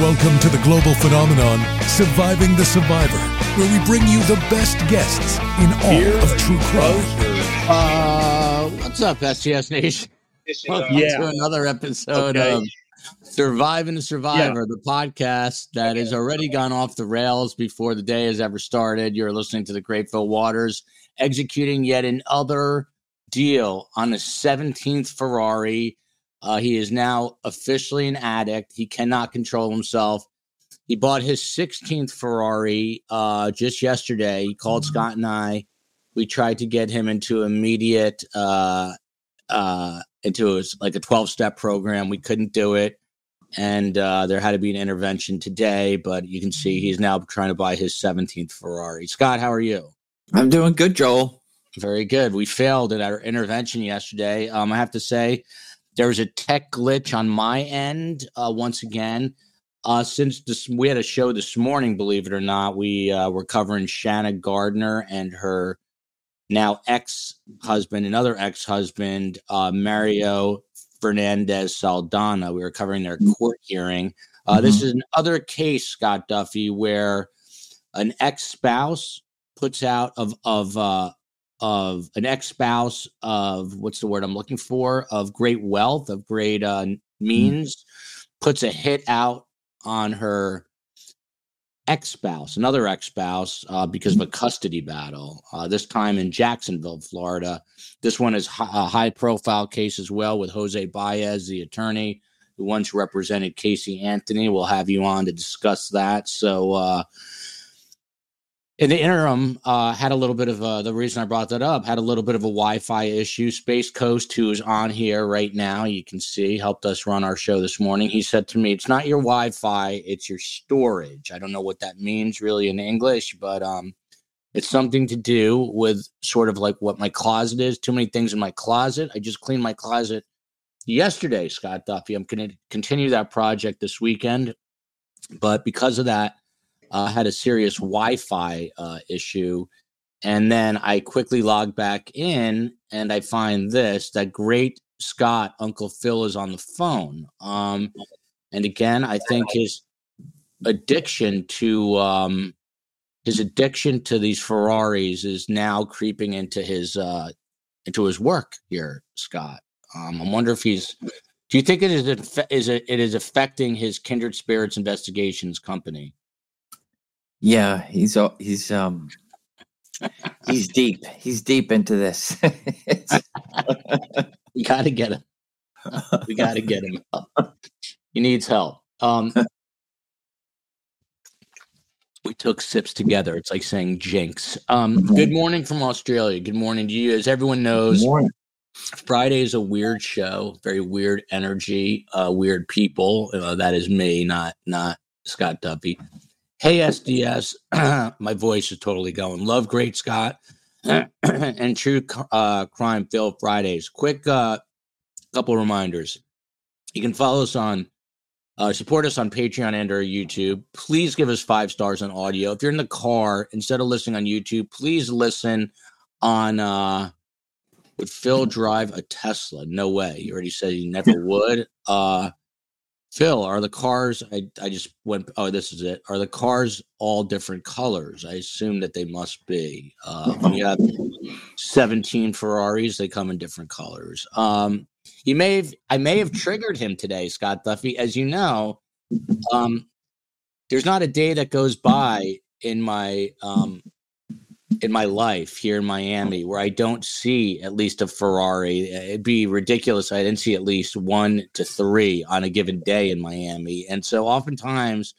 Welcome to the global phenomenon, Surviving the Survivor, where we bring you the best guests in all of true crime. Uh, what's up, STS Nation? Welcome Yeah. to another episode Okay. of Surviving the Survivor, the podcast that has already gone off the rails before the day has ever started. You're listening to the Great Phil Waters executing yet another deal on a 17th Ferrari. Uh, he is now officially an addict. He cannot control himself. He bought his 16th Ferrari uh, just yesterday. He called Scott and I. We tried to get him into immediate uh, uh, into his, like a 12 step program. We couldn't do it. And uh, there had to be an intervention today, but you can see he's now trying to buy his 17th Ferrari. Scott, how are you? I'm doing good, Joel. Very good. We failed at our intervention yesterday. Um, I have to say, there was a tech glitch on my end uh, once again. Uh, since this, we had a show this morning, believe it or not, we uh, were covering Shanna Gardner and her now ex husband, another ex husband, uh, Mario Fernandez Saldana. We were covering their court hearing. Uh, This is another case, Scott Duffey, where an ex spouse puts out of of uh, of an ex spouse of what's the word I'm looking for of great wealth of great uh, means puts a hit out on her ex spouse, another ex spouse, uh, because of a custody battle. Uh, this time in Jacksonville, Florida. This one is hi- a high profile case as well with Jose Baez, the attorney who once represented Casey Anthony. We'll have you on to discuss that. So, uh, in the interim, uh, had a little bit of uh, the reason I brought that up had a little bit of a Wi-Fi issue. Space Coast, who is on here right now, you can see, helped us run our show this morning. He said to me, "It's not your Wi-Fi, it's your storage." I don't know what that means really in English, but um, it's something to do with sort of like what my closet is. Too many things in my closet. I just cleaned my closet yesterday, Scott Duffey. I'm going to continue that project this weekend, but because of that uh, had a serious Wi-Fi uh, issue, and then I quickly log back in, and I find this that great Scott Uncle Phil is on the phone. Um, and again, I think his addiction to um, his addiction to these Ferraris is now creeping into his uh, into his work here, Scott. Um, I wonder if he's. Do you think it is is it, it is affecting his Kindred Spirits Investigations company? Yeah, he's he's um he's deep. He's deep into this. We got to get him. We got to get him. He needs help. Um, we took sips together. It's like saying jinx. Um, good morning from Australia. Good morning to you. As everyone knows, Morning. Friday is a weird show, very weird energy, uh, weird people. Uh, that is me, not not Scott Duffey. Hey STS, my voice is totally going. Love great Scott and true uh, crime Phil Fridays. Quick uh, couple reminders. You can follow us on uh, support us on Patreon and or YouTube. Please give us five stars on audio. If you're in the car, instead of listening on YouTube, please listen on uh would Phil drive a Tesla? No way. You already said he never would. Uh Phil, are the cars I, I just went oh this is it. Are the cars all different colors? I assume that they must be. Uh you have 17 Ferraris, they come in different colors. Um he may have I may have triggered him today, Scott Duffey. As you know, um there's not a day that goes by in my um in my life here in Miami where I don't see at least a Ferrari. It'd be ridiculous. I didn't see at least one to three on a given day in Miami. And so oftentimes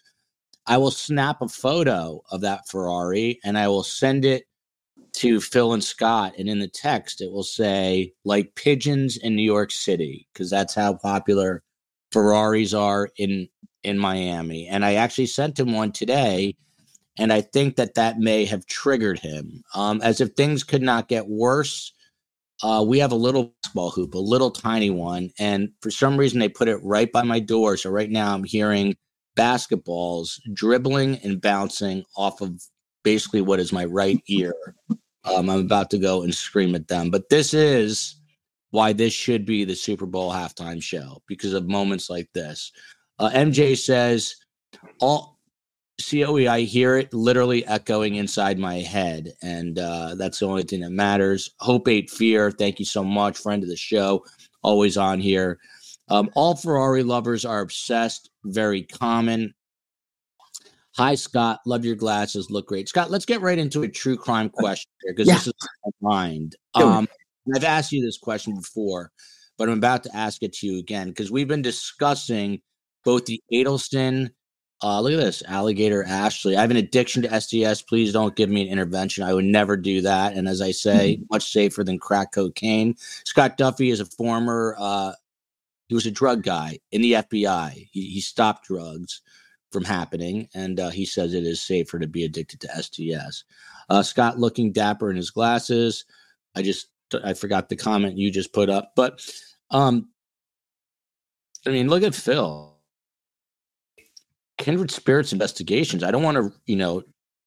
I will snap a photo of that Ferrari and I will send it to Phil and Scott. And in the text, it will say, like pigeons in New York City, because that's how popular Ferraris are in in Miami. And I actually sent him one today and I think that that may have triggered him. Um, as if things could not get worse, uh, we have a little basketball hoop, a little tiny one, and for some reason they put it right by my door. So right now I'm hearing basketballs dribbling and bouncing off of basically what is my right ear. Um, I'm about to go and scream at them, but this is why this should be the Super Bowl halftime show because of moments like this. Uh, MJ says all COE, I hear it literally echoing inside my head, and uh, that's the only thing that matters. Hope Eight Fear, thank you so much, friend of the show, always on here. Um, all Ferrari lovers are obsessed, very common. Hi, Scott. Love your glasses. Look great. Scott, let's get right into a true crime question here because yeah. this is my mind. Um, I've asked you this question before, but I'm about to ask it to you again because we've been discussing both the Adelson uh, look at this, alligator Ashley. I have an addiction to STS. Please don't give me an intervention. I would never do that. And as I say, mm-hmm. much safer than crack cocaine. Scott Duffey is a former, uh, he was a drug guy in the FBI. He, he stopped drugs from happening, and uh, he says it is safer to be addicted to STS. Uh, Scott looking dapper in his glasses. I just, I forgot the comment you just put up, but um, I mean, look at Phil Kindred Spirits Investigations. I don't want to, you know,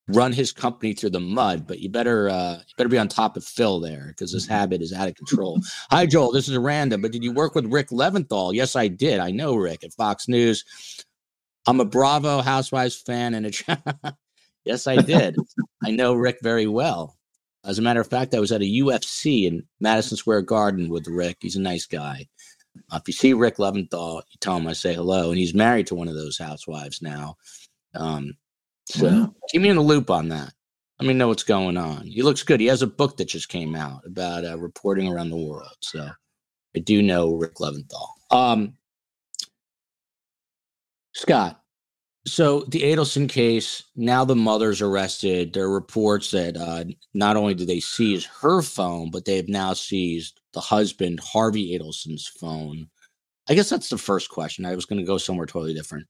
run his company through the mud, but you better uh, you better be on top of Phil there because this mm-hmm. habit is out of control. Hi, Joel. This is a random, but did you work with Rick Leventhal? Yes, I did. I know Rick at Fox News. I'm a Bravo Housewives fan, and a yes, I did. I know Rick very well. As a matter of fact, I was at a UFC in Madison Square Garden with Rick. He's a nice guy. If you see Rick Leventhal, you tell him I say hello. And he's married to one of those housewives now. Um, so wow. keep me in the loop on that. Let me know what's going on. He looks good. He has a book that just came out about uh, reporting around the world. So I do know Rick Leventhal. Um, Scott, so the Adelson case, now the mother's arrested. There are reports that uh, not only do they seize her phone, but they have now seized the husband, Harvey Adelson's phone. I guess that's the first question. I was going to go somewhere totally different.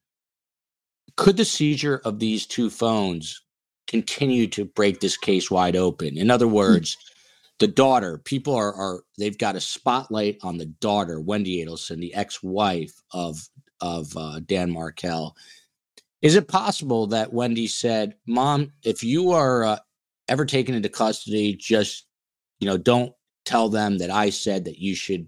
Could the seizure of these two phones continue to break this case wide open? In other hmm. words, the daughter, people are, are they've got a spotlight on the daughter, Wendy Adelson, the ex-wife of of uh, Dan Markel. Is it possible that Wendy said, "Mom, if you are uh, ever taken into custody, just you know, don't tell them that I said that you should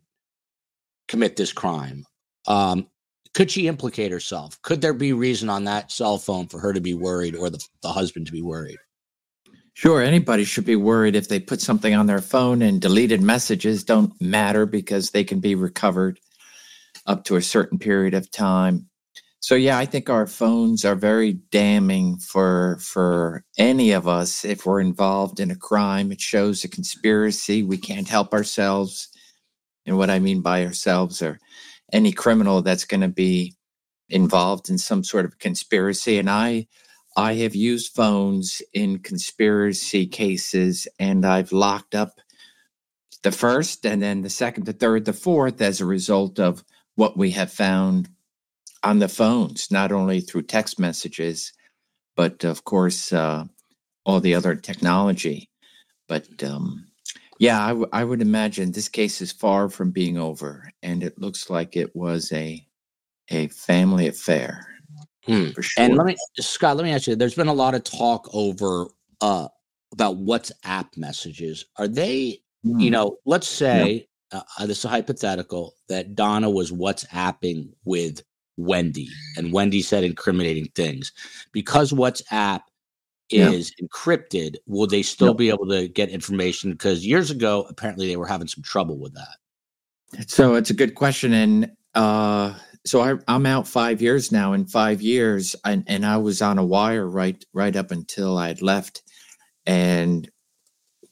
commit this crime. Um, could she implicate herself? Could there be reason on that cell phone for her to be worried or the, the husband to be worried? Sure, anybody should be worried if they put something on their phone and deleted messages don't matter because they can be recovered up to a certain period of time. So yeah, I think our phones are very damning for for any of us if we're involved in a crime. It shows a conspiracy. We can't help ourselves. And what I mean by ourselves or any criminal that's going to be involved in some sort of conspiracy. And I I have used phones in conspiracy cases and I've locked up the first and then the second, the third, the fourth as a result of what we have found on the phones, not only through text messages, but of course, uh, all the other technology. But um, yeah, I, w- I would imagine this case is far from being over, and it looks like it was a a family affair. Hmm. For sure. And let me, Scott, let me ask you. There's been a lot of talk over uh, about WhatsApp messages. Are they, mm. you know, let's say uh, uh, this is a hypothetical that Donna was WhatsApping with Wendy, and Wendy said incriminating things. Because WhatsApp is yeah. encrypted, will they still yep. be able to get information? Because years ago, apparently they were having some trouble with that. So it's a good question, and uh, so I, am out five years now. In five years, and, and I was on a wire right right up until I had left, and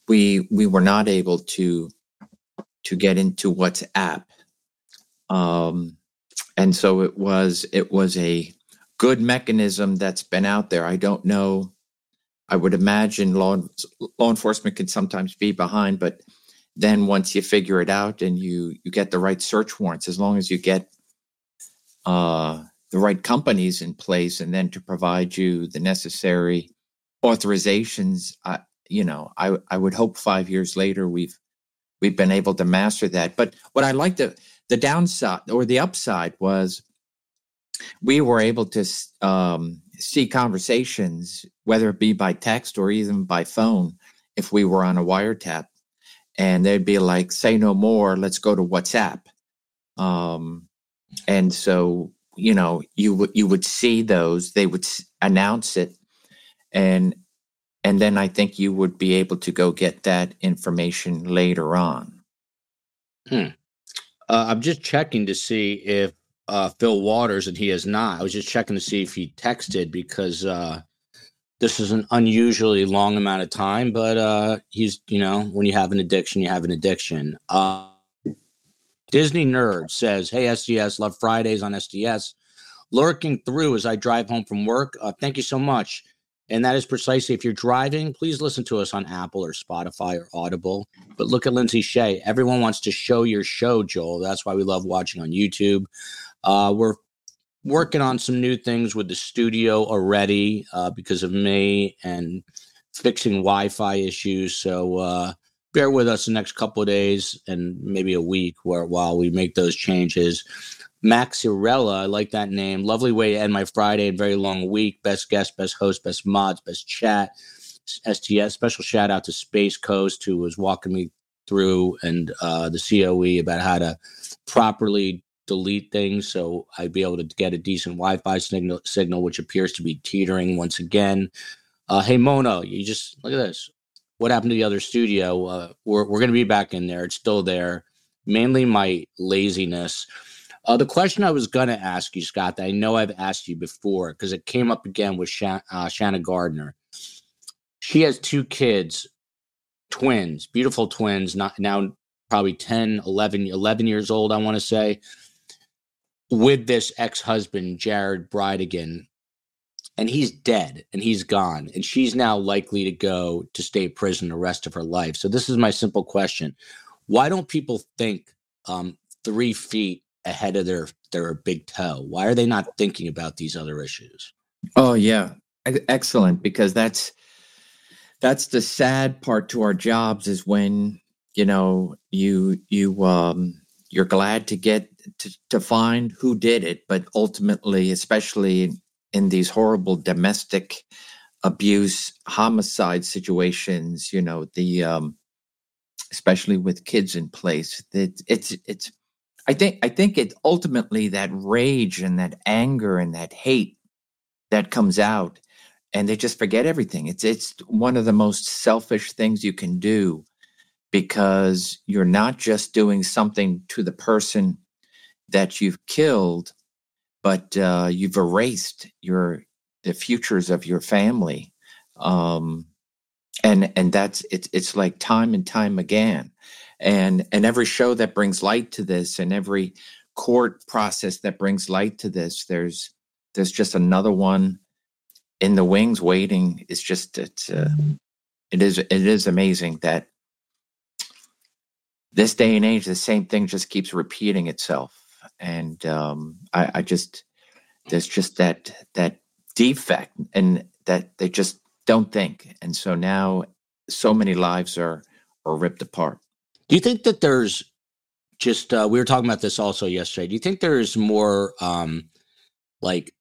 we we were not able to to get into WhatsApp. Um, and so it was it was a good mechanism that's been out there. I don't know. I would imagine law law enforcement can sometimes be behind, but then once you figure it out and you you get the right search warrants, as long as you get uh, the right companies in place, and then to provide you the necessary authorizations, I, you know, I I would hope five years later we've we've been able to master that. But what I like to the downside or the upside was we were able to um, see conversations, whether it be by text or even by phone, if we were on a wiretap. And they'd be like, say no more, let's go to WhatsApp. Um, and so you know you would you would see those they would announce it and and then i think you would be able to go get that information later on hmm. Uh, i'm just checking to see if uh, phil waters and he has not i was just checking to see if he texted because uh, this is an unusually long amount of time but uh, he's you know when you have an addiction you have an addiction uh, Disney Nerd says, Hey, STS, love Fridays on STS. Lurking through as I drive home from work. Uh, thank you so much. And that is precisely if you're driving, please listen to us on Apple or Spotify or Audible. But look at Lindsay Shea. Everyone wants to show your show, Joel. That's why we love watching on YouTube. Uh, we're working on some new things with the studio already uh, because of me and fixing Wi Fi issues. So, uh, bear with us the next couple of days and maybe a week where while we make those changes. Maxirella, I like that name. Lovely way to end my Friday and very long week. Best guest, best host, best mods, best chat. STS special shout out to Space Coast who was walking me through and uh, the COE about how to properly delete things so I'd be able to get a decent Wi-Fi signal, signal which appears to be teetering once again. Uh, hey Mono, you just look at this what happened to the other studio? Uh, we're we're going to be back in there. It's still there. Mainly my laziness. Uh, the question I was going to ask you, Scott, that I know I've asked you before because it came up again with Shan- uh, Shanna Gardner. She has two kids, twins, beautiful twins, not now probably 10, 11, 11 years old, I want to say, with this ex husband, Jared Bridegan, and he's dead and he's gone and she's now likely to go to state prison the rest of her life. So this is my simple question. Why don't people think um, three feet ahead of their their big toe. Why are they not thinking about these other issues? Oh yeah. Excellent because that's that's the sad part to our jobs is when you know you you um you're glad to get to, to find who did it but ultimately especially in these horrible domestic abuse homicide situations you know the um especially with kids in place that it's it's i think i think it ultimately that rage and that anger and that hate that comes out and they just forget everything. It's it's one of the most selfish things you can do because you're not just doing something to the person that you've killed but uh, you've erased your the futures of your family um, and and that's it's it's like time and time again and and every show that brings light to this and every court process that brings light to this there's there's just another one in the wings waiting. It's just it's uh, it is it is amazing that this day and age the same thing just keeps repeating itself. And um, I, I just there's just that that defect, and that they just don't think, and so now so many lives are are ripped apart. Do you think that there's just uh, we were talking about this also yesterday? Do you think there's more um, like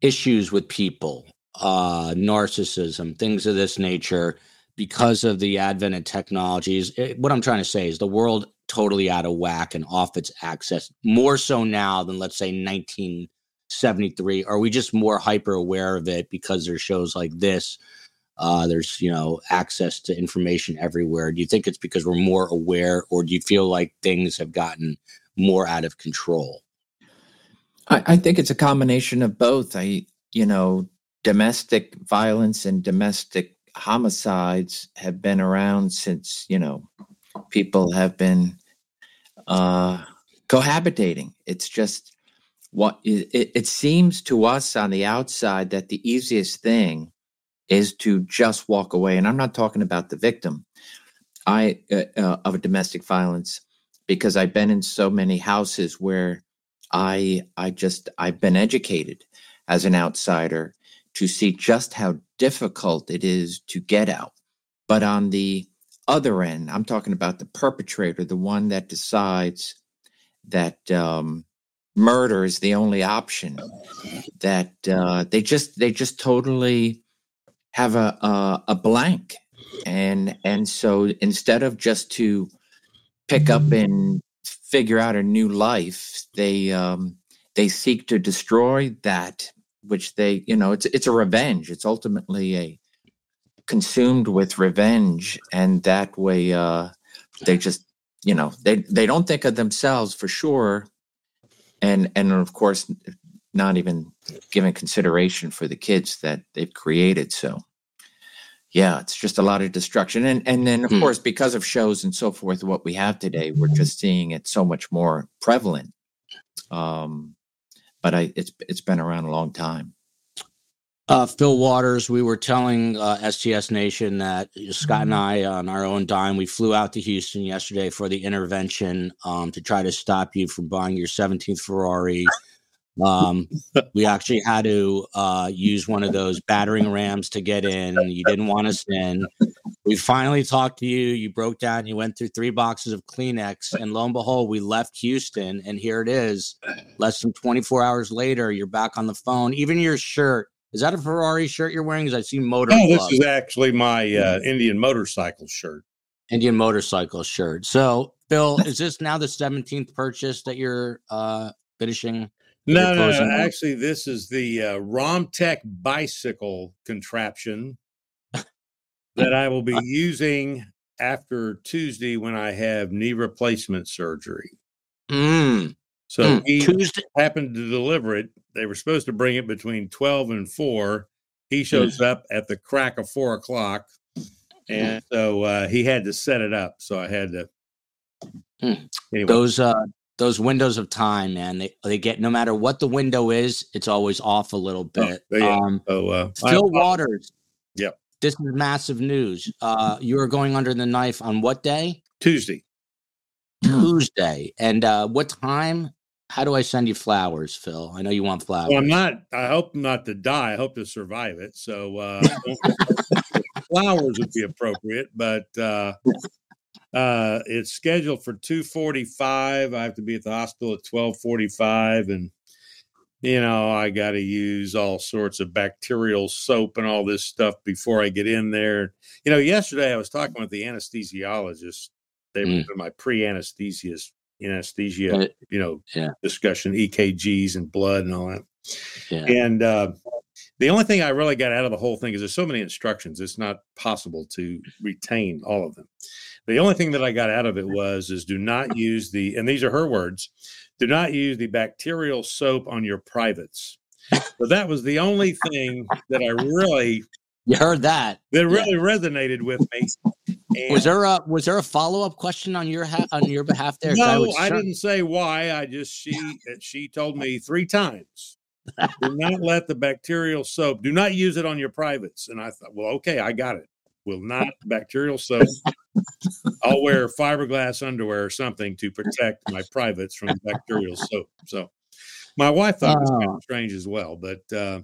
issues with people, uh, narcissism, things of this nature? because of the advent of technologies. It, what I'm trying to say is the world totally out of whack and off its axis more so now than let's say 1973 are we just more hyper aware of it because there's shows like this uh, there's you know access to information everywhere. Do you think it's because we're more aware or do you feel like things have gotten more out of control? I, I think it's a combination of both. I you know domestic violence and domestic homicides have been around since you know people have been uh, cohabitating. It's just what it, it seems to us on the outside that the easiest thing is to just walk away. And I'm not talking about the victim, I uh, uh, of domestic violence, because I've been in so many houses where I I just I've been educated as an outsider to see just how difficult it is to get out. But on the other end, I'm talking about the perpetrator, the one that decides that um, murder is the only option. That uh, they just they just totally have a, a blank, and and so instead of just to pick up and figure out a new life, they um, they seek to destroy that which they you know it's it's a revenge. It's ultimately a consumed with revenge, and that way uh, they just you know they they don't think of themselves for sure, and and of course not even giving consideration for the kids that they've created. So yeah, it's just a lot of destruction. And and then of hmm. course, because of shows and so forth, what we have today, we're just seeing it so much more prevalent. Um, but I it's it's been around a long time. Uh, Phil Waters, we were telling uh, STS Nation that Scott and mm-hmm. I, on our own dime, we flew out to Houston yesterday for the intervention um, to try to stop you from buying your 17th Ferrari um, we actually had to uh, use one of those battering rams to get in. You didn't want us in. We finally talked to you. You broke down. You went through three boxes of Kleenex, and lo and behold, we left Houston, and here it is. Less than 24 hours later, you're back on the phone. Even your shirt is that a Ferrari shirt you're wearing? Because I see motor. No, this is actually my uh, Indian motorcycle shirt. Indian motorcycle shirt. So, Phil, is this now the 17th purchase that you're uh, finishing? No, no, no. Actually, this is the uh, Romtech bicycle contraption that I will be using after Tuesday when I have knee replacement surgery. Mm. So mm. he Tuesday. happened to deliver it. They were supposed to bring it between 12 and 4. He shows mm. up at the crack of 4 o'clock. And so uh, he had to set it up. So I had to. Mm. Anyway. Those uh, those windows of time, man. They they get no matter what the window is, it's always off a little oh, bit. Oh, yeah. um, so, uh, Phil Waters. Yep. This is massive news. Uh, you are going under the knife on what day? Tuesday. Tuesday. And uh, what time? How do I send you flowers, Phil? I know you want flowers. Well, I'm not. I hope not to die. I hope to survive it. So uh, flowers would be appropriate, but uh, uh, it's scheduled for 2:45. I have to be at the hospital at 12:45, and you know I got to use all sorts of bacterial soap and all this stuff before I get in there. You know, yesterday I was talking with the anesthesiologist. They were mm. doing my pre-anesthesia anesthesia, you know, yeah. discussion, EKGs and blood and all that. Yeah. And uh, the only thing I really got out of the whole thing is there's so many instructions; it's not possible to retain all of them. The only thing that I got out of it was is do not use the and these are her words, do not use the bacterial soap on your privates. So that was the only thing that I really you heard that that really yeah. resonated with me. And was there a was there a follow up question on your ha- on your behalf there? No, I, I didn't say why. I just she uh, she told me three times. do not let the bacterial soap. Do not use it on your privates. And I thought, well, okay, I got it will not bacterial soap. I'll wear fiberglass underwear or something to protect my privates from bacterial soap. So my wife thought it was kind of strange as well, but uh,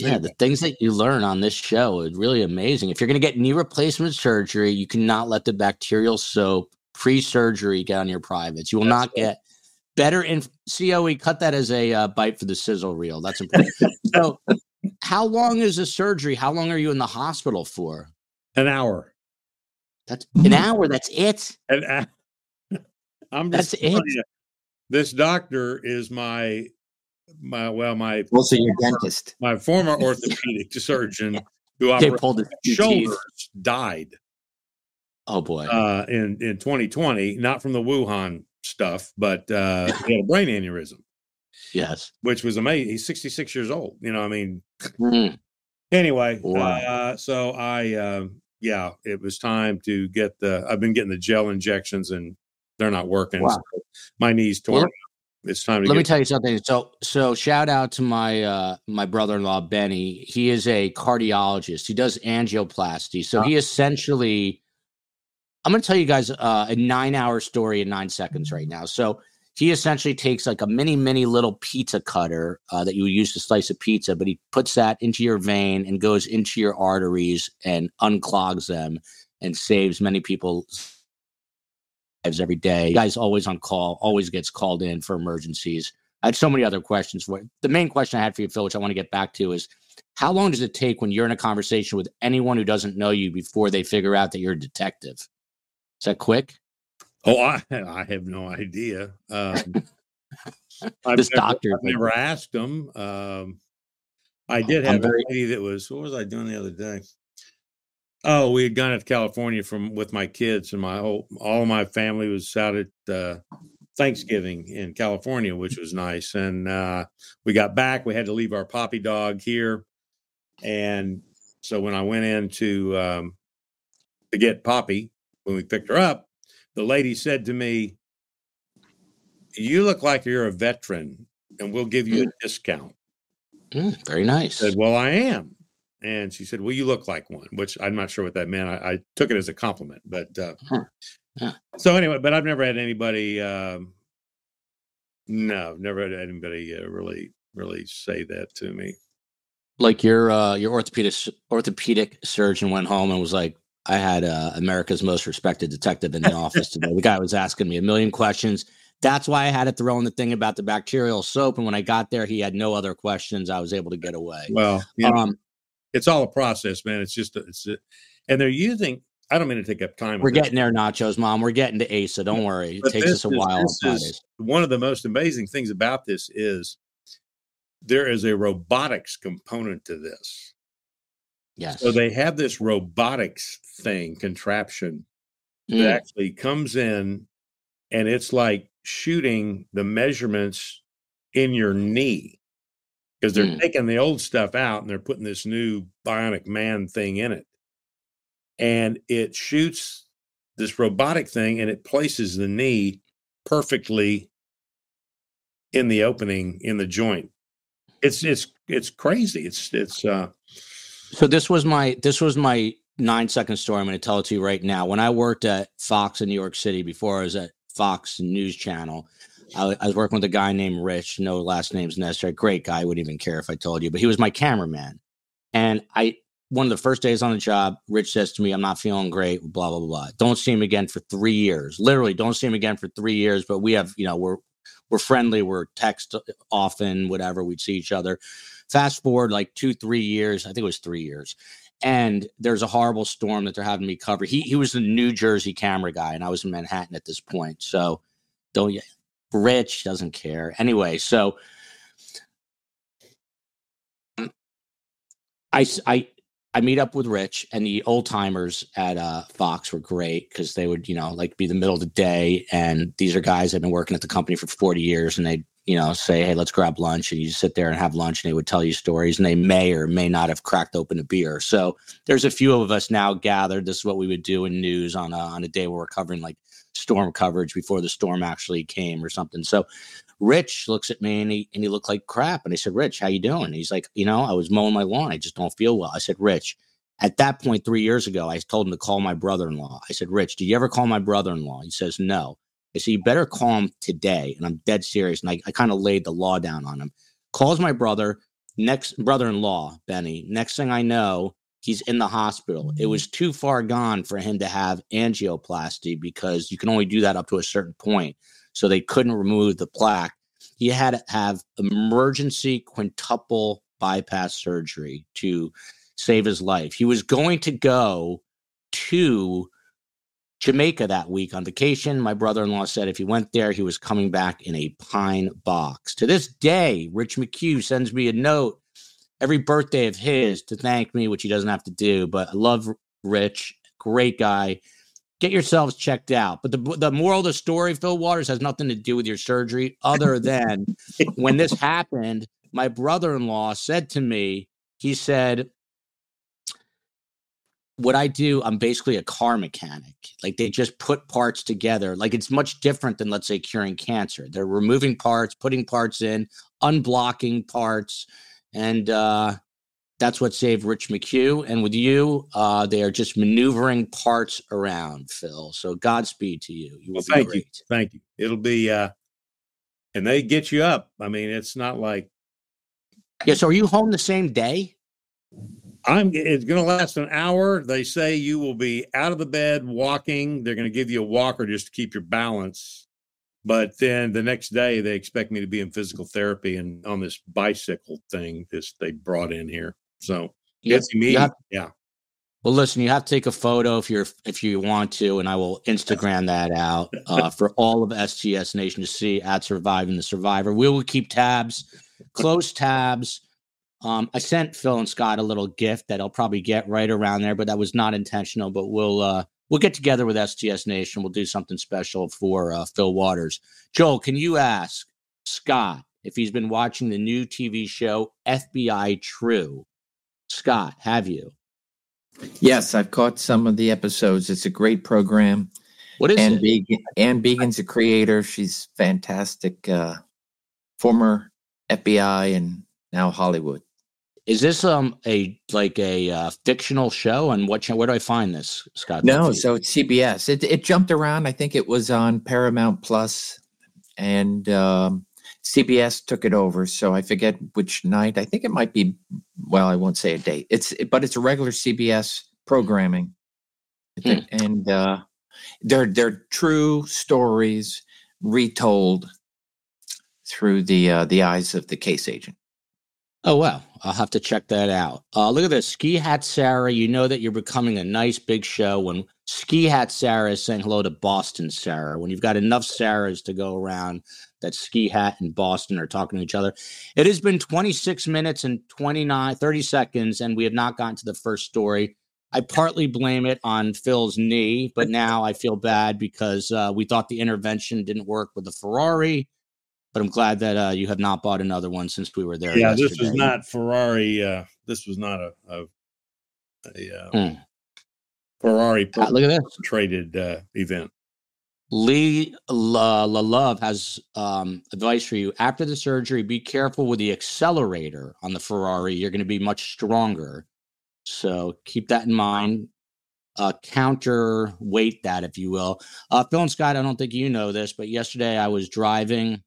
yeah, the things that you learn on this show is really amazing. If you're going to get knee replacement surgery, you cannot let the bacterial soap pre-surgery get on your privates. You will That's not get better in COE. Cut that as a uh, bite for the sizzle reel. That's important. so, how long is the surgery? How long are you in the hospital for? An hour. That's an hour. That's it. And I'm just that's it. You, this doctor is my my well my also your dentist, my former orthopedic surgeon who I pulled his shoulders teeth. died. Oh boy! Uh, in in 2020, not from the Wuhan stuff, but uh, he had a brain aneurysm. Yes, which was amazing. He's 66 years old. You know, I mean, mm. Anyway, wow. uh, so I, uh, yeah, it was time to get the. I've been getting the gel injections and they're not working. Wow. So my knees torn. Well, it's time to. Let me tell you something. So, so shout out to my uh, my brother in law Benny. He is a cardiologist. He does angioplasty. So he essentially. I'm going to tell you guys uh, a nine hour story in nine seconds right now. So he essentially takes like a mini, mini little pizza cutter uh, that you would use to slice a pizza, but he puts that into your vein and goes into your arteries and unclogs them and saves many people's lives every day. Guy's always on call, always gets called in for emergencies. I had so many other questions for The main question I had for you, Phil, which I want to get back to is how long does it take when you're in a conversation with anyone who doesn't know you before they figure out that you're a detective? Is that quick? Oh, I, I have no idea. Um, I've This never, doctor I've never asked them. Um, I did have very- a lady that was. What was I doing the other day? Oh, we had gone to California from with my kids, and my whole all of my family was out at uh, Thanksgiving in California, which was nice. And uh, we got back. We had to leave our poppy dog here, and so when I went in to um, to get Poppy, when we picked her up, the lady said to me, "You look like you're a veteran, and we'll give you a discount." Mm, very nice. I said, "Well, I am." And she said, "Well, you look like one," which I'm not sure what that meant. I, I took it as a compliment, but uh, Huh. Yeah. so anyway, but I've never had anybody. Um, no, never had anybody uh, really, really say that to me. like your uh, your orthopedic orthopedic surgeon went home and was like, I had uh, America's most respected detective in the office today. The guy was asking me a million questions. That's why I had to throw in the thing about the bacterial soap. And when I got there, he had no other questions. I was able to get away. Well, you know, Um, it's all a process, man. It's just, it's, a, and they're using. I don't mean to take up time. we're getting there, nachos, mom. We're getting to ASA. Don't worry. It but takes us a is- while is- one of the most amazing things about this is there is a robotics component to this. Yes. So they have this robotics thing contraption that Mm, actually comes in and it's like shooting the measurements in your knee because they're Mm. taking the old stuff out and they're putting this new bionic man thing in it. And it shoots this robotic thing and it places the knee perfectly in the opening in the joint. It's it's it's crazy. It's it's uh So this was my this was my nine second story. I'm going to tell it to you right now. When I worked at Fox in New York City before I was at Fox News Channel, I, I was working with a guy named Rich. No last names necessary. Great guy. Wouldn't even care if I told you, but he was my cameraman. And I one of the first days on the job, Rich says to me, "I'm not feeling great." Blah blah blah. blah. Don't see him again for three years. Literally, don't see him again for three years. But we have, you know, we're we're friendly. We're text often. Whatever. We'd see each other fast forward like two three years i think it was three years and there's a horrible storm that they're having me cover he he was the new jersey camera guy and i was in manhattan at this point so don't rich doesn't care anyway so I I I meet up with Rich and the old timers at uh, Fox were great because they would, you know, like be the middle of the day. And these are guys that have been working at the company for 40 years and they, you know, say, Hey, let's grab lunch. And you sit there and have lunch and they would tell you stories and they may or may not have cracked open a beer. So there's a few of us now gathered. This is what we would do in news on a, on a day where we're covering like storm coverage before the storm actually came or something. So Rich looks at me and he and he looked like crap. And I said, Rich, how you doing? He's like, you know, I was mowing my lawn. I just don't feel well. I said, Rich, at that point, three years ago, I told him to call my brother-in-law. I said, Rich, did you ever call my brother-in-law? He says, No. I said, You better call him today. And I'm dead serious. And I, I kind of laid the law down on him. Calls my brother, next brother-in-law, Benny. Next thing I know, he's in the hospital. It was too far gone for him to have angioplasty because you can only do that up to a certain point so they couldn't remove the plaque. He had to have emergency quintuple bypass surgery to save his life. He was going to go to Jamaica that week on vacation. My brother in law said if he went there, he was coming back in a pine box. To this day, Rich McHugh sends me a note every birthday of his to thank me, which he doesn't have to do. But I love Rich, great guy get yourselves checked out. But the the moral of the story, Phil Waters, has nothing to do with your surgery, other than when this happened, my brother-in-law said to me, he said, what I do, I'm basically a car mechanic. Like they just put parts together. Like it's much different than, let's say, curing cancer. They're removing parts, putting parts in, unblocking parts, and uh, that's what saved Rich McHugh. And with you, uh, they are just maneuvering parts around, Phil. So Godspeed to you. You will Well, be thank you. great. Thank you. It'll be uh and they get you up. I mean, it's not like Yeah. So are you home the same day? I'm it's gonna last an hour. They say you will be out of the bed walking. They're gonna give you a walker just to keep your balance. But then the next day they expect me to be in physical therapy and on this bicycle thing this they brought in here. So You it's me. have- yeah. Well, listen, you have to take a photo if you're if you want to, and I will Instagram that out uh, for all of STS Nation to see at Surviving the Survivor. We will keep tabs, close tabs. Um, I sent Phil and Scott a little gift that I'll probably get right around there, but that was not intentional. But we'll uh, we'll get together with STS Nation. We'll do something special for uh, Phil Waters. Joel, can you ask Scott if he's been watching the new TV show FBI True? Scott, have you? Yes, I've caught some of the episodes. It's a great program. What is Anne it? Began, Anne Began's a creator. She's fantastic. Uh, former FBI and now Hollywood. Is this um a like a uh, fictional show? And what where do I find this, Scott? No, so it's CBS. It it jumped around. I think it was on Paramount Plus, and um, CBS took it over. So I forget which night. I think it might be. Well, I won't say a date. It's but it's a regular CBS programming, think, and uh, they're they're true stories retold through the uh, the eyes of the case agent. Oh wow, I'll have to check that out. Uh, look at this, Ski Hat Sarah. You know that you're becoming a nice big show when Ski Hat Sarah is saying hello to Boston Sarah. When you've got enough Sarahs to go around, that Ski Hat and Boston are talking to each other. It has been 26 minutes and 29, 30 seconds, and we have not gotten to the first story. I partly blame it on Phil's knee, but now I feel bad because uh, we thought the intervention didn't work with the Ferrari. But I'm glad that uh, you have not bought another one since we were there. Yeah, this yesterday. was not Ferrari. Uh, this was not a a, a uh, Hmm. Ferrari Uh, look at this. traded uh, event. Lee La, La Love has um, advice for you. After the surgery, be careful with the accelerator on the Ferrari. You're going to be much stronger. So keep that in mind. Uh, counterweight that, if you will. Uh, Phil and Scott, I don't think you know this, but yesterday I was driving.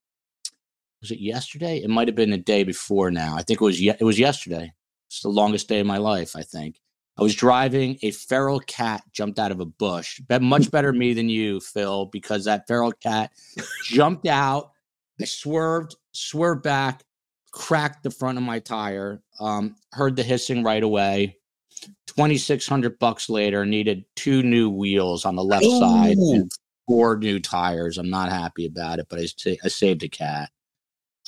Was it yesterday? It might have been a day before now. I think it was. Ye- it was yesterday. It's the longest day of my life. I think. I was driving. A feral cat jumped out of a bush. Much better me than you, Phil, because that feral cat jumped out. I swerved, swerved back, cracked the front of my tire. Um, heard the hissing right away. Twenty six hundred bucks later, needed two new wheels on the left side and four new tires. I'm not happy about it, but I, I saved a cat.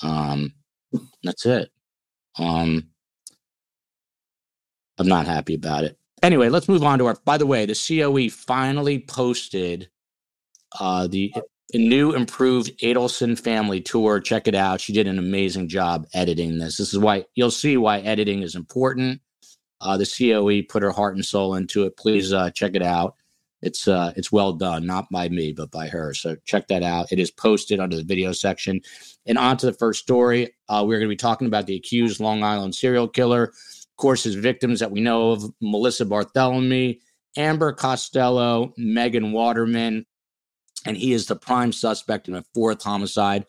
Um, that's it. Um, I'm not happy about it. Anyway, let's move on to our. By the way, the COE finally posted uh, the new improved Adelson family tour. Check it out. She did an amazing job editing this. This is why you'll see why editing is important. Uh, the COE put her heart and soul into it. Please uh, check it out. It's uh, it's well done, not by me, but by her. So check that out. It is posted under the video section. And on to the first story. Uh, we're going to be talking about the accused Long Island serial killer. Of course, his victims that we know of Melissa Barthelemy, Amber Costello, Megan Waterman, and he is the prime suspect in a fourth homicide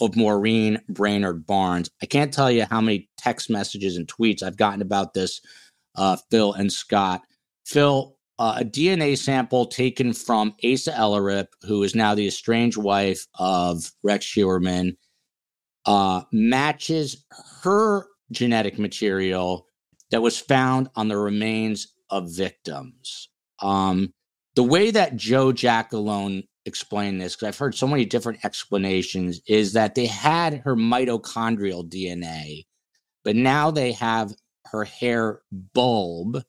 of Maureen Brainerd Barnes. I can't tell you how many text messages and tweets I've gotten about this, uh, Phil and Scott. Phil, uh, a DNA sample taken from Asa Ellerup, who is now the estranged wife of Rex Heuermann, uh, matches her genetic material that was found on the remains of victims. Um, the way that Joe Giacalone explained this, because I've heard so many different explanations, is that they had her mitochondrial DNA, but now they have her hair bulb.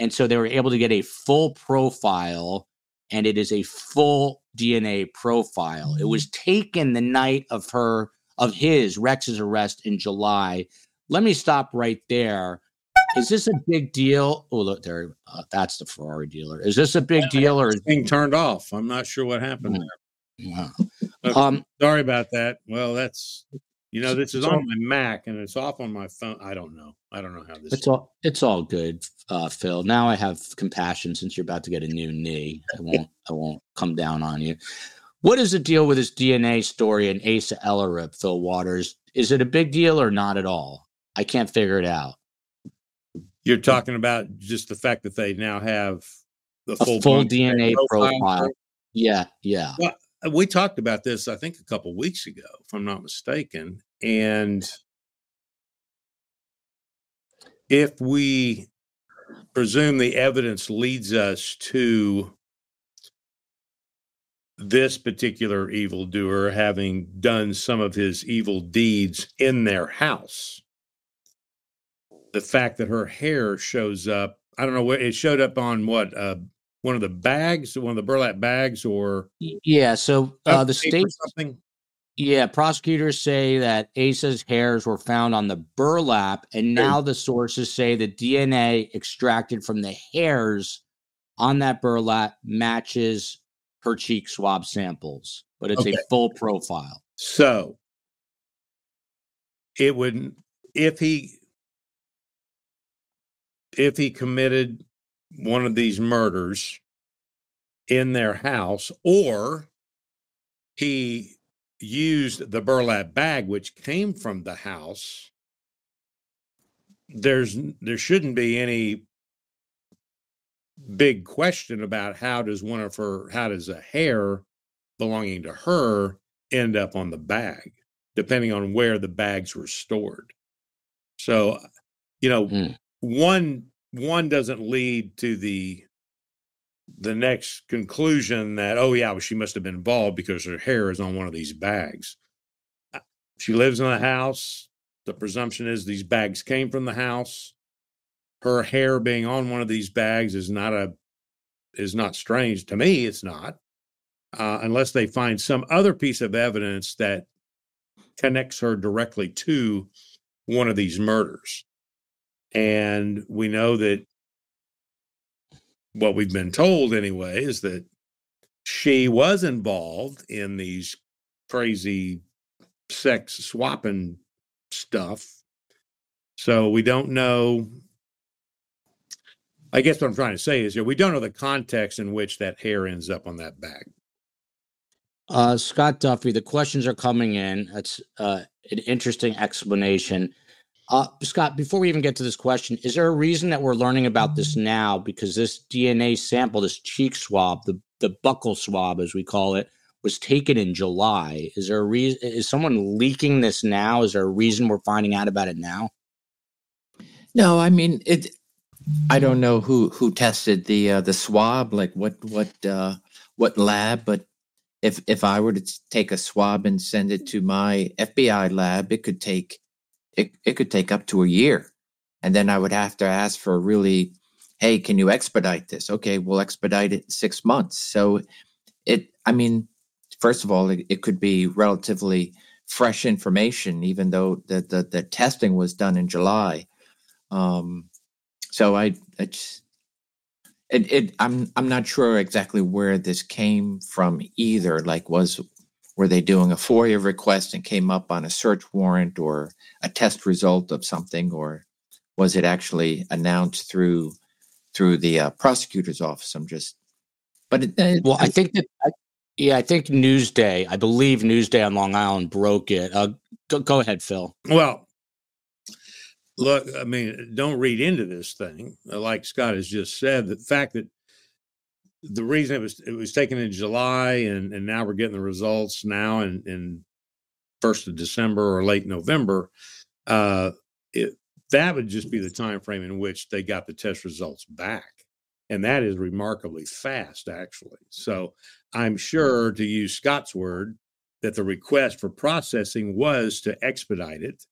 And so they were able to get a full profile, and it is a full DNA profile. It was taken the night of her, of his, Rex's arrest in July. Let me stop right there. Is this a big deal? Oh, look there. Uh, that's the Ferrari dealer. Is this a big deal or is Thing turned off. I'm not sure what happened there. Wow. Um, Sorry about that. Well, that's you know this is on my Mac and it's off on my phone. I don't know. I don't know how this. it's all it's all good, uh, Phil. Now I have compassion since you're about to get a new knee. I won't I won't come down on you. What is the deal with this DNA story and Asa Ellerup, Phil Waters? Is it a big deal or not at all? I can't figure it out. You're talking about just the fact that they now have the full, full DNA profile. Yeah, yeah. Well, uh, we talked about this, I think, a couple weeks ago, if I'm not mistaken. And if we presume the evidence leads us to this particular evildoer having done some of his evil deeds in their house. The fact that her hair shows up, I don't know where it showed up on what, uh, one of the bags, one of the burlap bags, or yeah. So uh, the state, something. Yeah, prosecutors say that Asa's hairs were found on the burlap, and now the sources say the DNA extracted from the hairs on that burlap matches her cheek swab samples, but it's okay. a full profile. So it would if he if he committed one of these murders in their house or he used the burlap bag which came from the house there's there shouldn't be any big question about how does one of her how does a hair belonging to her end up on the bag depending on where the bags were stored. So you know mm. one one doesn't lead to the the next conclusion that oh yeah well, she must have been involved because her hair is on one of these bags. Uh, she lives in a house. The presumption is these bags came from the house her hair being on one of these bags is not a is not strange to me it's not uh, unless they find some other piece of evidence that connects her directly to one of these murders. And we know that what we've been told anyway is that she was involved in these crazy sex swapping stuff. So we don't know I guess what I'm trying to say is, yeah, we don't know the context in which that hair ends up on that bag. Uh, Scott Duffey, the questions are coming in. That's uh, an interesting explanation. Uh, Scott, before we even get to this question, is there a reason that we're learning about this now? Because this DNA sample, this cheek swab, the the buccal swab, as we call it, was taken in July. Is there a reason? Is someone leaking this now? Is there a reason we're finding out about it now? No, I mean it. I don't know who who tested the uh, the swab, like what what uh, what lab, but if if I were to take a swab and send it to my FBI lab, it could take it it could take up to a year, and then I would have to ask for really, hey, can you expedite this? Okay, we'll expedite it six months. So it, I mean, first of all, it, it could be relatively fresh information, even though the the, the testing was done in July. Um, so I, it's, it, it, I'm, I'm not sure exactly where this came from either. Like, was, were they doing a FOIA request and came up on a search warrant or a test result of something, or was it actually announced through, through the uh, prosecutor's office? I'm just, but it, it, well, I think that, I, yeah, I think Newsday, I believe Newsday on Long Island broke it. Uh, go, go ahead, Phil. Well, look, I mean, don't read into this thing. Uh, like Scott has just said, the fact that the reason it was it was taken in July and and now we're getting the results now in in first of December or late November, uh, it, that would just be the time frame in which they got the test results back, and that is remarkably fast, actually. So I'm sure, to use Scott's word, that the request for processing was to expedite it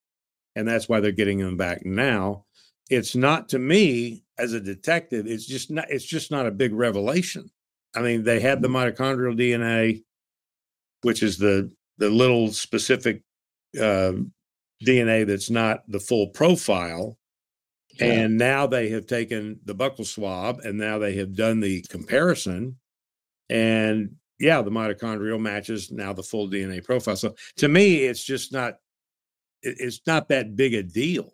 and that's why they're getting them back now. It's not to me as a detective. It's just not. It's just not a big revelation. I mean, they had the mitochondrial DNA, which is the the little specific uh, DNA that's not the full profile. Yeah. And now they have taken the buccal swab and now they have done the comparison. And yeah, the mitochondrial matches now the full DNA profile. So to me, it's just not it's not that big a deal.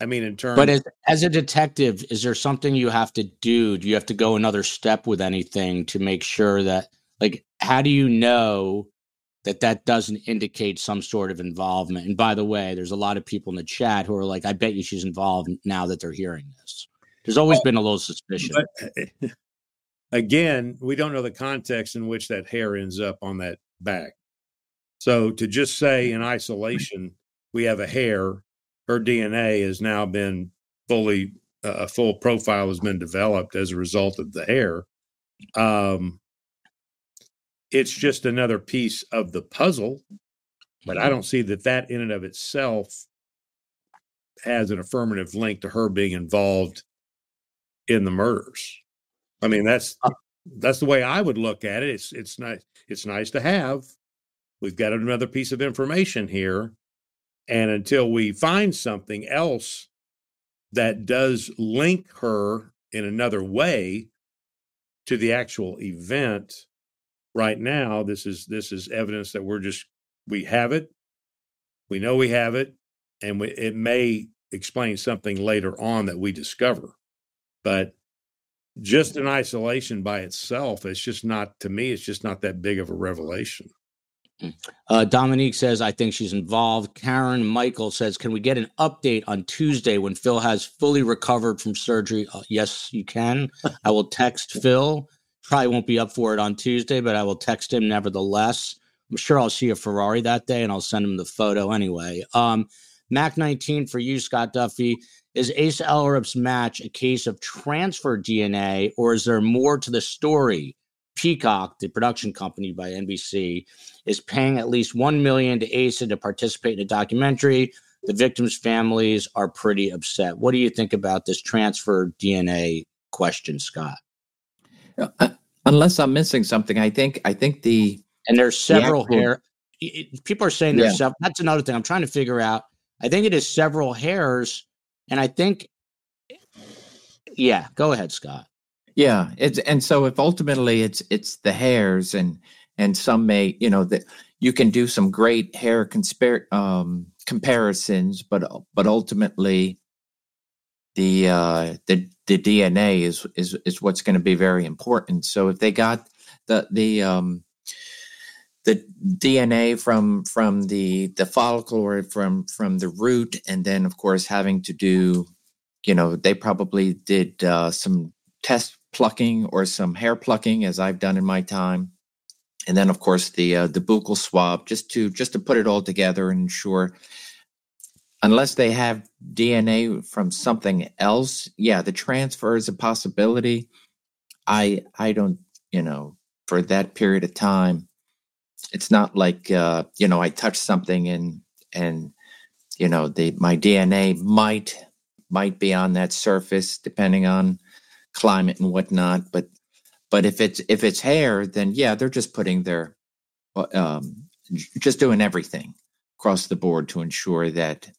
I mean, in terms. But as, as a detective, is there something you have to do? Do you have to go another step with anything to make sure that, like, how do you know that that doesn't indicate some sort of involvement? And by the way, there's a lot of people in the chat who are like, I bet you she's involved now that they're hearing this. There's always well, been a little suspicion. But, eh, again, we don't know the context in which that hair ends up on that bag. So to just say in isolation, we have a hair, her DNA has now been fully a full profile has been developed as a result of the hair. Um, it's just another piece of the puzzle, but I don't see that that in and of itself has an affirmative link to her being involved in the murders. I mean, that's Uh that's the way I would look at it. It's it's nice it's nice to have. We've got another piece of information here, and until we find something else that does link her in another way to the actual event, right now this is this is evidence that we're just we have it, we know we have it, and we, it may explain something later on that we discover, but just in isolation by itself, it's just not to me. It's just not that big of a revelation. Uh, Dominique says, I think she's involved. Karen Michael says, Can we get an update on Tuesday when Phil has fully recovered from surgery? Uh, yes, you can. I will text Phil. Probably won't be up for it on Tuesday, but I will text him nevertheless. I'm sure I'll see a Ferrari that day and I'll send him the photo anyway. Um, Mac 19 for you, Scott Duffey. Is Asa Ellerup's match a case of transfer DNA or is there more to the story? Peacock, the production company by NBC, is paying at least one million to Asa to participate in a documentary. The victims' families are pretty upset. What do you think about this transfer DNA question, Scott? Uh, unless I'm missing something, I think I think the And there's several actual- hair. People are saying there's Yeah. several. That's another thing I'm trying to figure out. I think it is several hairs, and I think, yeah. Go ahead, Scott. Yeah, it's and so if ultimately it's it's the hairs and and some may you know that you can do some great hair conspir- um, comparisons, but but ultimately the uh, the the DNA is is is what's going to be very important. So if they got the the um, the DNA from from the the follicle or from from the root, and then of course having to do, you know, they probably did uh, some test plucking or some hair plucking, as I've done in my time, and then of course the uh, the buccal swab, just to just to put it all together and ensure. Unless they have DNA from something else, yeah, the transfer is a possibility. I I don't, you know, for that period of time, it's not like uh, you know I touch something and and you know the my DNA might might be on that surface depending on climate and whatnot. But but if it's if it's hair, then yeah, they're just putting their uh, um, just doing everything across the board to ensure that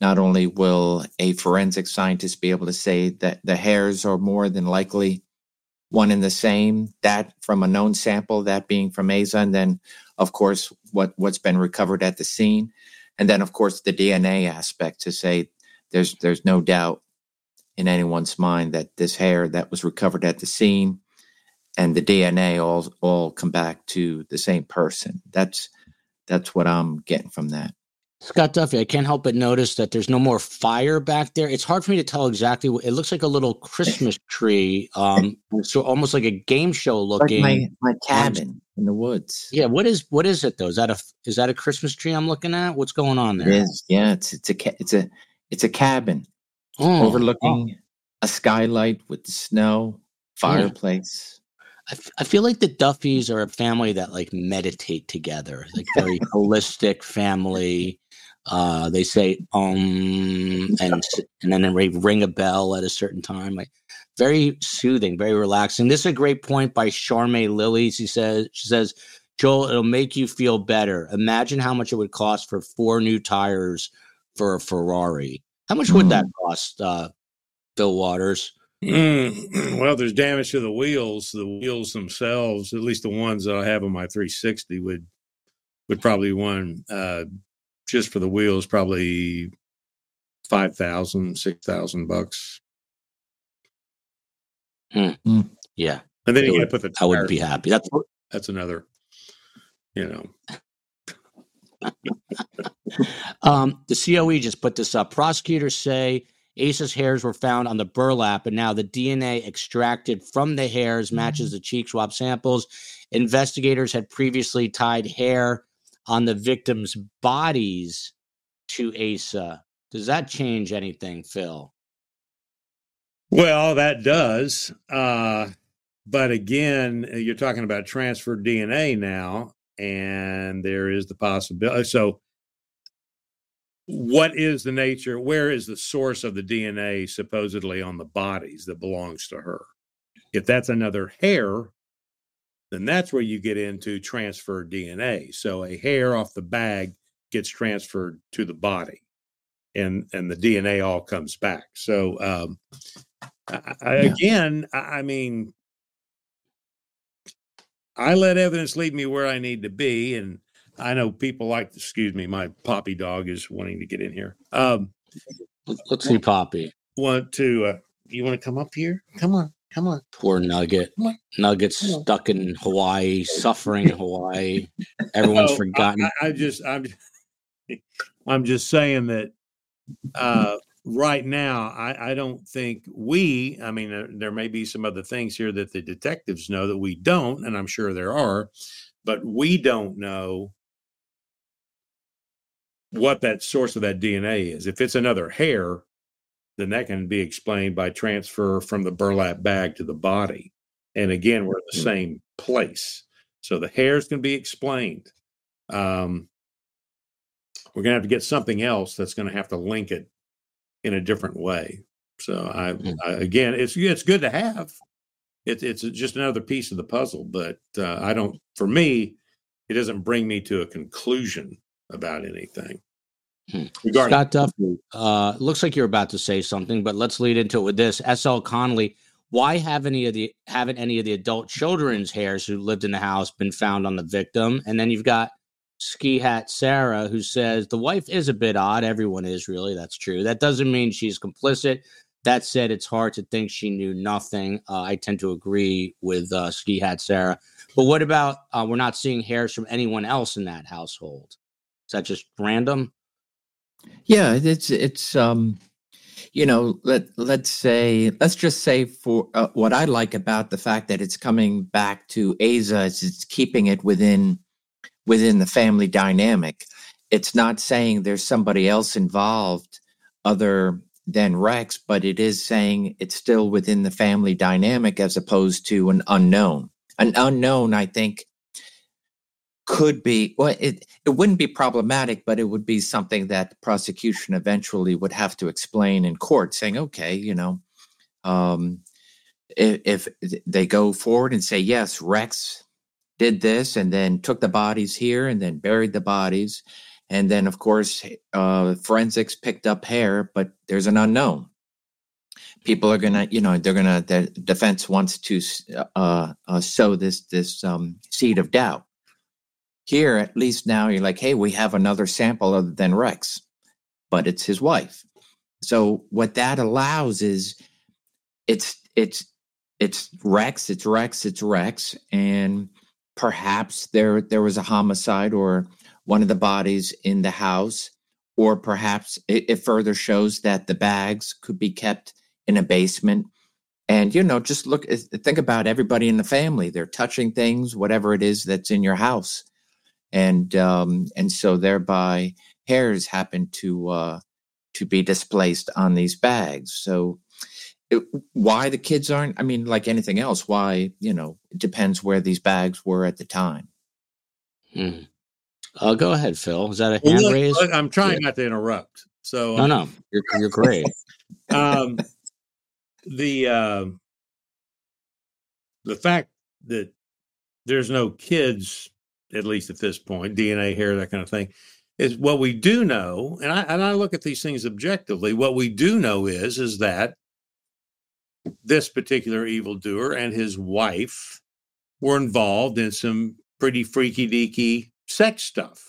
not only will a forensic scientist be able to say that the hairs are more than likely one and the same, that from a known sample, that being from Asa, and then of course what what's been recovered at the scene, and then of course the DNA aspect to say there's there's no doubt in anyone's mind that this hair that was recovered at the scene and the DNA all all come back to the same person. That's that's what I'm getting from that. Scott Duffey, I can't help but notice that there's no more fire back there. It's hard for me to tell exactly. What, it looks like a little Christmas tree, um, so almost like a game show looking. Like my, my cabin in the woods. yeah, what is what is it though? Is that a is that a Christmas tree I'm looking at? What's going on there? there? is. Yeah, it's it's a it's a it's a cabin Oh, overlooking a skylight with the snow, fireplace. I, f- I feel like the Duffeys are a family that like meditate together, like very holistic family. Uh, they say um and and then they ring a bell at a certain time. Like very soothing, very relaxing. This is a great point by Charmaine Lilly. She says she says, Joel, it'll make you feel better. Imagine how much it would cost for four new tires for a Ferrari. How much would that cost, uh, Phil Waters? Mm, well, there's damage to the wheels. The wheels themselves, at least the ones that I have on my 360, would would probably one uh, just for the wheels, probably five thousand, six thousand bucks. Yeah, And then It you got to put the. I would tires- be happy. That's That's another. You know, Um, the COE just put this up. Prosecutors say Asa's hairs were found on the burlap, and now the DNA extracted from the hairs matches the cheek swab samples. Investigators had previously tied hair on the victims' bodies to Asa. Does that change anything, Phil? Well, that does. Uh, but again, you're talking about transferred DNA now, and there is the possibility. So, what is the nature? Where is the source of the DNA supposedly on the bodies that belongs to her? If that's another hair, then that's where you get into transferred DNA. So a hair off the bag gets transferred to the body, and and the DNA all comes back. So um, I, I, Yeah. again, I, I mean, I let evidence lead me where I need to be, and I know people like. Excuse me, my poppy dog is wanting to get in here. Um, Let's see, Poppy. want to? Uh, you want to come up here? Come on, come on. Poor Nugget. Come on. Nugget's Come stuck in Hawaii, suffering in Hawaii. Everyone's I- forgotten. I, I just I'm I'm just saying that uh, right now I, I don't think we. I mean, there, there may be some other things here that the detectives know that we don't, and I'm sure there are, but we don't know what that source of that DNA is. If it's another hair, then that can be explained by transfer from the burlap bag to the body. And again, we're in the Hmm. same place. So the hairs can be explained. Um, we're going to have to get something else that's going to have to link it in a different way. So I, Hmm. I again, it's it's good to have. It, it's just another piece of the puzzle, but uh, I don't. For me, it doesn't bring me to a conclusion about anything. Hmm. Regarding Scott Duffey, uh, looks like you're about to say something, but let's lead into it with this. S.L. Conley, why have any of the haven't any of the adult children's hairs who lived in the house been found on the victim? And then you've got Ski Hat Sarah, who says the wife is a bit odd. Everyone is really. That's true. That doesn't mean she's complicit. That said, it's hard to think she knew nothing. Uh, I tend to agree with uh, Ski Hat Sarah. But what about uh, we're not seeing hairs from anyone else in that household? Is that just random? Yeah, it's it's um you know, let let's say let's just say for uh, what I like about the fact that it's coming back to Asa is it's keeping it within within the family dynamic. It's not saying there's somebody else involved other than Rex, but it is saying it's still within the family dynamic as opposed to an unknown. An unknown, I think, could be well it it wouldn't be problematic but it would be something that the prosecution eventually would have to explain in court saying okay you know um if, if they go forward and say yes rex did this and then took the bodies here and then buried the bodies. And then of course uh forensics picked up hair but there's an unknown. People are gonna you know they're gonna the defense wants to uh, uh sow this this um seed of doubt. Here, at least now you're like, hey, we have another sample other than Rex, but it's his wife. So what that allows is it's it's it's Rex, it's Rex, it's Rex, and perhaps there there was a homicide or one of the bodies in the house, or perhaps it, it further shows that the bags could be kept in a basement. And you know, just look, think about everybody in the family. They're touching things, whatever it is that's in your house and um, and so thereby hairs happen to uh, to be displaced on these bags. So it, why the kids aren't? I mean, like anything else, why you know it depends where these bags were at the time. Hmm. Uh, go ahead, Phil. Is that a Well, hand look, raised? look, I'm trying not to interrupt. So No, no, you're you're great. um, the uh, the fact that there's no kids, at least at this point, DNA, hair, that kind of thing, is what we do know. And I and I look at these things objectively. What we do know is is that this particular evildoer and his wife were involved in some pretty freaky deaky sex stuff.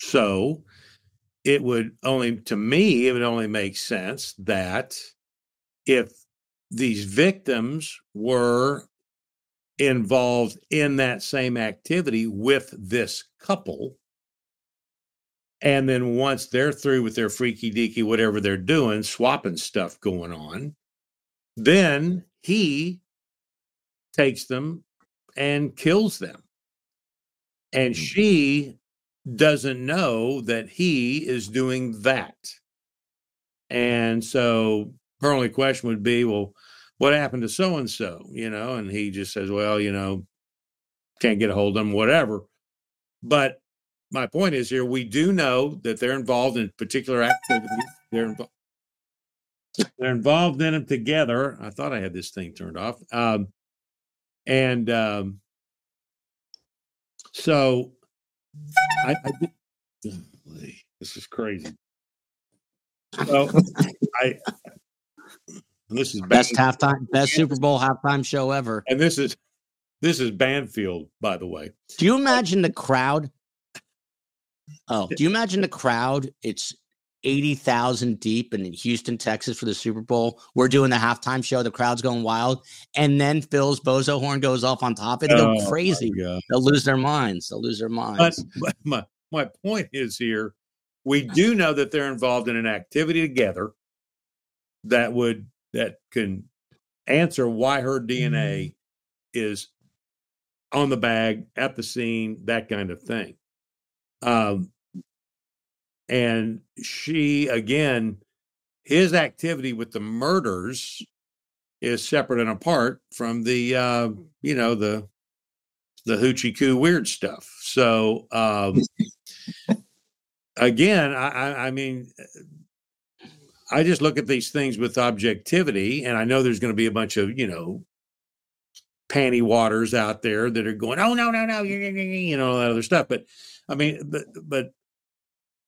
So it would only, to me, it would only make sense that if these victims were involved in that same activity with this couple, and then once they're through with their freaky deaky, whatever they're doing, swapping stuff going on, then he takes them and kills them. And hmm. she doesn't know that he is doing that. And so her only question would be, well, what happened to so and so? You know, and he just says, well, you know, can't get a hold of them, whatever. But my point is here, we do know that they're involved in particular activities. They're involved. They're involved in them together. I thought I had this thing turned off. Um, and um, so I, I did, this is crazy. So I this is best halftime, best Super Bowl halftime show ever. And this is this is Banfield, by the way. Do you imagine the crowd? Oh, do you imagine the crowd? It's 80,000 deep in Houston, Texas for the Super Bowl. We're doing the halftime show. The crowd's going wild. And then Phil's bozo horn goes off on top of it. They'll oh, go crazy. They'll lose their minds. They'll lose their minds. But, my, my point is here we do know that they're involved in an activity together that would, that can answer why her DNA mm-hmm. is on the bag at the scene, that kind of thing. Um, and she, again, his activity with the murders is separate and apart from the, uh, you know, the, the hoochie coo weird stuff. So, um, again, I, I mean, I just look at these things with objectivity, and I know there's going to be a bunch of, you know, panty waters out there that are going, oh no, no, no, you know, all that other stuff. But I mean, but but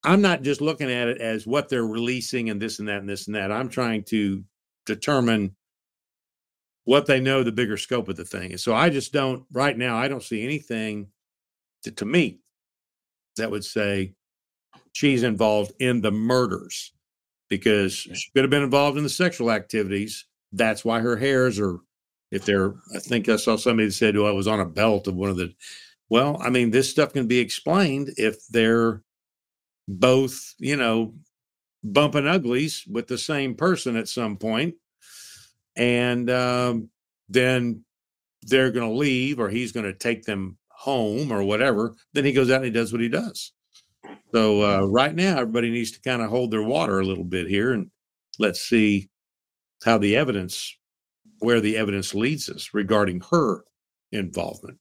I'm not just looking at it as what they're releasing and this and that and this and that. I'm trying to determine what they know the bigger scope of the thing is. So I just don't right now. I don't see anything to, to me that would say she's involved in the murders because she could have been involved in the sexual activities. That's why her hairs are if they're i think i saw somebody that said oh i was on a belt of one of the well i mean this stuff can be explained if they're both you know bumping uglies with the same person at some point and um, then they're going to leave or he's going to take them home or whatever then he goes out and he does what he does so uh, right now everybody needs to kind of hold their water a little bit here and let's see how the evidence where the evidence leads us regarding her involvement.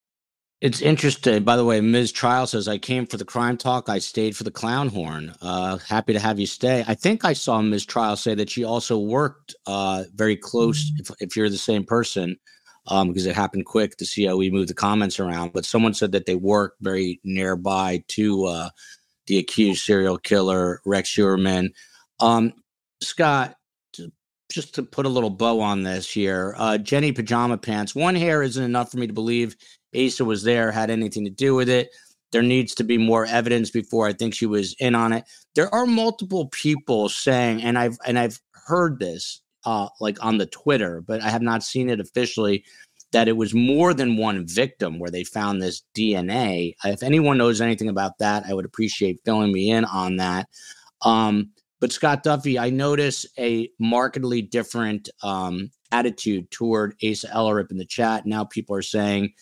It's interesting. By the way, Ms. Trial says, I came for the crime talk. I stayed for the clown horn. Uh, happy to have you stay. I think I saw Ms. Trial say that she also worked uh, very close, if, if, you're the same person, um, because it happened quick to see how we moved the comments around. But someone said that they worked very nearby to uh, the accused serial killer, Rex Heuermann. Um, Scott, just to put a little bow on this here, uh, Jenny Pajama Pants, one hair isn't enough for me to believe Asa was there, had anything to do with it. There needs to be more evidence before I think she was in on it. There are multiple people saying, and I've and I've heard this uh, like on the Twitter, but I have not seen it officially that it was more than one victim where they found this DNA. If anyone knows anything about that, I would appreciate filling me in on that. Um, but Scott Duffey, I notice a markedly different um, attitude toward Asa Ellerup in the chat. Now people are saying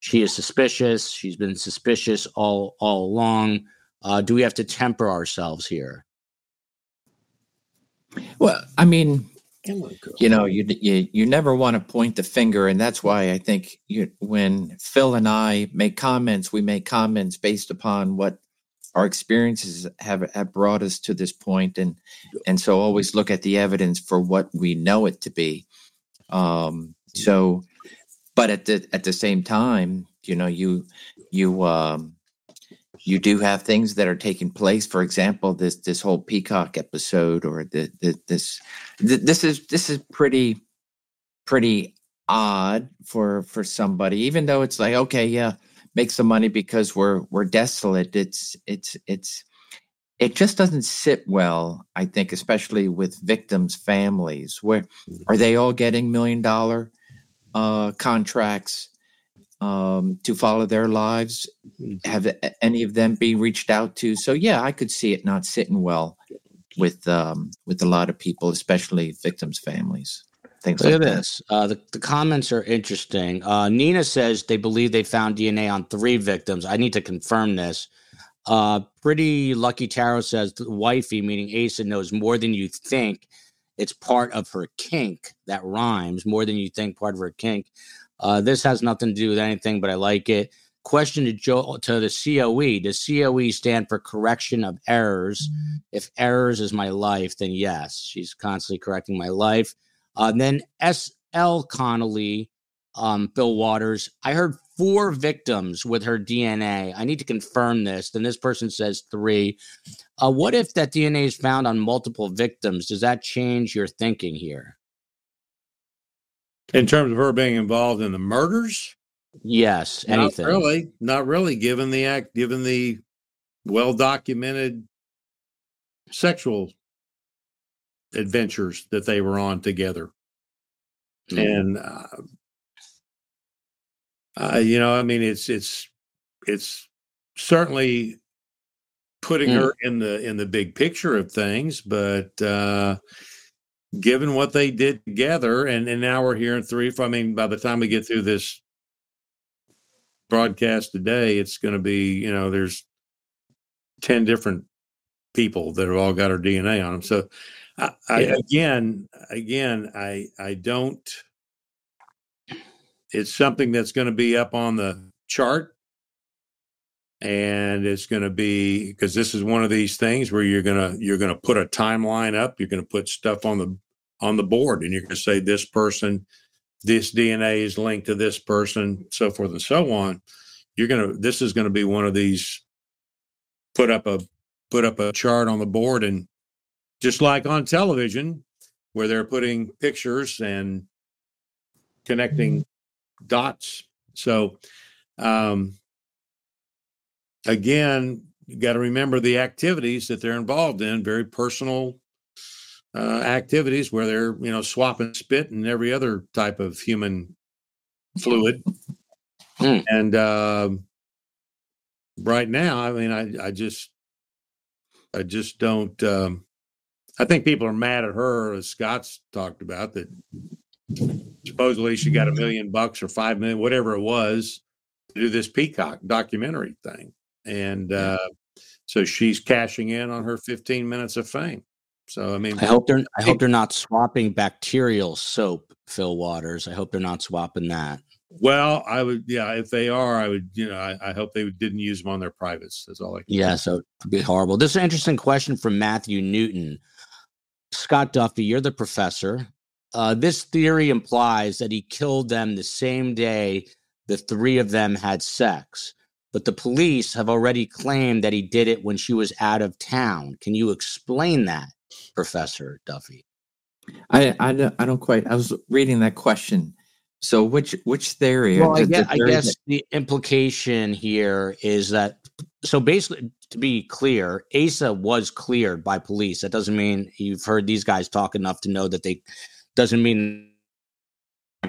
she is suspicious. She's been suspicious all all along. Uh, do we have to temper ourselves here? Well, I mean, you know, you, you you never want to point the finger, and that's why I think you, when Phil and I make comments, we make comments based upon what our experiences have, have brought us to this point and and so always look at the evidence for what we know it to be um so but at the at the same time you know you you um you do have things that are taking place for example this this whole peacock episode or the, the this this is this is pretty pretty odd for for somebody even though it's like okay yeah make some money because we're we're desolate. It's it's it's it just doesn't sit well. I think, especially with victims' families, where are they all getting million dollar uh, contracts um, to follow their lives? Mm-hmm. Have any of them been reached out to? So yeah, I could see it not sitting well with um, with a lot of people, especially victims' families. Things Look like at that. this. Uh, the, the comments are interesting. Uh, Nina says they believe they found DNA on three victims. I need to confirm this. Uh, Pretty Lucky Tarot says the wifey, meaning Asa, knows more than you think. It's part of her kink that rhymes more than you think part of her kink. Uh, this has nothing to do with anything, but I like it. Question to Joe to the COE. Does COE stand for correction of errors? If errors is my life, then yes, she's constantly correcting my life. Uh, then SL Connolly, um, Phil Waters. I heard four victims with her DNA. I need to confirm this. Then this person says three. Uh, what if that DNA is found on multiple victims? Does that change your thinking here? In terms of her being involved in the murders? Yes, anything. Not really. Not really, given the act, given the well documented sexual adventures that they were on together. Mm-hmm. And, uh, uh, you know, I mean, it's, it's, it's certainly putting mm. her in the, in the big picture of things, but, uh, given what they did together, and, and now we're hearing three. I mean, by the time we get through this broadcast today, it's going to be, you know, there's 10 different people that have all got our DNA on them. So I, I again, again, I, I don't, it's something that's going to be up on the chart and it's going to be because this is one of these things where you're going to you're going to put a timeline up you're going to put stuff on the on the board and you're going to say this person this DNA is linked to this person, so forth and so on. You're gonna this is gonna be one of these put up a put up a chart on the board and just like on television where they're putting pictures and connecting dots. So um again, you got to remember the activities that they're involved in, very personal uh, activities where they're you know swapping spit and every other type of human fluid mm. and uh, right now i mean i i just i just don't um, i think people are mad at her as scott's talked about that supposedly she got a million bucks or five million whatever it was to do this peacock documentary thing and uh, so she's cashing in on her 15 minutes of fame so I mean, I hope they're I hope they're not swapping bacterial soap, Phil Waters. I hope they're not swapping that. Well, I would, yeah. If they are, I would, you know, I, I hope they didn't use them on their privates. That's all I. Can yeah, so it'd be horrible. This is an interesting question from Matthew Newton. Scott Duffey, you're the professor. Uh, this theory implies that he killed them the same day the three of them had sex, but the police have already claimed that he did it when she was out of town. Can you explain that? Professor Duffey? I, I, don't, I don't quite. I was reading that question. So which which theory? Well, I guess, I guess that- the implication here is that so basically, to be clear, Asa was cleared by police. That doesn't mean you've heard these guys talk enough to know that they doesn't mean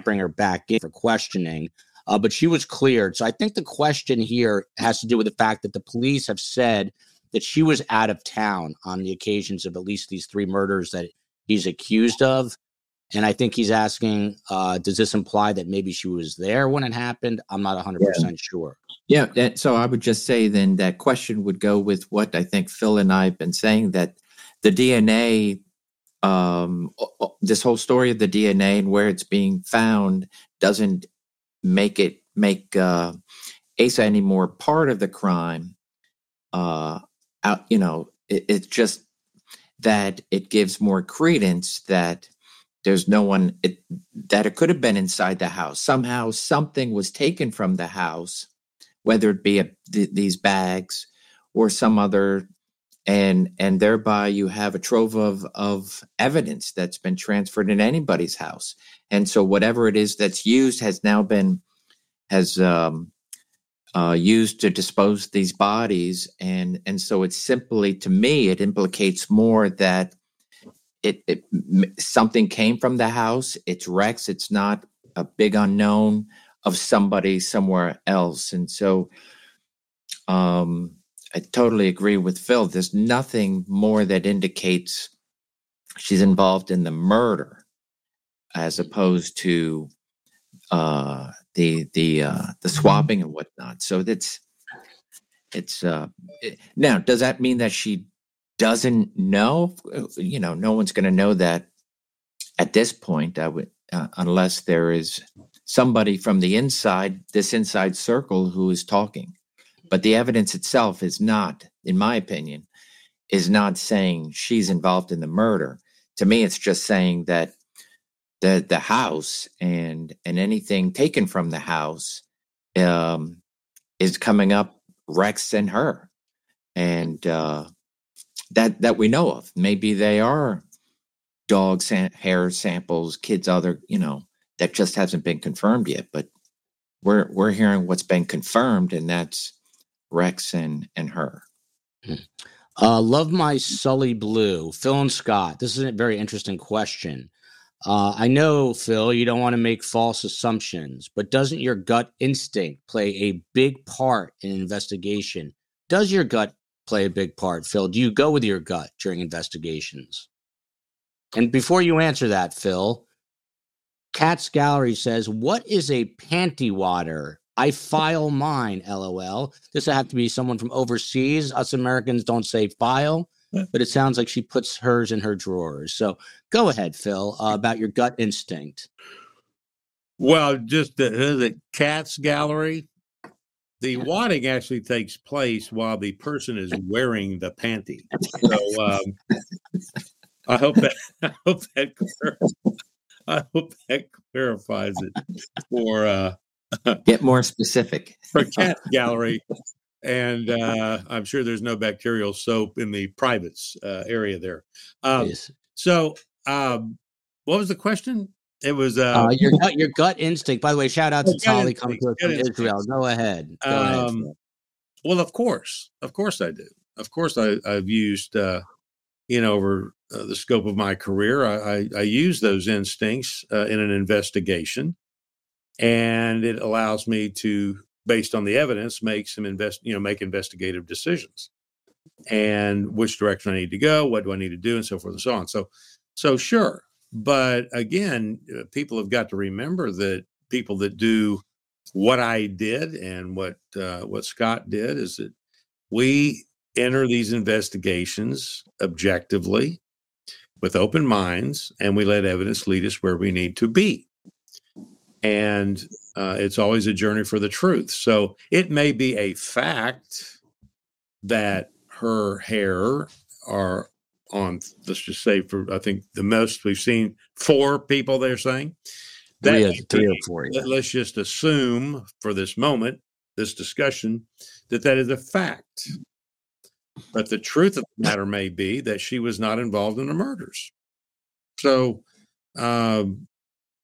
bring her back in for questioning. Uh, but she was cleared. So I think the question here has to do with the fact that the police have said that she was out of town on the occasions of at least these three murders that he's accused of. And I think he's asking, uh, does this imply that maybe she was there when it happened? I'm not 100% yeah. sure. Yeah. That, so I would just say then that question would go with what I think Phil and I have been saying that the DNA, um, this whole story of the DNA and where it's being found doesn't make it make uh, Asa any more part of the crime. Uh, out, you know, it, it's just that it gives more credence that there's no one it, that it could have been inside the house. Somehow something was taken from the house, whether it be a, th- these bags or some other and and thereby you have a trove of of evidence that's been transferred in anybody's house and so whatever it is that's used has now been has um, uh, used to dispose these bodies, and and so it's simply to me it implicates more that it, it something came from the house. It's Rex. It's not a big unknown of somebody somewhere else, and so um, I totally agree with Phil. There's nothing more that indicates she's involved in the murder as opposed to uh, the the uh, the mm-hmm. swapping and whatnot. So that's it's uh, it, now. Does that mean that she doesn't know? You know, no one's going to know that at this point, I would, uh, unless there is somebody from the inside, this inside circle, who is talking. But the evidence itself is not, in my opinion, is not saying she's involved in the murder. To me, it's just saying that the the house and and anything taken from the house um, is coming up Rex and her, and uh, that that we know of. Maybe they are dog sam- hair samples, kids' other, you know, that just hasn't been confirmed yet. But we're we're hearing what's been confirmed, and that's Rex and and her. Hmm. Uh, love my Sully Blue, Phil and Scott. This is a very interesting question. Uh, I know, Phil, you don't want to make false assumptions, but doesn't your gut instinct play a big part in investigation? Does your gut play a big part, Phil? Do you go with your gut during investigations? And before you answer that, Phil, Cat's Gallery says, What is a panty water? I file mine, lol. This would have to be someone from overseas. Us Americans don't say file but it sounds like she puts hers in her drawers. So go ahead, Phil, uh, about your gut instinct. Well, just the, the cat's gallery. The wadding actually takes place while the person is wearing the panty. So um, I hope that I hope that I hope that clarifies it for uh, get more specific for cat gallery and uh, I'm sure there's no bacterial soap in the privates uh, area there. Um, yes. So, um, what was the question? It was uh, uh, your gut, your gut instinct. By the way, shout out to Tali coming to us from Israel. Go ahead. Go um, ahead well, of course, of course, I do. Of course, I, have used, uh, you know, over uh, the scope of my career, I, I, I use those instincts uh, in an investigation, and it allows me to based on the evidence, make some invest, you know, make investigative decisions and which direction I need to go, what do I need to do, and so forth and so on. So, so sure, but again, uh, people have got to remember that people that do what I did and what uh, what Scott did is that we enter these investigations objectively with open minds, and we let evidence lead us where we need to be and uh, it's always a journey for the truth. So it may be a fact that her hair are on, let's just say, for I think the most we've seen four people they're saying. That three, three or four. Yeah. Let's just assume for this moment, this discussion, that that is a fact. But the truth of the matter may be that she was not involved in the murders. So, um,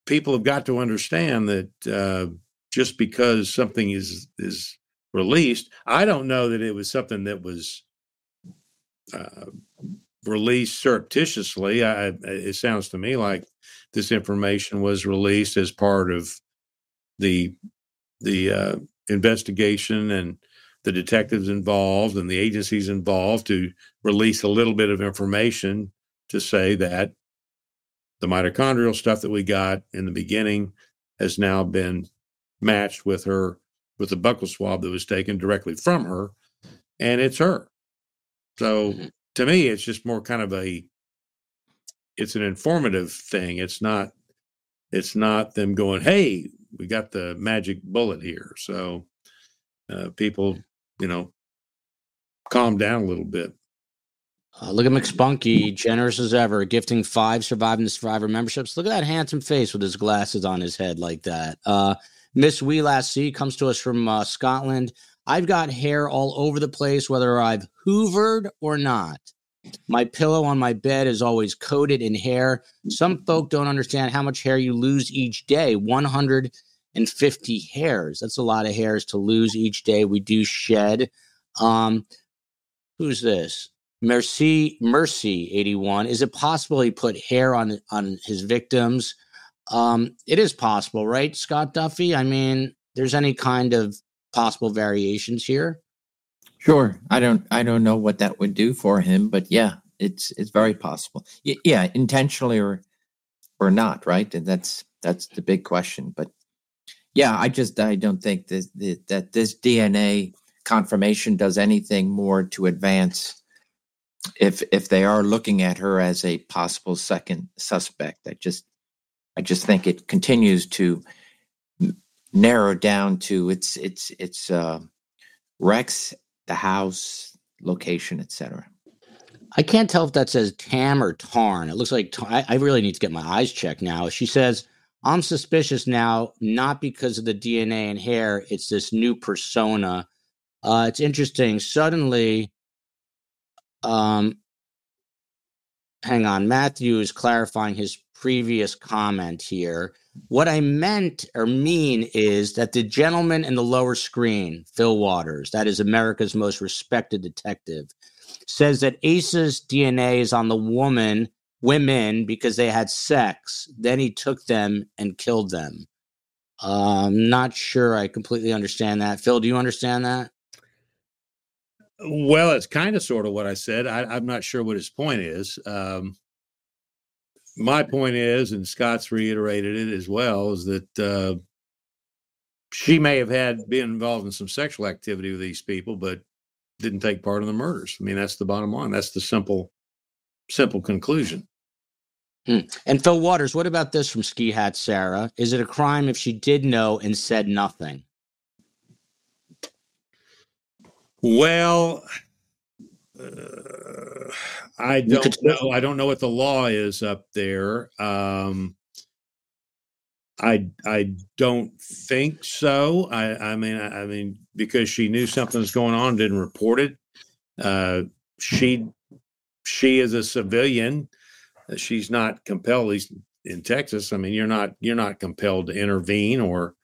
people have got to understand that uh, just because something is is released, I don't know that it was something that was uh, released surreptitiously. I, it sounds to me like this information was released as part of the the uh, investigation and the detectives involved and the agencies involved to release a little bit of information to say that the mitochondrial stuff that we got in the beginning has now been matched with her with the buccal swab that was taken directly from her and it's her. So mm-hmm. to me it's just more kind of a it's an informative thing. It's not it's not them going hey we got the magic bullet here. So uh, people you know calm down a little bit uh, look at McSpunky, generous as ever, gifting five surviving the survivor memberships. Look at that handsome face with his glasses on his head like that. Uh, Miss Wee Last C comes to us from uh, Scotland. I've got hair all over the place, whether I've hoovered or not. My pillow on my bed is always coated in hair. Some folk don't understand how much hair you lose each day 150 hairs. That's a lot of hairs to lose each day. We do shed. Um, who's this? Mercy Mercy 81. Is it possible he put hair on on his victims? Um, it is possible, right, Scott Duffey? I mean, there's any kind of possible variations here. Sure. I don't I don't know what that would do for him, but yeah, it's it's very possible. Y- yeah, intentionally or or not, right? And that's that's the big question. But yeah, I just I don't think that that this DNA confirmation does anything more to advance if if they are looking at her as a possible second suspect. I just I just think it continues to narrow down to its its its uh, Rex, the house, location, etc. I can't tell if that says Tam or Tarn. It looks like I, I really need to get my eyes checked now. She says, I'm suspicious now, not because of the DNA and hair, it's this new persona. Uh, it's interesting. Suddenly, um, hang on, Matthew is clarifying his previous comment here. What I meant or mean is that the gentleman in the lower screen, Phil Waters, that is America's most respected detective, says that Asa's DNA is on the woman, women, because they had sex. Then he took them and killed them. I'm not sure I completely understand that. Phil, do you understand that? Well, it's kind of sort of what I said. I, am not sure what his point is. Um, my point is, and Scott's reiterated it as well, is that uh, she may have had been involved in some sexual activity with these people, but didn't take part in the murders. I mean, that's the bottom line. That's the simple, simple conclusion. Hmm. And Phil Waters, what about this from Ski Hat Sarah? Is it a crime if she did know and said nothing? Well, uh, I don't know. I don't know what the law is up there. Um, I I don't think so. I I mean I, I mean because she knew something was going on, didn't report it. Uh, she she is a civilian. She's not compelled. At least in Texas, I mean, you're not you're not compelled to intervene or,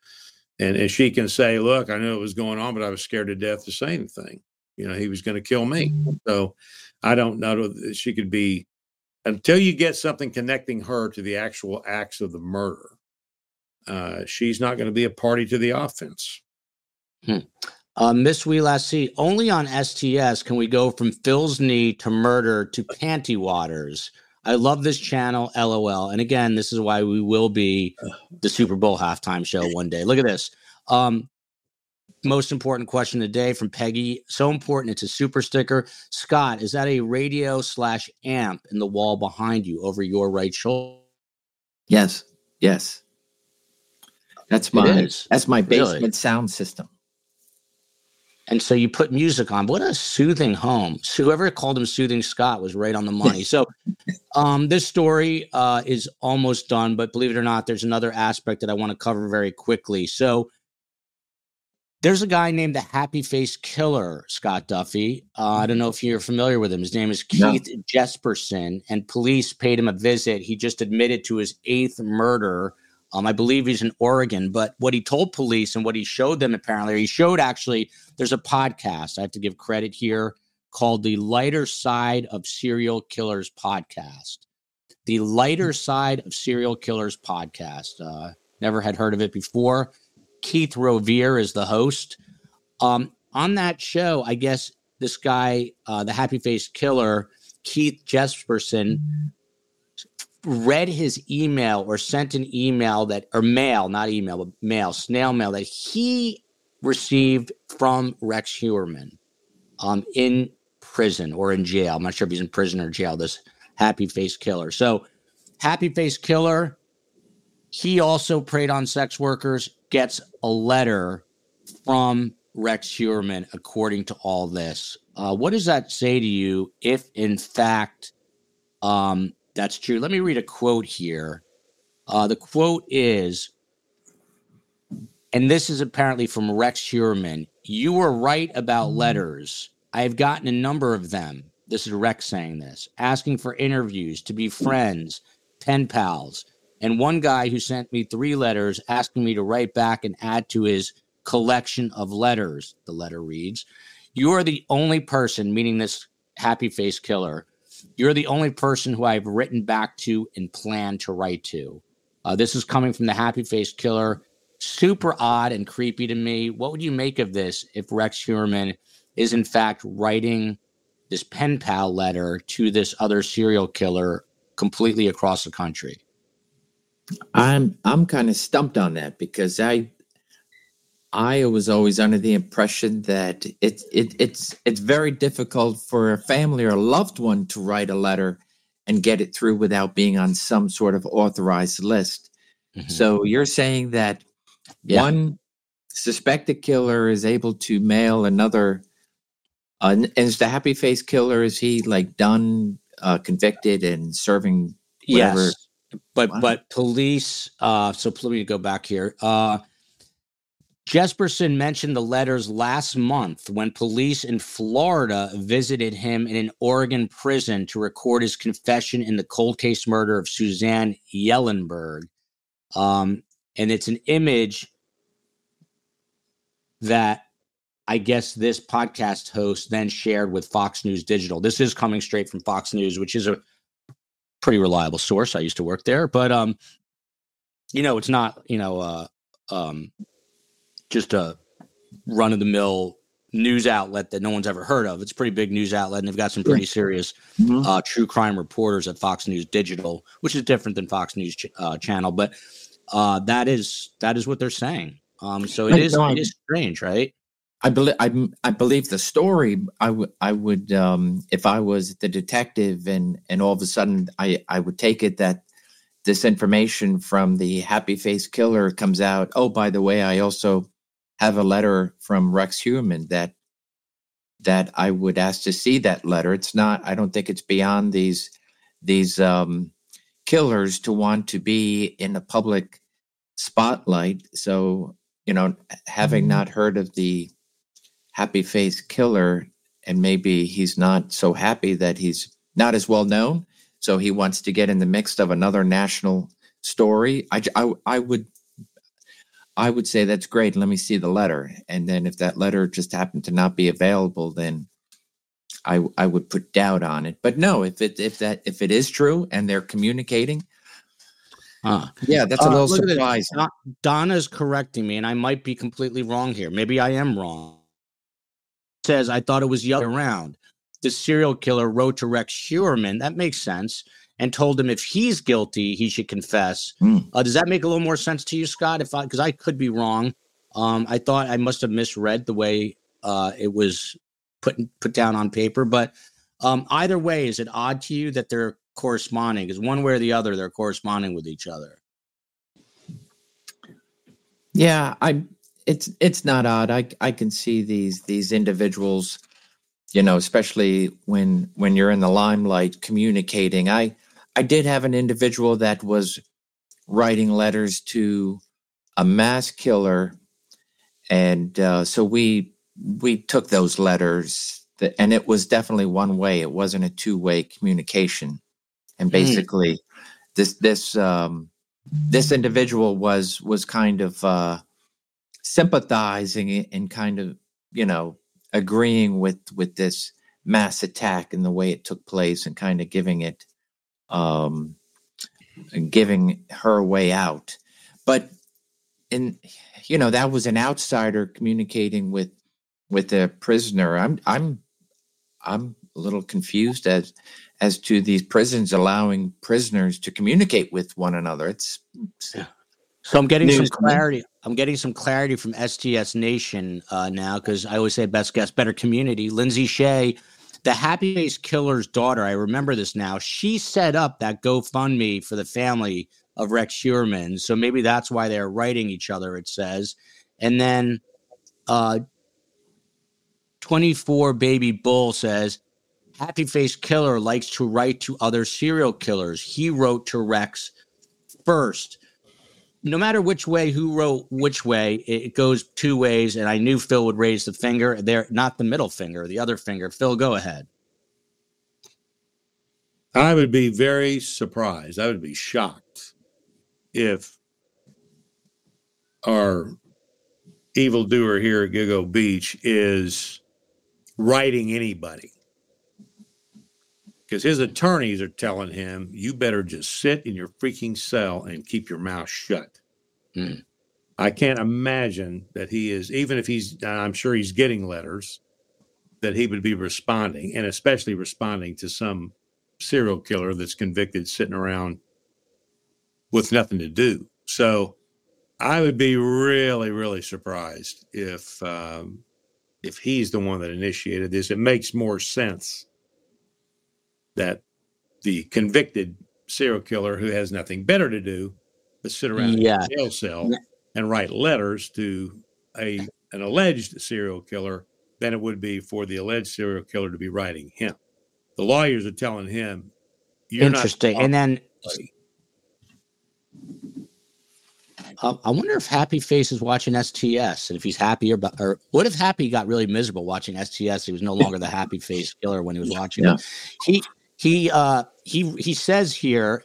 and, and she can say, "Look, I knew it was going on, but I was scared to death to say anything." You know, he was going to kill me. Mm-hmm. So I don't know that she could be until you get something connecting her to the actual acts of the murder. Uh, she's not going to be a party to the offense. Hmm. Uh, Miss We Last See, only on STS can we go from Phil's knee to murder to panty waters. I love this channel, LOL. And again, this is why we will be the Super Bowl halftime show one day. Look at this. Um, most important question today from Peggy. So important. It's a super sticker. Scott, is that a radio slash amp in the wall behind you over your right shoulder? Yes. Yes. That's my that's my basement really? sound system. And so you put music on. What a soothing home. So whoever called him soothing Scott was right on the money. So um, this story uh, is almost done, but believe it or not, there's another aspect that I want to cover very quickly. So there's a guy named the Happy Face Killer, Scott Duffey. Uh, I don't know if you're familiar with him. His name is Keith no. Jesperson, and police paid him a visit. He just admitted to his eighth murder. Um, I believe he's in Oregon, but what he told police and what he showed them apparently, he showed actually, there's a podcast I have to give credit here called The Lighter Side of Serial Killers Podcast. The Lighter Side of Serial Killers Podcast. Uh, never had heard of it before Keith Rovere is the host. Um, on that show, I guess this guy, uh, the Happy Face Killer, Keith Jesperson, read his email or sent an email that, or mail, not email, but mail, snail mail that he received from Rex Heuermann um, in prison or in jail. I'm not sure if he's in prison or jail, this Happy Face Killer. So, Happy Face Killer, he also preyed on sex workers gets a letter from Rex Heuermann, according to all this. Uh, what does that say to you if, in fact, um, that's true? Let me read a quote here. Uh, the quote is, and this is apparently from Rex Heuermann You were right about letters. I have gotten a number of them. This is Rex saying this, asking for interviews, to be friends, pen pals and one guy who sent me three letters asking me to write back and add to his collection of letters. The letter reads, You are the only person, meaning this happy face killer, you're the only person who I've written back to and plan to write to. Uh, this is coming from the happy face killer. Super odd and creepy to me. What would you make of this if Rex Heuermann is in fact writing this pen pal letter to this other serial killer completely across the country? I'm I'm kind of stumped on that because I I was always under the impression that it's it, it's it's very difficult for a family or a loved one to write a letter and get it through without being on some sort of authorized list. Mm-hmm. So you're saying that yeah. one suspected killer is able to mail another. Uh, is the happy face killer? Is he like done, uh, convicted, and serving? Whatever? Yes, but wow. but police. Uh, so let me go back here. Uh, Jesperson mentioned the letters last month when police in Florida visited him in an Oregon prison to record his confession in the cold case murder of Suzanne Kjellenberg. Um, and it's an image that I guess this podcast host then shared with Fox News Digital. This is coming straight from Fox News, which is a pretty reliable source. I used to work there, but um, you know, it's not you know uh, um, just a run of the mill news outlet that no one's ever heard of. It's a pretty big news outlet, and they've got some pretty serious mm-hmm. uh, true crime reporters at Fox News Digital, which is different than Fox News ch- uh, channel. But uh, that is that is what they're saying. Um, so it is it is strange, right? I believe I, I believe the story. I would I would um, if I was the detective and and all of a sudden I I would take it that this information from the happy face killer comes out. Oh, by the way, I also have a letter from Rex Heuermann that that I would ask to see that letter. It's not. I don't think it's beyond these these um, killers to want to be in the public spotlight. So you know, having not heard of the happy face killer, and maybe he's not so happy that he's not as well known. So he wants to get in the mix of another national story. I, I, I would I would say that's great. Let me see the letter. And then if that letter just happened to not be available, then I I would put doubt on it. But no, if it if that if it is true and they're communicating, uh, yeah, that's a uh, little surprising. Donna's correcting me, and I might be completely wrong here. Maybe I am wrong. Says I thought it was the other around. The serial killer wrote to Rex Heuermann. That makes sense and told him if he's guilty, he should confess. Mm. Uh, does that make a little more sense to you, Scott? If I because I could be wrong. Um, I thought I must have misread the way uh, it was put put down on paper, but um, either way, is it odd to you that they're corresponding? Because one way or the other, they're corresponding with each other. Yeah, I it's it's not odd. I I can see these these individuals, you know, especially when when you're in the limelight communicating. I I did have an individual that was writing letters to a mass killer, and uh, so we we took those letters, that, and it was definitely one way. It wasn't a two way communication, and hmm. basically, mm. this this um, this individual was was kind of uh, sympathizing and kind of you know agreeing with with this mass attack and the way it took place, and kind of giving it um, giving her way out. But in you know that was an outsider communicating with with a prisoner. I'm I'm I'm a little confused as as to these prisons allowing prisoners to communicate with one another. It's, it's yeah. So I'm getting some clarity. I'm getting some clarity from STS Nation uh, now because I always say best guess, better community. Lindsay Shea the Happy Face Killer's daughter, I remember this now, she set up that GoFundMe for the family of Rex Heuermann. So maybe that's why they're writing each other, it says. And then uh, 24 Baby Bull says, Happy Face Killer likes to write to other serial killers. He wrote to Rex first no matter which way who wrote which way, it goes two ways. And I knew Phil would raise the finger there, not the middle finger, the other finger. Phil, go ahead. I would be very surprised. I would be shocked if our evildoer here at Gilgo Beach is writing anybody. Because his attorneys are telling him, you better just sit in your freaking cell and keep your mouth shut. Mm. I can't imagine that he is, even if he's, I'm sure he's getting letters, that he would be responding, and especially responding to some serial killer that's convicted sitting around with nothing to do. So I would be really, really surprised if um, if he's the one that initiated this. It makes more sense that the convicted serial killer who has nothing better to do but sit around Yeah. in a jail cell and write letters to a an alleged serial killer than it would be for the alleged serial killer to be writing him. The lawyers are telling him, "You're not Interesting. And then uh, I wonder if Happy Face is watching STS and if he's happier or, or what if Happy got really miserable watching STS? He was no longer the Happy Face killer when he was watching Yeah. it. He he uh he he says here,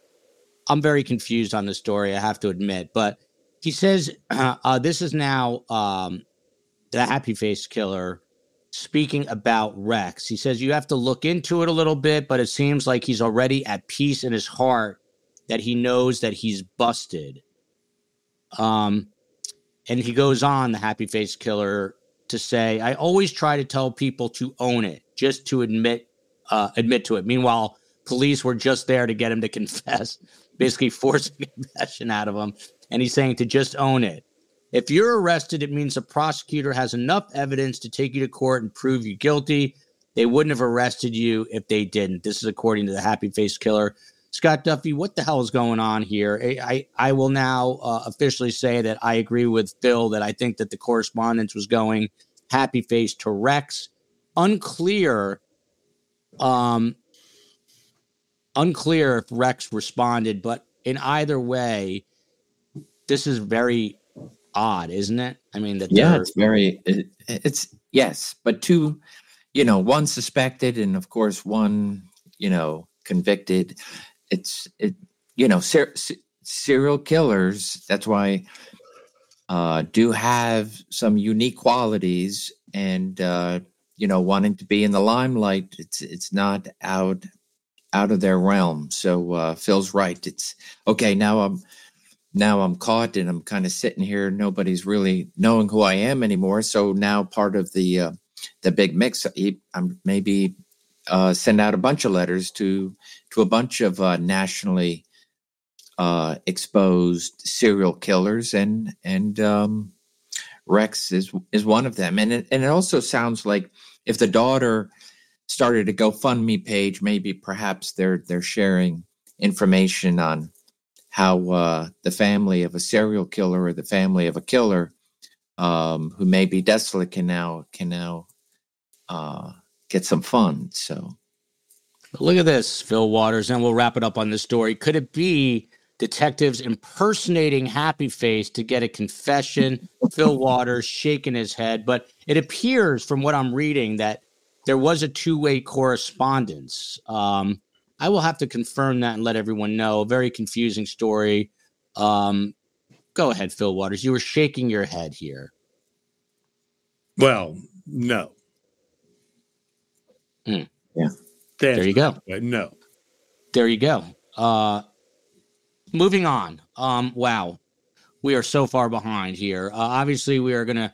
I'm very confused on this story. I have to admit, but he says uh, uh, this is now um the Happy Face killer speaking about Rex. He says you have to look into it a little bit, but it seems like he's already at peace in his heart that he knows that he's busted. Um, and he goes on, the happy face killer, to say, "I always try to tell people to own it, just to admit, uh, admit to it." Meanwhile, police were just there to get him to confess, basically forcing confession out of him. And he's saying to just own it. If you're arrested, it means the prosecutor has enough evidence to take you to court and prove you guilty. They wouldn't have arrested you if they didn't. This is according to the happy face killer. Scott Duffey, what the hell is going on here? I I, I will now uh, officially say that I agree with Phil that I think that the correspondence was going happy face to Rex. Unclear, um, unclear if Rex responded, but in either way, this is very odd, isn't it? I mean, that Yeah, it's very. It, it's yes, but two, you know, one suspected and of course one, you know, convicted. It's it, you know, ser- se- serial killers. That's why uh, do have some unique qualities, and uh, you know, wanting to be in the limelight. It's it's not out out of their realm. So uh, Phil's right. It's okay now. I'm now I'm caught and I'm kind of sitting here. Nobody's really knowing who I am anymore. So now part of the uh, the big mix, I'm maybe uh, send out a bunch of letters to to a bunch of uh, nationally uh, exposed serial killers, and and um, Rex is is one of them. And it, and it also sounds like if the daughter started a GoFundMe page, maybe perhaps they're they're sharing information on how uh, the family of a serial killer or the family of a killer um, who may be desolate can now can now uh, get some funds. So Look at this, Phil Waters, and we'll wrap it up on this story. Could it be detectives impersonating Happy Face to get a confession? Phil Waters shaking his head, but it appears from what I'm reading that there was a two-way correspondence. Um, I will have to confirm that and let everyone know. A very confusing story. Um, go ahead, Phil Waters. You were shaking your head here. Well, no. Hmm. Yeah. There you go. No. there you go. Uh, moving on. Um, wow, we are so far behind here. Uh, obviously, we are going to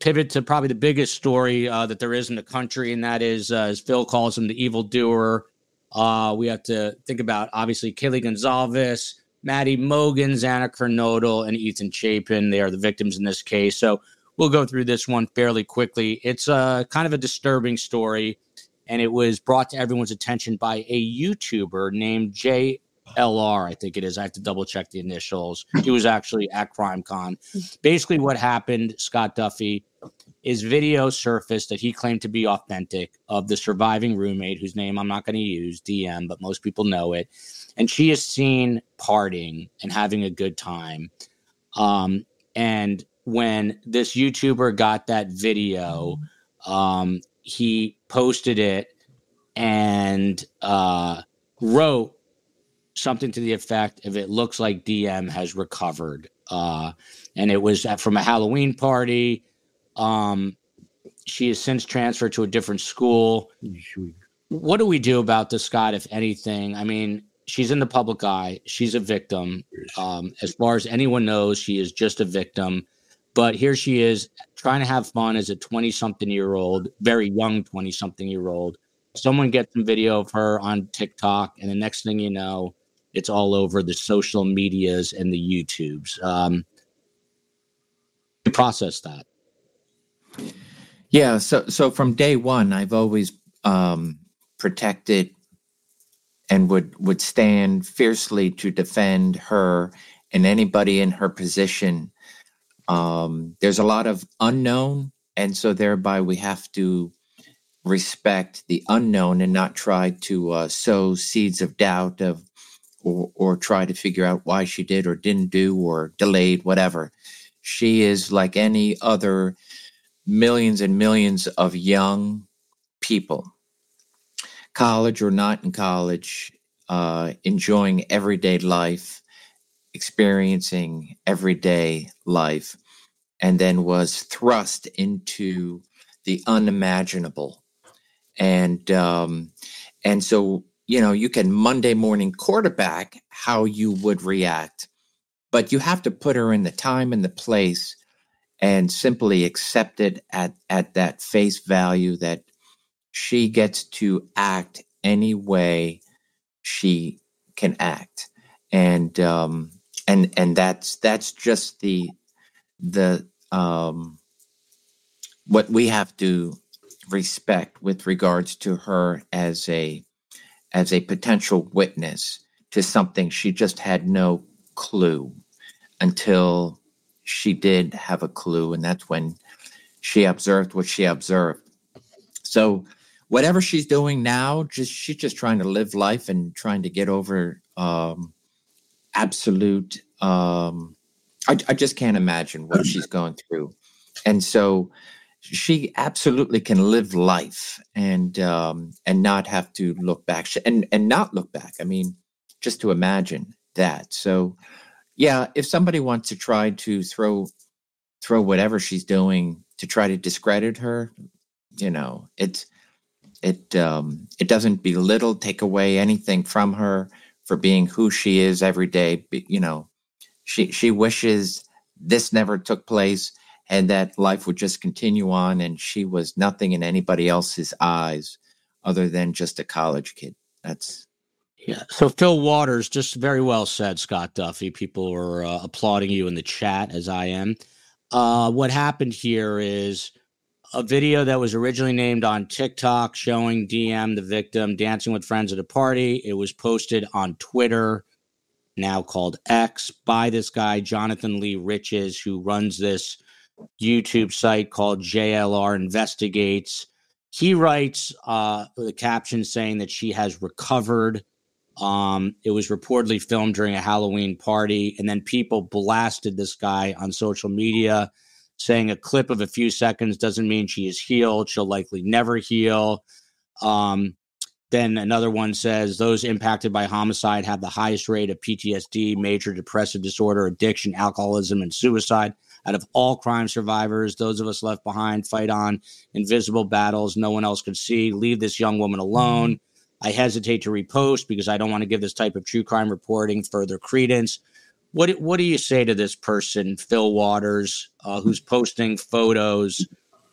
pivot to probably the biggest story uh, that there is in the country, and that is, uh, as Phil calls him, the evildoer. Uh, we have to think about obviously Kaylee Goncalves, Maddie Mogen, Xana Kernodle, and Ethan Chapin. They are the victims in this case. So we'll go through this one fairly quickly. It's uh, kind of a disturbing story and it was brought to everyone's attention by a YouTuber named JLR, I think it is. I have to double check the initials. He was actually at CrimeCon. Basically, what happened, Scott Duffey, is video surfaced that he claimed to be authentic of the surviving roommate, whose name I'm not going to use, DM, but most people know it. And she is seen partying and having a good time. Um, and when this YouTuber got that video, um, he posted it and uh, wrote something to the effect of it looks like DM has recovered. Uh, and it was at- from a Halloween party. Um, she has since transferred to a different school. What do we do about this, Scott, if anything? I mean, she's in the public eye. She's a victim. Um, as far as anyone knows, she is just a victim. But here she is trying to have fun as a 20 something year old, very young 20 something year old. Someone gets some video of her on TikTok, and the next thing you know, it's all over the social medias and the YouTubes. Um, process that? Yeah, so so from day one, I've always um, protected and would would stand fiercely to defend her and anybody in her position. Um, there's a lot of unknown, and so thereby we have to respect the unknown and not try to uh, sow seeds of doubt of or, or try to figure out why she did or didn't do or delayed whatever. She is like any other millions and millions of young people. College or not in college uh, enjoying everyday life experiencing everyday life and then was thrust into the unimaginable. And um, and so you know you can Monday morning quarterback how you would react, but you have to put her in the time and the place, and simply accept it at at that face value that she gets to act any way she can act, and um, and and that's that's just the the um, what we have to respect with regards to her as a as a potential witness to something she just had no clue until she did have a clue and that's when she observed what she observed. So whatever she's doing now just she's just trying to live life and trying to get over um absolute um I, I just can't imagine what she's going through. And so she absolutely can live life and um, and not have to look back and and not look back. I mean, just to imagine that. So, yeah, if somebody wants to try to throw throw whatever she's doing to try to discredit her, you know, it it um, it doesn't belittle, take away anything from her for being who she is every day. You know, she she wishes this never took place and that life would just continue on and she was nothing in anybody else's eyes other than just a college kid. That's yeah so phil waters just very well said scott duffey. People are uh, applauding you in the chat as i am. Uh, what happened here is a video that was originally named on tiktok showing dm the victim dancing with friends at a party. It was posted on twitter now called x by this guy jonathan lee riches who runs this YouTube site called JLR Investigates. He writes uh, the caption saying that she has recovered. Um, it was reportedly filmed during a Halloween party, and then people blasted this guy on social media, saying a clip of a few seconds doesn't mean she is healed. She'll likely never heal. Um, then another one says those impacted by homicide have the highest rate of PTSD, major depressive disorder, addiction, alcoholism, and suicide out of all crime survivors, those of us left behind fight on invisible battles no one else could see. Leave this young woman alone. I hesitate to repost because I don't want to give this type of true crime reporting further credence. What what do you say to this person, Phil Waters, uh, who's posting photos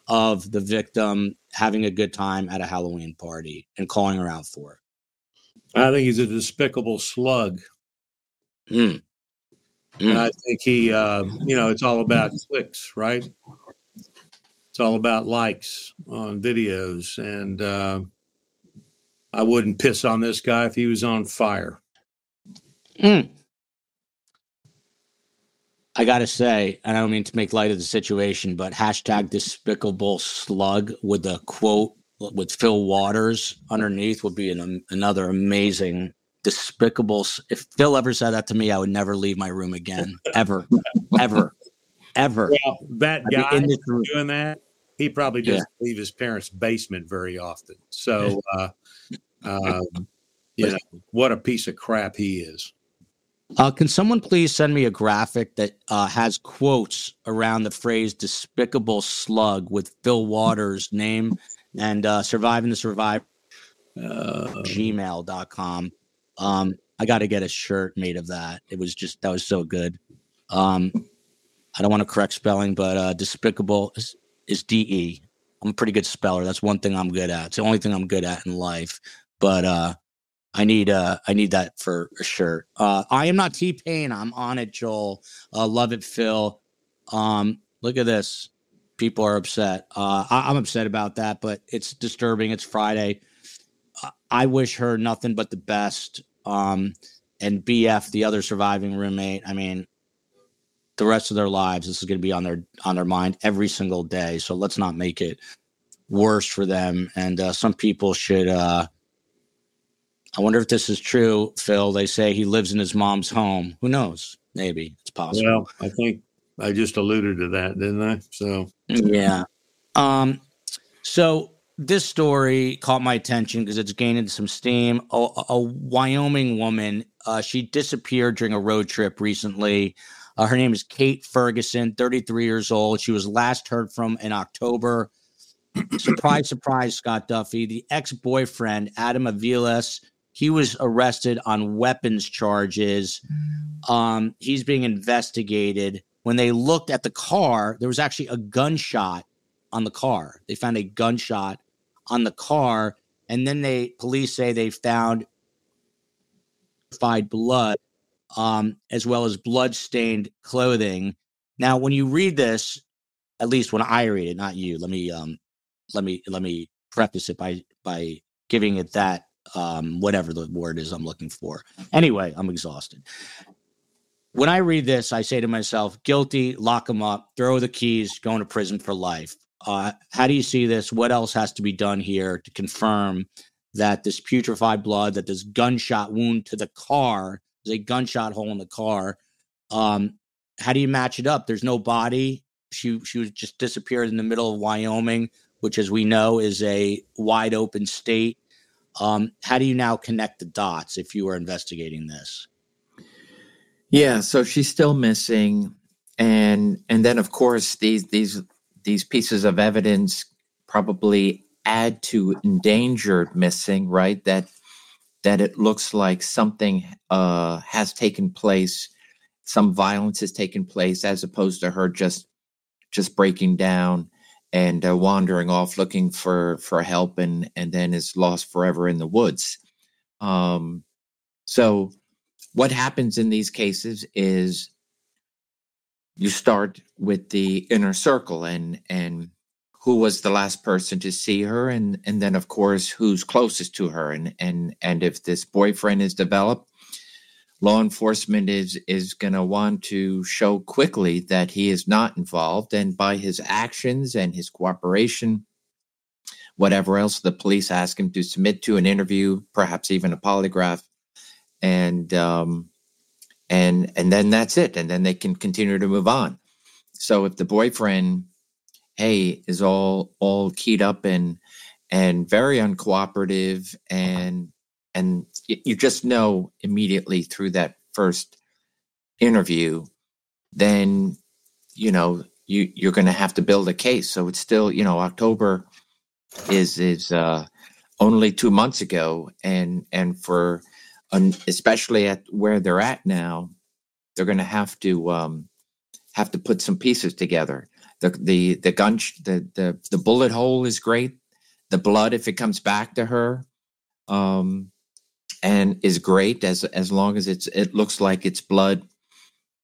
of the victim having a good time at a Halloween party and calling her out for it? I think he's a despicable slug. Mm. Mm. And I think he, uh, you know, it's all about clicks, right? It's all about likes on videos. And uh, I wouldn't piss on this guy if he was on fire. Mm. I got to say, and I don't mean to make light of the situation, but hashtag despicable slug with a quote with Phil Waters underneath would be an, another amazing despicable. If Phil ever said that to me, I would never leave my room again, ever, ever, ever. Well, that guy doing that, he probably doesn't yeah. leave his parents' basement very often. So, uh, um, you know, what a piece of crap he is. Uh, can someone please send me a graphic that uh, has quotes around the phrase despicable slug with Phil Waters' name and uh, surviving the survive uh, gmail.com. Um, I got to get a shirt made of that. It was just that was so good. Um, I don't want to correct spelling, but uh, despicable is, is D E. I'm a pretty good speller. That's one thing I'm good at. It's the only thing I'm good at in life. But uh, I need uh, I need that for a shirt. Uh, I am not T Pain. I'm on it, Joel. Uh, love it, Phil. Um, Look at this. People are upset. Uh, I, I'm upset about that, but it's disturbing. It's Friday. I- I wish her nothing but the best. Um, and BF, the other surviving roommate. I mean, the rest of their lives, this is going to be on their on their mind every single day. So let's not make it worse for them. And uh, some people should. Uh, I wonder if this is true, Phil. They say he lives in his mom's home. Who knows? Maybe it's possible. Well, I think I just alluded to that, didn't I? So Yeah. Um. So this story caught my attention because it's gaining some steam. A, a Wyoming woman, uh, she disappeared during a road trip recently. Uh, her name is Kate Ferguson, 33 years old. She was last heard from in October. surprise, surprise, Scott Duffey. The ex boyfriend, Adam Aviles, he was arrested on weapons charges. Um, he's being investigated. When they looked at the car, there was actually a gunshot on the car. They found a gunshot on the car, and then they police say they found blood, um, as well as blood-stained clothing. Now, when you read this, at least when I read it, not you. Let me um, let me let me preface it by by giving it that um, whatever the word is I'm looking for. Anyway, I'm exhausted. When I read this, I say to myself, guilty, lock him up, throw the keys, going to prison for life. Uh, how do you see this? What else has to be done here to confirm that this putrefied blood, that this gunshot wound to the car, there's a gunshot hole in the car? Um, how do you match it up? There's no body. She she was just disappeared in the middle of Wyoming, which, as we know, is a wide open state. Um, how do you now connect the dots if you were investigating this? Yeah, so she's still missing, and and then of course these these these pieces of evidence probably add to endangered missing, right? That that it looks like something uh, has taken place, some violence has taken place, as opposed to her just just breaking down and uh, wandering off looking for for help, and and then is lost forever in the woods. Um, so what happens in these cases is you start with the inner circle and and who was the last person to see her and and then of course who's closest to her. And and and if this boyfriend is developed law enforcement is is going to want to show quickly that he is not involved. And by his actions and his cooperation whatever else the police ask him to submit to an interview perhaps even a polygraph and um, and and then that's it and then they can continue to move on. So if the boyfriend hey is all all keyed up and and very uncooperative and and you just know immediately through that first interview then you know you you're going to have to build a case. So it's still you know october is is uh only two months ago and and for and especially at where they're at now, they're going to have to um, have to put some pieces together. The the the gun the the the bullet hole is great. The blood, if it comes back to her, um, and is great as as long as it's it looks like it's blood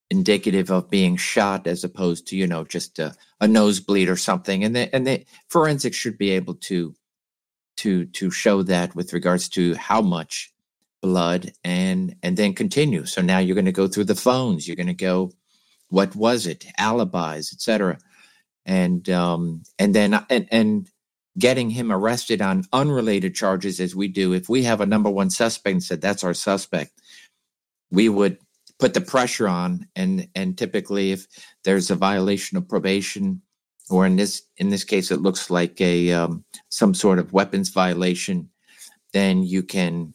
indicative of being shot as opposed to you know just a, a nosebleed or something and the and the forensics should be able to to to show that with regards to how much blood and and then continue. So now you're going to go through the phones. You're going to go what was it? Alibis etc and um and then and and getting him arrested on unrelated charges as we do if we have a number one suspect and said that's our suspect we would put the pressure on. And and typically if there's a violation of probation or in this in this case it looks like a um, some sort of weapons violation then you can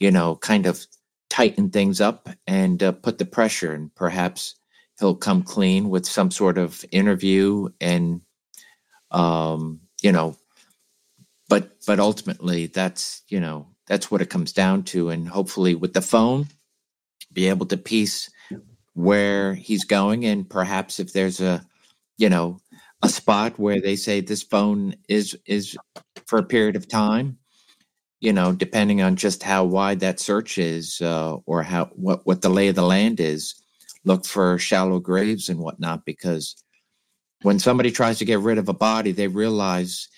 you know, kind of tighten things up and uh, put the pressure, and perhaps he'll come clean with some sort of interview, and um, you know, but but ultimately, that's you know, that's what it comes down to, and hopefully, with the phone, be able to piece where he's going, and perhaps if there's a, you know, a spot where they say this phone is is for a period of time you know, depending on just how wide that search is uh, or how what what the lay of the land is, look for shallow graves and whatnot because when somebody tries to get rid of a body, they realize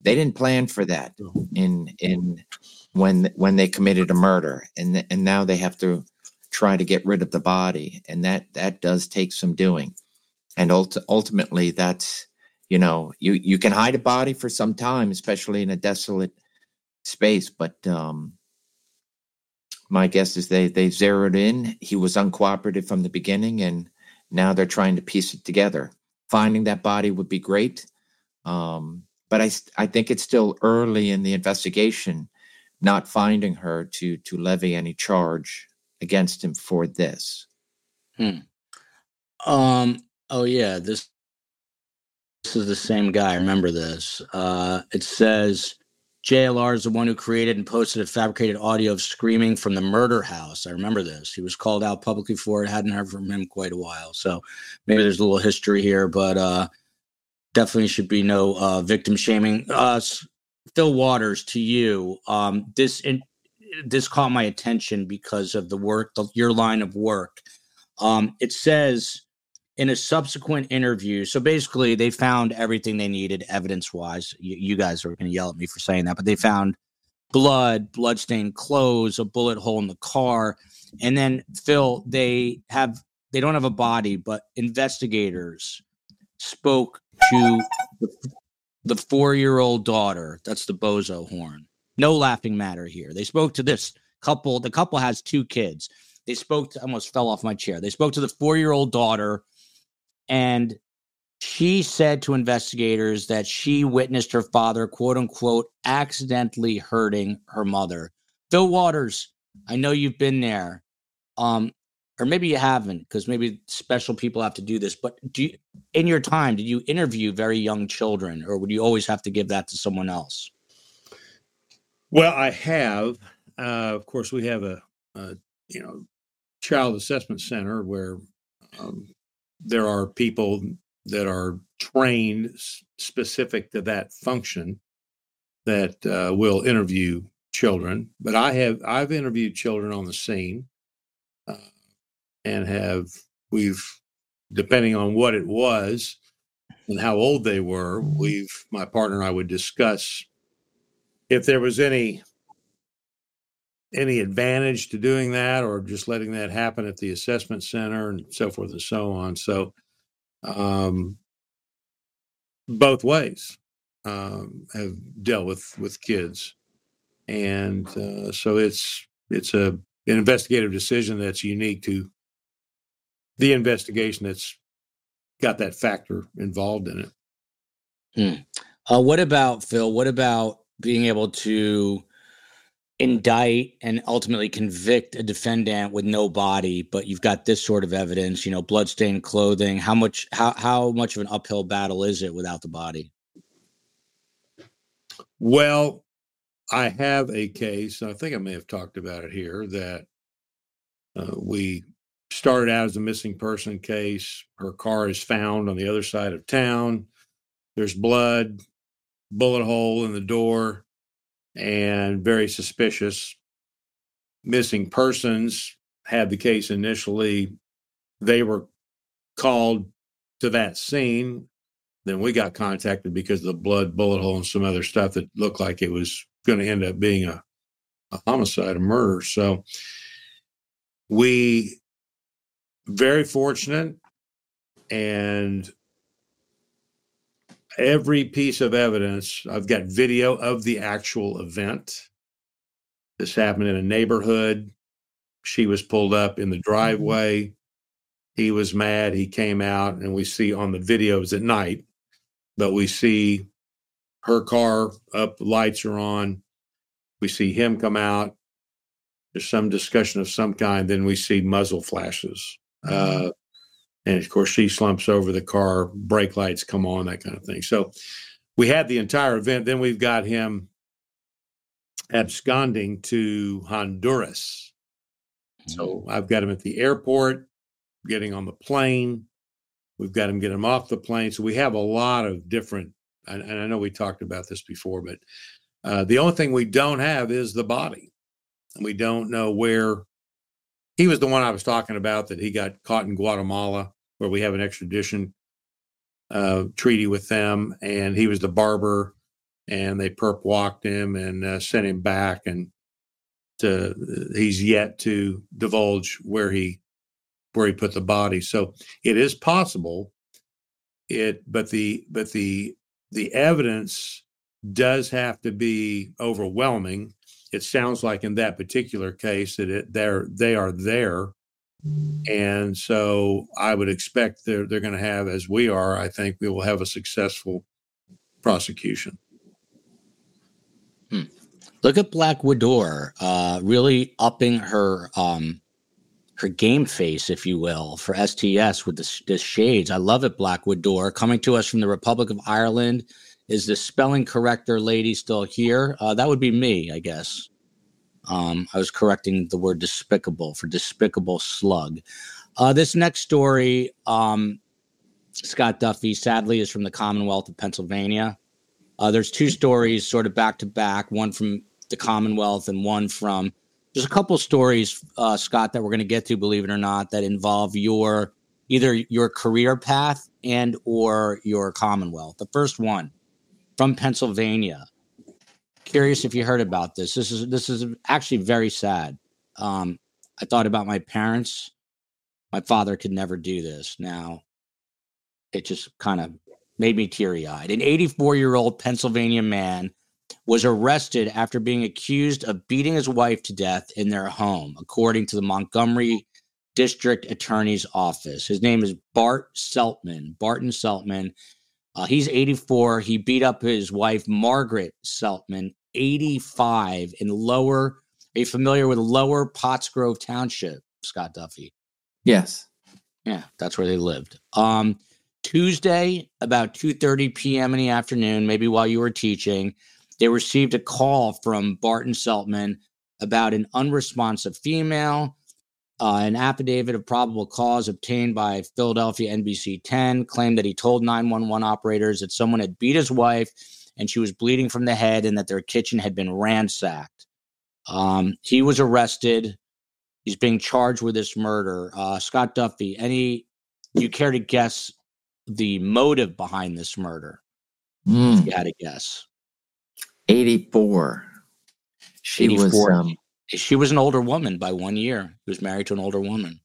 they didn't plan for that in in when when they committed a murder, and and now they have to try to get rid of the body, and that that does take some doing, and ult- ultimately that's you know you you can hide a body for some time, especially in a desolate space, but um, my guess is they they zeroed in. He was uncooperative from the beginning, and now they're trying to piece it together. Finding that body would be great, um, but I I think it's still early in the investigation. Not finding her to to levy any charge against him for this. Hmm. Um. Oh yeah. This this is the same guy. I remember this. Uh, it says JLR is the one who created and posted a fabricated audio of screaming from the murder house. I remember this. He was called out publicly for it. Hadn't heard from him quite a while. So maybe there's a little history here, but uh, definitely should be no uh, victim shaming. Uh, Phil Waters, to you, um, this in, this caught my attention because of the work, the, your line of work. Um, it says in a subsequent interview, so basically they found everything they needed evidence wise. You, you, guys are going to yell at me for saying that, but they found blood, bloodstained clothes, a bullet hole in the car, and then Phil, they have they don't have a body, but investigators spoke to the, the four year old daughter. That's the bozo horn no laughing matter here. They spoke to this couple. The couple has two kids. They spoke to, almost fell off my chair. They spoke to the four year old daughter, and she said to investigators that she witnessed her father, quote unquote, accidentally hurting her mother. Phil Waters, I know you've been there. Um, or maybe you haven't, because maybe special people have to do this. But do you, in your time, did you interview very young children, or would you always have to give that to someone else? Well, I have. Uh, of course, we have a, a, you know child assessment center where um, there are people that are trained specific to that function that uh, will interview children. But I have I've interviewed children on the scene, uh, and have we've depending on what it was and how old they were, we've my partner and I would discuss if there was any any advantage to doing that or just letting that happen at the assessment center and so forth and so on. So um, both ways um, have dealt with with kids. And uh, so it's it's a an investigative decision that's unique to the investigation that's got that factor involved in it. Hmm. uh, what about phil what about being able to indict and ultimately convict a defendant with no body but you've got this sort of evidence you know bloodstained clothing. How much how how much of an uphill battle is it without the body? Well i have a case i think i may have talked about it here that uh, we started out as a missing person case. Her car is found on the other side of town. There's blood bullet hole in the door and very suspicious. Missing persons had the case initially. They were called to that scene. Then we got contacted because of the blood, bullet hole, and some other stuff that looked like it was going to end up being a, a homicide, a murder. So we very fortunate and every piece of evidence. I've got video of the actual event. This happened in a neighborhood. She was pulled up in the mm-hmm. driveway. He was mad. He came out, and we see on the videos at night, but we see her car up, lights are on. We see him come out. There's some discussion of some kind. Then we see muzzle flashes. Mm-hmm. Uh, and of course, she slumps over the car, brake lights come on, that kind of thing. So we had the entire event. Then we've got him absconding to Honduras. So mm-hmm. I've got him at the airport, getting on the plane. We've got him getting him off the plane. So we have a lot of different, and, I know we talked about this before, but uh, the only thing we don't have is the body. And we don't know where he was the one I was talking about that he got caught in Guatemala, where we have an extradition uh, treaty with them, and he was the barber, and they perp walked him and uh, sent him back, and to, he's yet to divulge where he where he put the body. So it is possible. It, but the but the the evidence does have to be overwhelming. It sounds like in that particular case that it they're they are there and so I would expect they're, they're going to have, as we are, I think we will have a successful prosecution. Hmm. Look at Black Widow, uh, really upping her um, her game face, if you will, for STS with the, the shades. I love it, Black Widow. Coming to us from the Republic of Ireland. Is the spelling corrector lady still here? Uh, that would be me, I guess. Um, I was correcting the word despicable for despicable slug. Uh, this next story, um, Scott Duffey, sadly, is from the Commonwealth of Pennsylvania. Uh, there's two stories sort of back to back, one from the Commonwealth and one from. There's a couple stories, uh, Scott, that we're going to get to, believe it or not, that involve your either your career path and or your Commonwealth. The first one from Pennsylvania curious if you heard about this. This is this is actually very sad. Um, I thought about my parents. My father could never do this. Now, it just kind of made me teary eyed. An 84 year old Pennsylvania man was arrested after being accused of beating his wife to death in their home, according to the Montgomery District Attorney's Office. His name is Bart Seltman. Barton Seltman. Uh, he's 84. He beat up his wife, Margaret Seltman, 85 in lower. Are you familiar with lower Pottsgrove Township, Scott Duffey? Yes. Yeah, that's where they lived. Um, Tuesday, about 2:30 p.m. in the afternoon, maybe while you were teaching, they received a call from Barton Seltman about an unresponsive female. Uh, an affidavit of probable cause obtained by Philadelphia NBC 10 claimed that he told 911 operators that someone had beat his wife and she was bleeding from the head and that their kitchen had been ransacked. Um, he was arrested. He's being charged with this murder. Uh, Scott Duffey, any you care to guess the motive behind this murder? Mm. you had to guess. 84. She 84. was um, she was an older woman by one year. He was married to an older woman.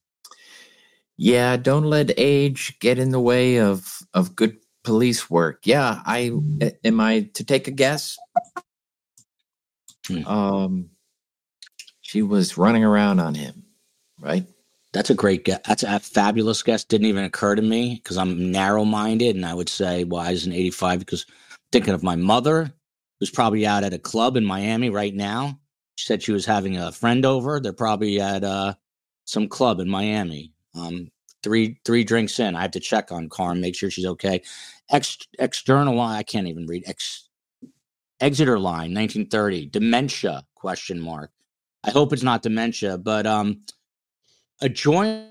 Yeah, don't let age get in the way of of good police work. Yeah, I am I to take a guess. Hmm. Um, she was running around on him, right? That's a great guess. That's a fabulous guess. Didn't even occur to me because I'm narrow minded, and I would say, well, I was in 85?" Because thinking of my mother, who's probably out at a club in Miami right now. She said she was having a friend over. They're probably at uh, some club in Miami. Um, three three drinks in. I have to check on Carm, make sure she's okay. Ex, external line, I can't even read. Ex, Exeter line, 1930. Dementia? Question mark. I hope it's not dementia, but um, a joint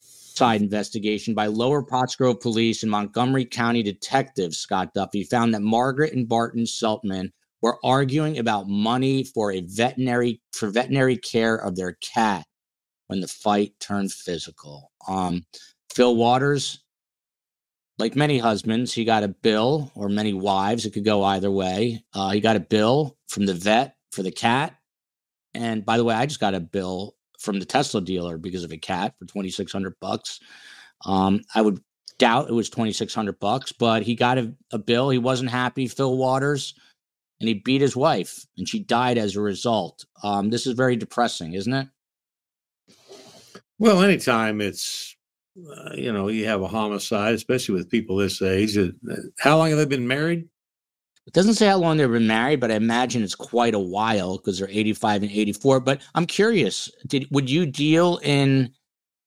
side investigation by Lower Pottsgrove Police and Montgomery County detectives Scott Duffey found that Margaret and Barton Seltman were arguing about money for a veterinary for veterinary care of their cat when the fight turned physical. Um, Phil Waters, like many husbands, he got a bill, or many wives, it could go either way. Uh, he got a bill from the vet for the cat. And by the way, I just got a bill from the Tesla dealer because of a cat for 2600 bucks. Um, I would doubt it was 2600 bucks, but he got a, a bill. He wasn't happy, Phil Waters, and he beat his wife, and she died as a result. Um, this is very depressing, isn't it? Well, anytime it's uh, you know, you have a homicide, especially with people this age. Uh, how long have they been married? It doesn't say how long they've been married, but I imagine it's quite a while because they're 85 and 84. But I'm curious, did would you deal in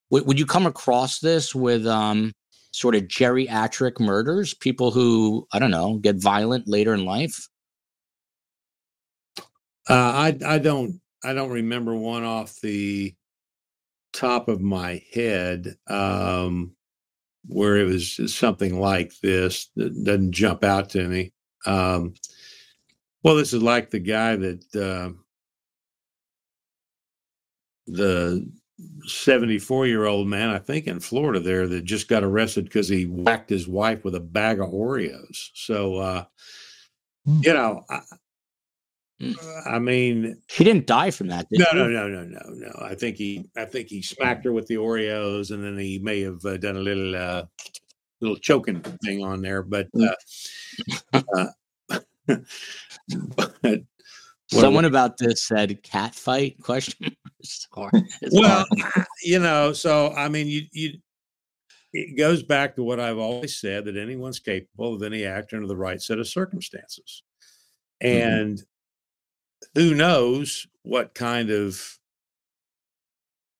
would, would you come across this with um sort of geriatric murders, people who, I don't know, get violent later in life? Uh, I I don't I don't remember one off the top of my head um, where it was something like this that doesn't jump out to me. Um, well, this is like the guy that uh, the 74 year old man, I think in Florida there, that just got arrested because he whacked his wife with a bag of Oreos. So, uh, Hmm. you know, I. I mean, he didn't die from that. Did no, no, no, no, no, no. I think he, I think he smacked her with the Oreos, and then he may have uh, done a little, uh, little choking thing on there. But, uh, uh, but Someone about this said cat fight question. It's hard. It's well, you know, so I mean, you you it goes back to what I've always said that anyone's capable of any act under the right set of circumstances, and who knows what kind of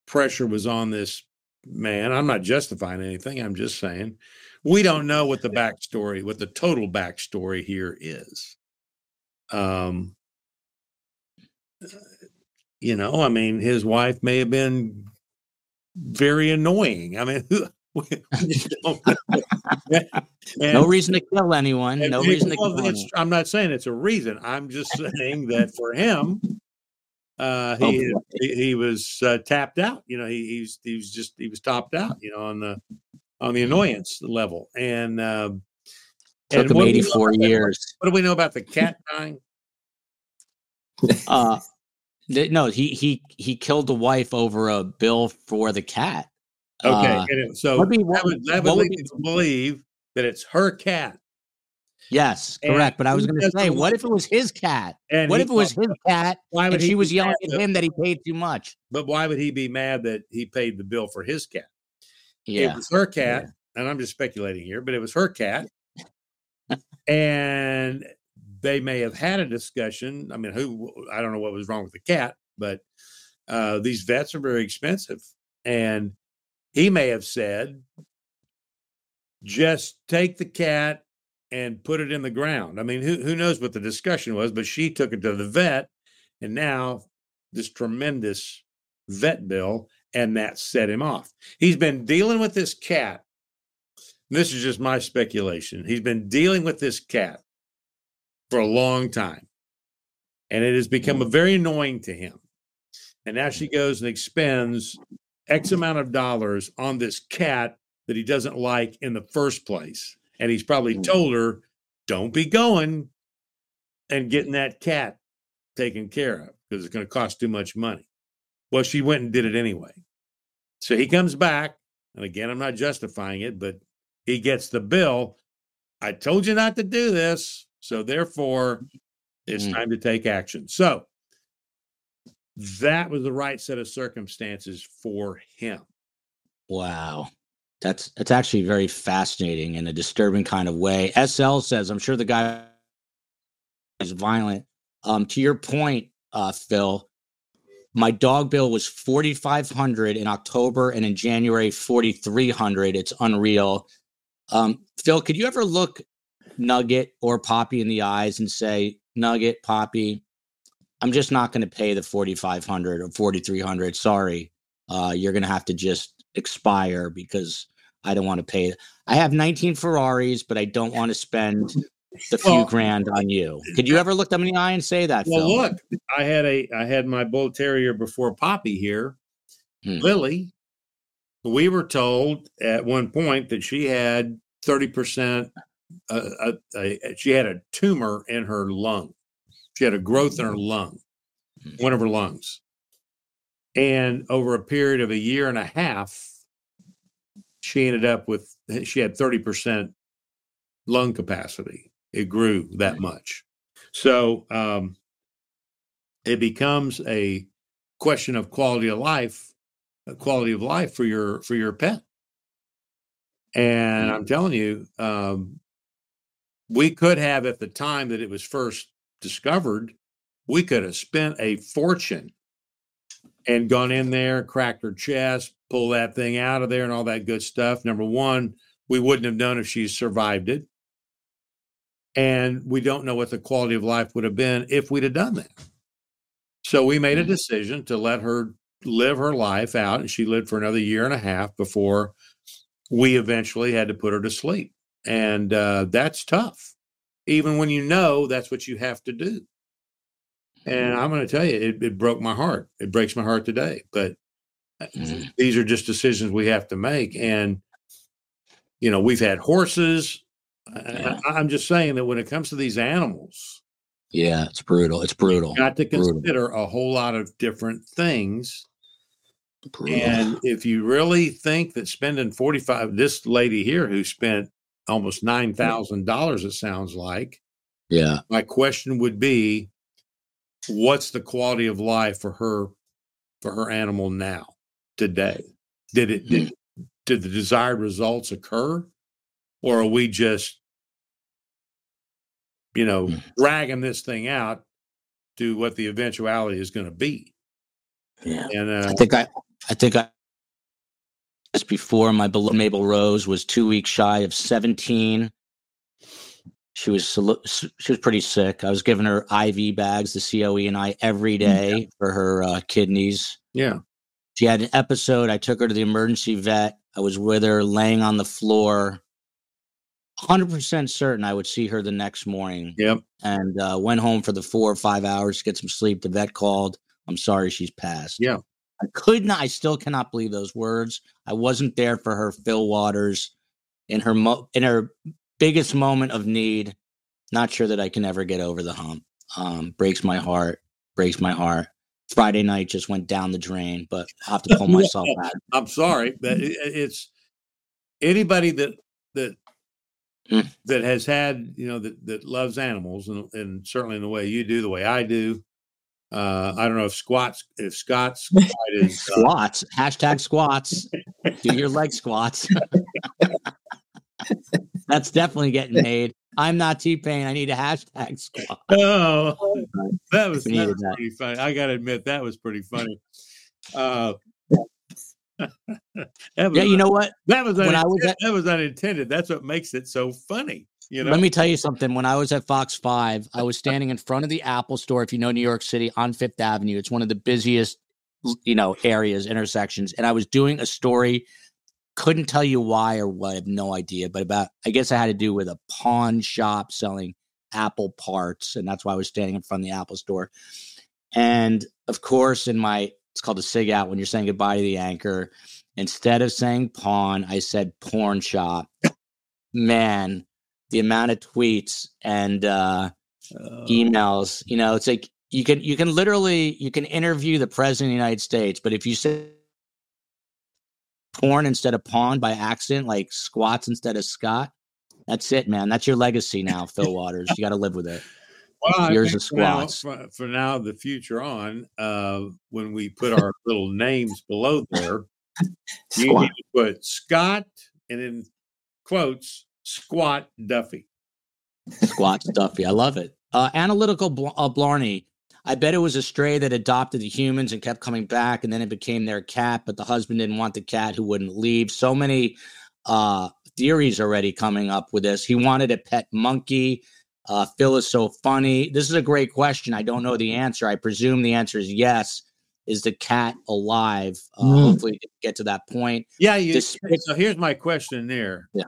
pressure was on this man. I'm not justifying anything. I'm just saying we don't know what the backstory, what the total backstory here is. Um, you know, I mean, his wife may have been very annoying. I mean, who, we just don't know. And- no reason to kill anyone. No he- reason to kill anyone. I'm not saying it's a reason. I'm just saying that for him, uh, he, he he was uh, tapped out. You know, he he's he was just he was topped out. You know, on the on the annoyance level. And um, Took and him what do 84 that- years. What do we know about the cat dying? Uh, th- no, he he he killed the wife over a bill for the cat. Okay, Uh, and it- so what would be- that would, that would lead be- believe that it's her cat. yes, And correct. But I was going to say, what if it was his cat? And What if it was his cat Why would and she was yelling at him that he paid too much? But why would he be mad that he paid the bill for his cat? Yeah, It was her cat, and I'm just speculating here, but it was her cat. and they may have had a discussion. I mean, who I don't know what was wrong with the cat, but uh, these vets are very expensive. And he may have said, just take the cat and put it in the ground. I mean, who, who knows what the discussion was, but she took it to the vet, and now this tremendous vet bill, and that set him off. He's been dealing with this cat. This is just my speculation. He's been dealing with this cat for a long time, and it has become a mm. very annoying to him. And now she mm. goes and expends X amount of dollars on this cat that he doesn't like in the first place. And he's probably told her, don't be going and getting that cat taken care of because it's going to cost too much money. Well, she went and did it anyway. So he comes back. And again, I'm not justifying it, but he gets the bill. I told you not to do this. So therefore, it's Mm. time to take action. So that was the right set of circumstances for him. Wow. That's that's actually very fascinating in a disturbing kind of way. SL says, I'm sure the guy is violent. Um, to your point, uh, Phil, my dog bill was 4500 in October and in January 4300. It's unreal. Um, Phil, could you ever look Nugget or Poppy in the eyes and say, Nugget, Poppy, I'm just not going to pay the 4500 or 4300. Sorry. Uh, you're going to have to just expire because I don't want to pay. I have 19 Ferraris, but I don't want to spend the few Well- grand on you. Could you ever look them in the eye and say that? Well, Phil? look, I had a I had my bull terrier before Poppy here, Hmm. Lily. We were told at one point that she had thirty percent. Uh, uh, uh, she had a tumor in her lung. She had a growth in her lung, one of her lungs, and over a period of a year and a half, she ended up with she had thirty percent lung capacity. It grew that much. So um, it becomes a question of quality of life, quality of life for your for your pet. And I'm telling you, um, we could have at the time that it was first discovered, we could have spent a fortune and gone in there, cracked her chest, pull that thing out of there, and all that good stuff. Number one, we wouldn't have known if she survived it. And we don't know what the quality of life would have been if we'd have done that. So we made a decision to let her live her life out, and she lived for another year and a half before we eventually had to put her to sleep. And uh, that's tough, even when you know that's what you have to do. And I'm going to tell you, it, it broke my heart. It breaks my heart today. But Mhm. these are just decisions we have to make. And, you know, we've had horses. Yeah. I, I'm just saying that when it comes to these animals, Yeah, it's brutal. It's brutal. got to Brutal. consider a whole lot of different things. brutal. And if you really think that spending 45, this lady here who spent almost $9,000, it sounds like, yeah. my question would be what's the quality of life for her for her animal now today did it did, did the desired results occur or are we just you know Mm. dragging this thing out to what the eventuality is going to be Yeah. and uh, I think I, I think I, just before my beloved Mabel Rose was two weeks shy of 17. She was, she was pretty sick. I was giving her IV bags, the COE and I every day for her uh, kidneys. yeah She had an episode. I took her to the emergency vet. I was with her laying on the floor. 100% certain I would see her the next morning yep and uh, went home for the four or five hours to get some sleep. The vet called. I'm sorry she's passed. Yeah. I could not, I still cannot believe those words. I wasn't there for her, Phil Waters, in her, mo- in her biggest moment of need. Not sure that I can ever get over the hump. Um, breaks my heart, breaks my heart. Friday night just went down the drain, but I have to pull myself back. i'm sorry but it's anybody that that Mm. that has had you know that that loves animals and, and certainly in the way you do the way i do uh i don't know if squats if scott's squat is uh, Squats, hashtag squats. Do your leg squats. That's definitely getting made. I'm not T Pain. I need a hashtag squat. oh that was, that needed was that. pretty funny i gotta admit that was pretty funny uh was, Yeah, you know what? that was when I was at- that was unintended that's what makes it so funny you know Let me tell you something. When I was at Fox 5, I was standing in front of the Apple store, if you know New York City, on Fifth Avenue. It's one of the busiest, you know, areas, intersections. And I was doing a story, couldn't tell you why or what, I have no idea, but about, I guess I had to do with a pawn shop selling Apple parts. And that's why I was standing in front of the Apple store. And of course, in my, it's called a SIG out when you're saying goodbye to the anchor. Instead of saying pawn, I said porn shop. Man, the amount of tweets and uh, Uh, emails, you know, it's like you can you can literally you can interview the president of the United States, but if you say porn instead of pawn by accident, like squats instead of Scott, that's it, man. That's your legacy now, Phil Waters. You got to live with it. Well, Years of for now- squats. For, for now, the future on, uh, when we put our little names below there, you need to put Scott and in quotes Squat Duffey. Squat Duffey. I love it. Uh, analytical Bl- uh, Blarney. I bet it was a stray that adopted the humans and kept coming back, and then it became their cat. But the husband didn't want the cat, who wouldn't leave. So many uh, theories already coming up with this. He wanted a pet monkey. Uh, Phil is so funny. This is a great question. I don't know the answer. I presume the answer is yes. Is the cat alive? Uh, Mm. Hopefully, get to that point. Yeah, you, This- so here's my question there. Yeah.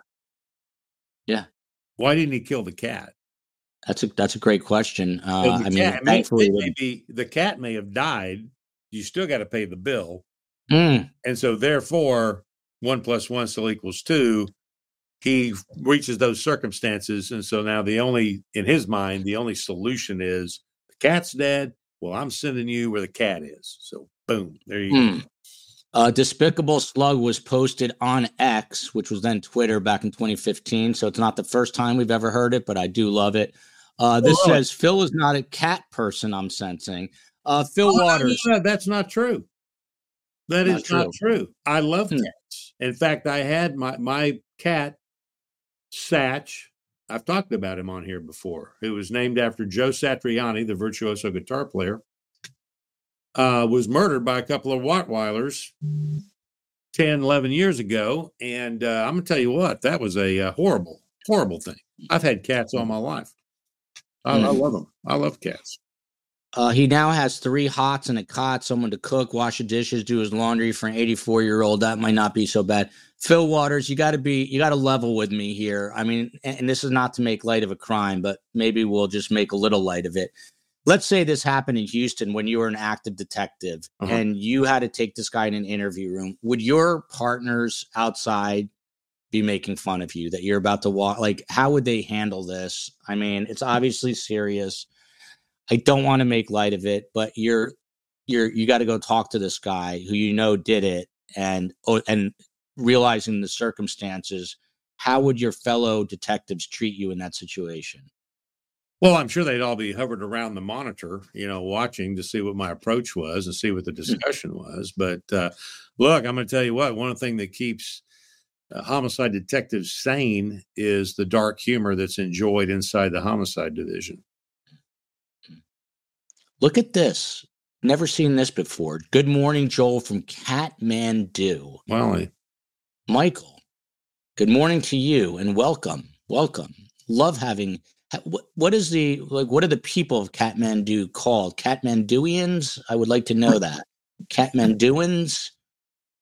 Why didn't he kill the cat? That's a that's a great question. Uh, I mean, cat thankfully, it may be, the cat may have died. You still got to pay the bill. Mm, And so, therefore, one plus one still equals two. He reaches those circumstances. And so now, the only, in his mind, the only solution is the cat's dead. Well, I'm sending you where the cat is. So, boom, there you go. Uh, Despicable Slug was posted on X, which was then Twitter back in 2015. So it's not the first time we've ever heard it, but I do love it. Uh, this says Phil is not a cat person. I'm sensing. Uh, Phil Oh, no, no, Waters. no, that's not true. That Not is not true. I love Hmm. cats. In fact, I had my my cat Satch. I've talked about him on here before. It was named after Joe Satriani, the virtuoso guitar player. Uh, was murdered by a couple of Rottweilers 10, 11 years ago. And uh, I'm going to tell you what, that was a uh, horrible, horrible thing. I've had cats all my life. I, I Hmm. love them. I love cats. Uh, he now has three hots and a cot, someone to cook, wash the dishes, do his laundry for an 84 year old. That might not be so bad. Phil Waters, you got to be, you got to level with me here. I mean, and, and this is not to make light of a crime, but maybe we'll just make a little light of it. Let's say this happened in Houston when you were an active detective Uh-huh. and you had to take this guy in an interview room. Would your partners outside be making fun of you that you're about to walk? Like, how would they handle this? I mean, it's obviously serious. I don't want to make light of it, but you're you're you got to go talk to this guy who you know did it and oh, and realizing the circumstances. How would your fellow detectives treat you in that situation? Well, I'm sure they'd all be hovered around the monitor, you know, watching to see what my approach was and see what the discussion was. But uh, look, I'm going to tell you what, one thing that keeps uh, homicide detectives sane is the dark humor that's enjoyed inside the homicide division. Look at this. Never seen this before. Good morning, Joel from Kathmandu. Well, Michael, good morning to you and welcome. Welcome. Love having. Ha- What, what is the like? What are the people of Kathmandu called? Kathmanduians? I would like to know that. Kathmanduans.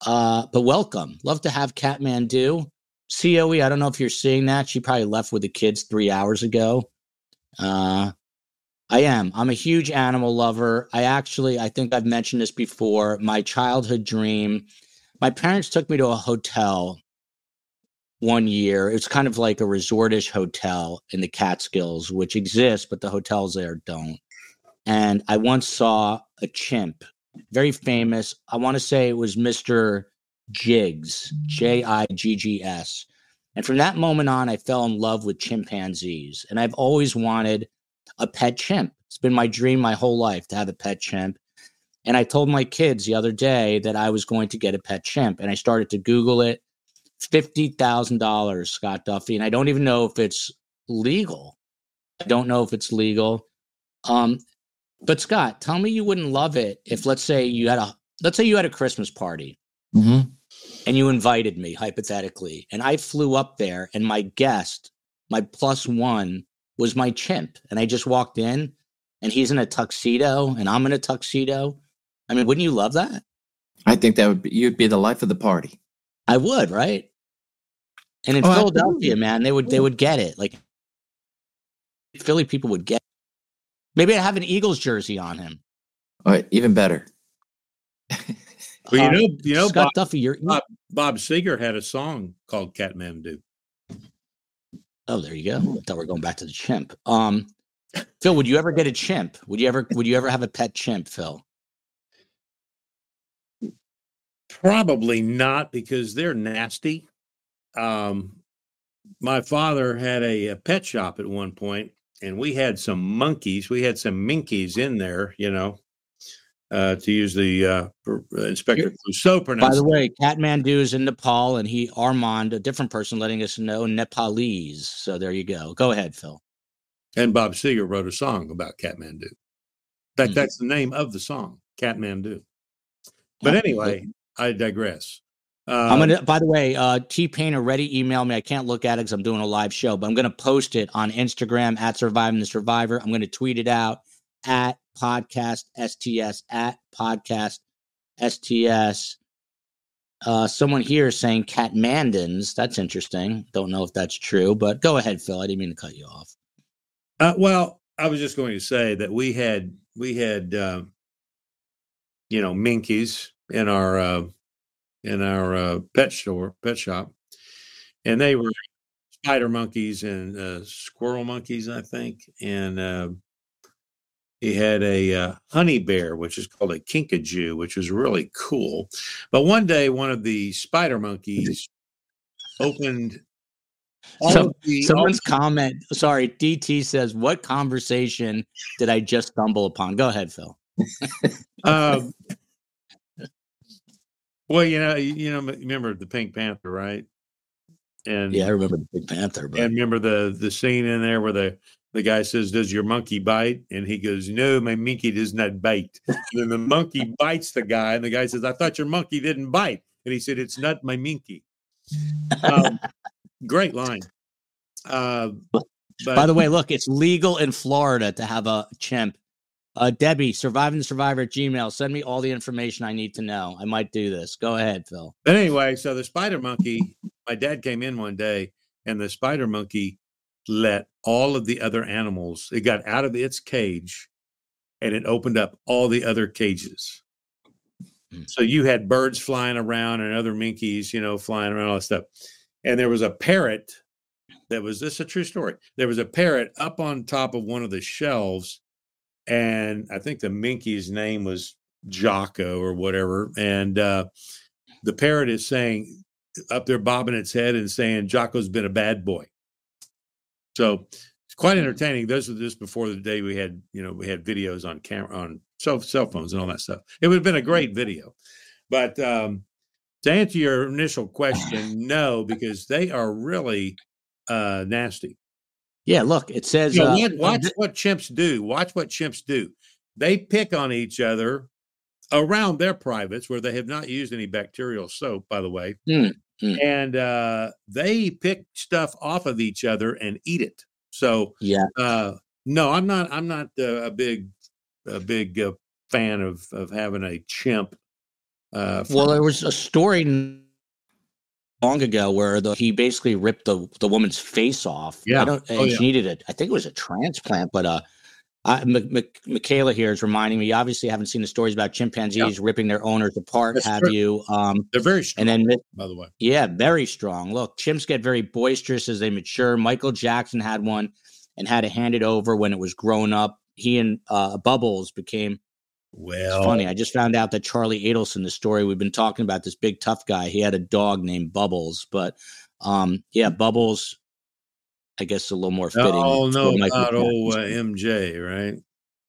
Uh, but welcome. Love to have Kathmandu. COE. I don't know if you're seeing that. She probably left with the kids three hours ago. Uh, I am. I'm a huge animal lover. I actually, I think I've mentioned this before. My childhood dream. My parents took me to a hotel one year. It's kind of like a resortish hotel in the Catskills, which exists, but the hotels there don't. And I once saw a chimp, very famous. I want to say it was Mr. Jiggs, J I G G S. And from that moment on, I fell in love with chimpanzees. And I've always wanted a pet chimp. It's been my dream my whole life to have a pet chimp. And I told my kids the other day that I was going to get a pet chimp. And I started to Google it. $50,000, Scott Duffey. And I don't even know if it's legal. I don't know if it's legal. Um, but Scott, tell me you wouldn't love it if let's say you had a let's say you had a Christmas party Mm-hmm. and you invited me hypothetically and I flew up there and my guest, my plus one was my chimp and I just walked in and he's in a tuxedo and I'm in a tuxedo. I mean, wouldn't you love that? I think that would be you'd be the life of the party. I would, right? And in Oh, Philadelphia, absolutely. man, they would they would get it. Like Philly people would get. It. Maybe I'd have an Eagles jersey on him. All right, even better. well, you Um, know, you know, Scott Bob, Duffey, you're Bob- Bob Seger had a song called Kathmandu. oh, there you go. I thought we are going back to the chimp. Um, Phil, would you ever get a chimp? Would you ever would you ever have a pet chimp, Phil? Probably not because they're nasty. Um, my father had a, a pet shop at one point, and we had some monkeys. We had some minkies in there, you know, uh, to use the uh, uh, Inspector Clouseau By the way, Kathmandu is in Nepal, and he Armand, a different person, letting us know Nepalese. So there you go. Go ahead, Phil. And Bob Seger wrote a song about Kathmandu. In fact, Mhm. that's the name of the song, Kathmandu. But anyway, I digress. Uh, I'm gonna. By the way, uh, T Pain already emailed me. I can't look at it because I'm doing a live show, but I'm gonna post it on Instagram at Surviving the Survivor. I'm gonna tweet it out at podcast sts at podcast sts. Uh, someone here is saying Catmandans. That's interesting. Don't know if that's true, but go ahead, Phil. I didn't mean to cut you off. Uh, well, I was just going to say that we had we had uh, you know minkies in our uh, in our uh, pet store pet shop, and they were spider monkeys and uh, squirrel monkeys, I think, and uh, he had a uh, honey bear, which is called a kinkajou, which was really cool. But one day, one of the spider monkeys opened. of the- Someone's comment. Sorry, DT says, "What conversation did I just stumble upon?" Go ahead, Phil. Um, well, you know, you, know, remember the Pink Panther, right? And Yeah, I remember the Big Panther, but and remember the the scene in there where the the guy says, "Does your monkey bite?" And he goes, "No, my monkey does not bite." and then the monkey bites the guy, and the guy says, "I thought your monkey didn't bite," and he said, "It's not my monkey." Um, great line. Uh, but By the way, look, it's legal in Florida to have a chimp. Uh, Debbie, surviving the survivor at Gmail. Send me all the information I need to know. I might do this. Go ahead, Phil. But anyway, so the spider monkey, my dad came in one day and the spider monkey let all of the other animals, it got out of its cage and it opened up all the other cages. Mm. So you had birds flying around and other minkies, you know, flying around all that stuff. And there was a parrot that was this is a true story. There was a parrot up on top of one of the shelves, and I think the minkey's name was Jocko or whatever. And uh, the parrot is saying up there, bobbing its head and saying, Jocko's been a bad boy. So it's quite entertaining. Those were just before the day we had, you know, we had videos on camera on cell, cell phones and all that stuff. It would have been a great video. But um, to answer your initial question, no, because they are really uh, nasty. Yeah, look, it says You know, uh, watch, what chimps do. Watch what chimps do. They pick on each other around their privates where they have not used any bacterial soap, by the way. Mm, mm. And uh, they pick stuff off of each other and eat it. So yeah, uh, no, I'm not. I'm not uh, a big, a big uh, fan of of having a chimp. Uh, Well, there was a story long ago where the, he basically ripped the the woman's face off. Yeah. I don't, and Oh, she needed it. I think it was a transplant, but uh. I, M- M- Michaela here is reminding me. Obviously, I haven't seen the stories about chimpanzees ripping their owners apart. That's have true. you? Um, they're very strong, and then by the way. Yeah, very strong. Look, chimps get very boisterous as they mature. Michael Jackson had one and had to hand it over when it was grown up. He and uh, Bubbles became Well, it's funny. I just found out that Charlie Adelson, the story we've been talking about, this big tough guy, he had a dog named Bubbles. But um, yeah, Bubbles, I guess a little more fitting. Oh no, Jackson. old uh, MJ, right?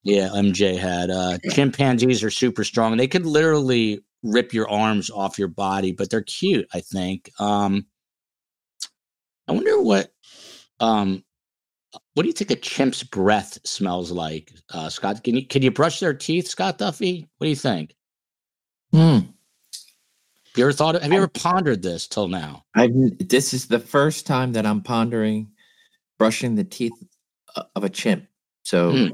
Yeah, MJ had. Uh, chimpanzees are super strong. They could literally rip your arms off your body, but they're cute. I think. Um, I wonder what. Um, what do you think a chimp's breath smells like, uh, Scott? Can you can you brush their teeth, Scott Duffey? What do you think? Hmm. Have you ever thought? Have you ever pondered this till now? I this is the first time that I'm pondering brushing the teeth of a chimp. So Hmm.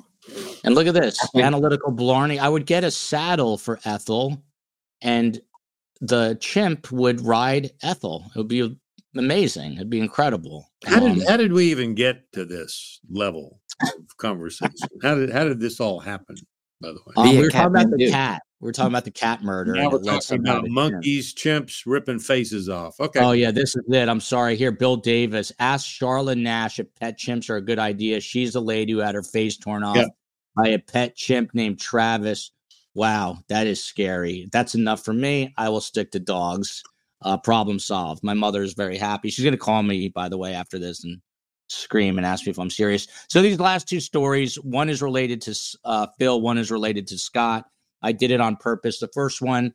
And look at this analytical Blarney. I would get a saddle for Ethel, and the chimp would ride Ethel. It would be amazing. It'd be incredible. How did Um, how did we even get to this level of conversation? how did how did this all happen? By the way, um, Be we were talking about the cat. We are talking about the cat murder. now we're talking about to chimp. monkeys, chimps ripping faces off. Okay, Oh yeah, this is it. I'm sorry. Here, Bill Davis asked Charlotte Nash if pet chimps are a good idea. She's the lady who had her face torn off Yeah. by a pet chimp named Travis. Wow, that is scary. That's enough for me. I will stick to dogs. Uh, problem solved. My mother is very happy. She's going to call me, by the way, after this and scream and ask me if I'm serious. So these last two stories, one is related to uh, Phil, one is related to Scott. I did it on purpose. The first one,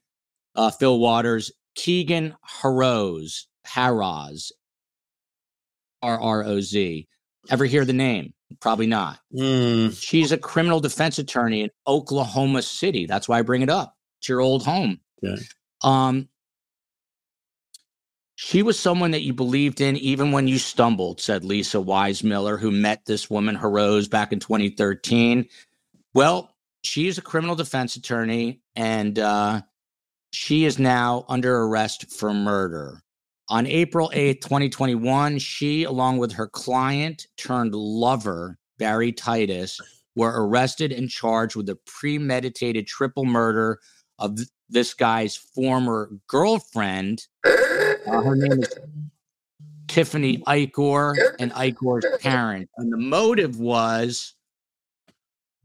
uh, Phil Waters, Keegan Harroz, Harroz, R R O Z. Ever hear the name? Probably not. Mm, She's a criminal defense attorney in Oklahoma City. That's why I bring it up. It's your old home. Okay. Um, she was someone that you believed in even when you stumbled, said Lisa Weismiller, who met this woman, Harroz, back in 2013. Well, she is a criminal defense attorney and uh, she is now under arrest for murder. On April 8th, 2021, she, along with her client turned lover, Barry Titus, were arrested and charged with the premeditated triple murder of th- this guy's former girlfriend. Uh, her name is Tiffany Icor and Icor's parent. And the motive was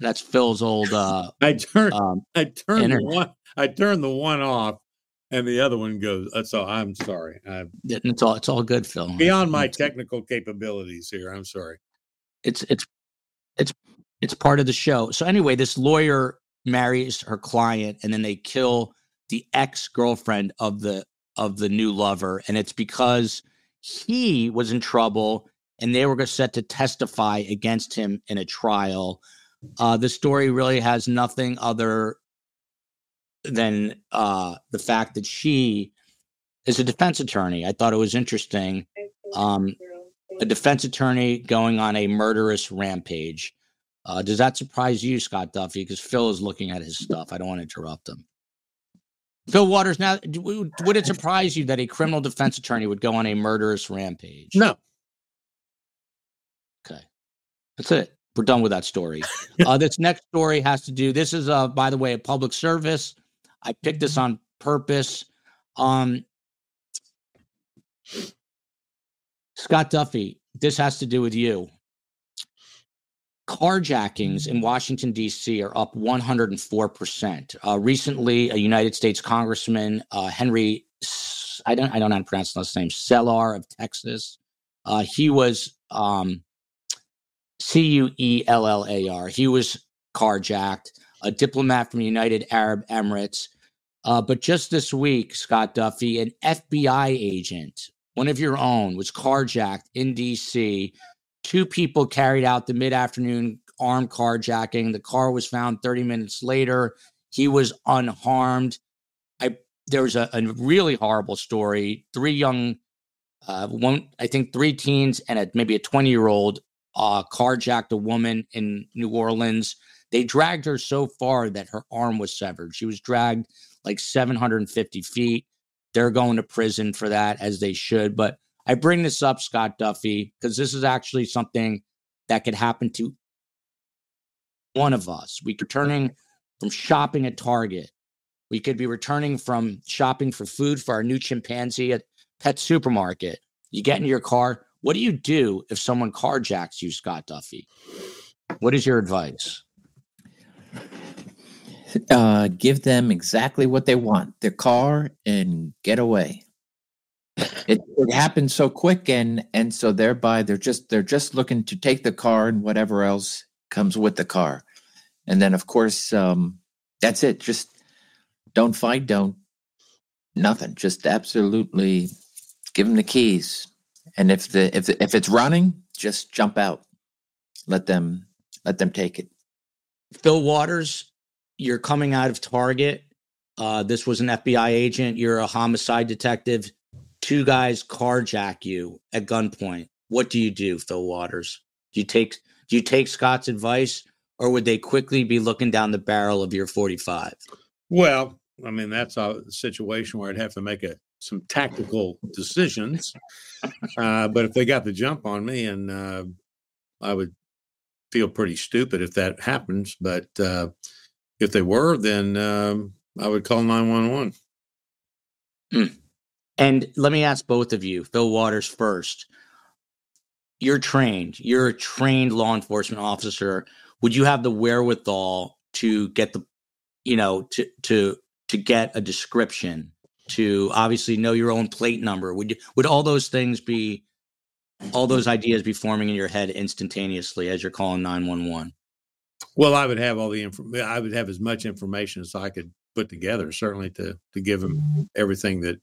that's Phil's old uh, I turned um, I turned the one I turned the one off, and the other one goes. uh, So I'm sorry. I'm it's all it's all good, Phil. beyond my technical capabilities here. I'm sorry. it's it's it's it's part of the show. So anyway, this lawyer marries her client and then they kill the ex-girlfriend of the of the new lover and it's because he was in trouble and they were set to testify against him in a trial. Uh the story really has nothing other than uh the fact that she is a defense attorney. I thought it was interesting. Um a defense attorney going on a murderous rampage. Uh, does that surprise you, Scott Duffey? Because Phil is looking at his stuff. I don't want to interrupt him. Phil Waters, now, would it surprise you that a criminal defense attorney would go on a murderous rampage? No, Okay. That's it. we're done with that story. uh, this next story has to do. This is, uh, by the way, a public service. I picked this on purpose. Um, Scott Duffey, this has to do with you. Carjackings in Washington, D.C. are up 104%. Uh, recently, a United States Congressman, uh, Henry, I don't, I don't know how to pronounce the last name, Cuellar of Texas, uh, he was um, C U E L L A R. He was carjacked, a diplomat from the United Arab Emirates. Uh, but just this week, Scott Duffey, an FBI agent, one of your own, was carjacked in D.C. Two people carried out the mid afternoon armed carjacking. The car was found 30 minutes later. He was unharmed. I there was a, a really horrible story. Three young, uh, one I think three teens and a, maybe a 20 year old uh, carjacked a woman in New Orleans. They dragged her so far that her arm was severed. She was dragged like 750 feet. They're going to prison for that, as they should. But I bring this up, Scott Duffey, because this is actually something that could happen to one of us. We could returning from shopping at Target. We could be returning from shopping for food for our new chimpanzee at Pet Supermarket. You get into your car. What do you do if someone carjacks you, Scott Duffey? What is your advice? Uh, give them exactly what they want their car and get away it, it happens so quick and and so thereby they're just they're just looking to take the car and whatever else comes with the car. And then of course um that's it. Just don't fight don't nothing. Just absolutely give them the keys. And if the if the, if it's running just jump out. Let them let them take it. Phil waters you're coming out of target. Uh, this was an fbi agent. You're a homicide detective two guys carjack you at gunpoint, what do you do, Phil Waters? Do you take do you take Scott's advice, or would they quickly be looking down the barrel of your forty-five? Well, I mean that's a situation where I'd have to make a some tactical decisions. Uh, but if they got the jump on me, and uh, I would feel pretty stupid if that happens. But uh, if they were, then um, I would call nine one one. Hmm. And let me ask both of you, Phil Waters first. You're trained, you're a trained law enforcement officer. Would you have the wherewithal to get the, you know, to to to get a description, to obviously know your own plate number? Would you would all those things be all those ideas be forming in your head instantaneously as you're calling 911? Well, I would have all the information. I would have as much information as I could put together, certainly to to give them everything that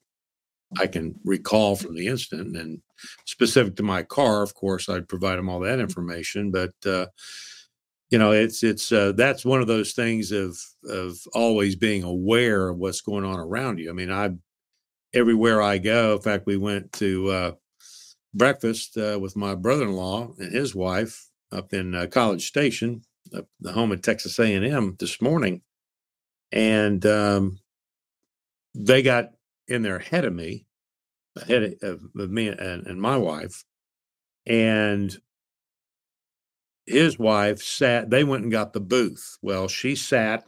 I can recall from the incident. And specific to my car, of course, I'd provide them all that information. But uh, you know, it's it's uh, that's one of those things of of always being aware of what's going on around you. I mean, I everywhere I go. In fact, we went to uh, breakfast uh, with my brother-in-law and his wife up in uh, College Station, up the home of Texas A&M this morning, and um, they got in there ahead of me, ahead of, of me and, and my wife. And his wife sat, they went and got the booth. Well, she sat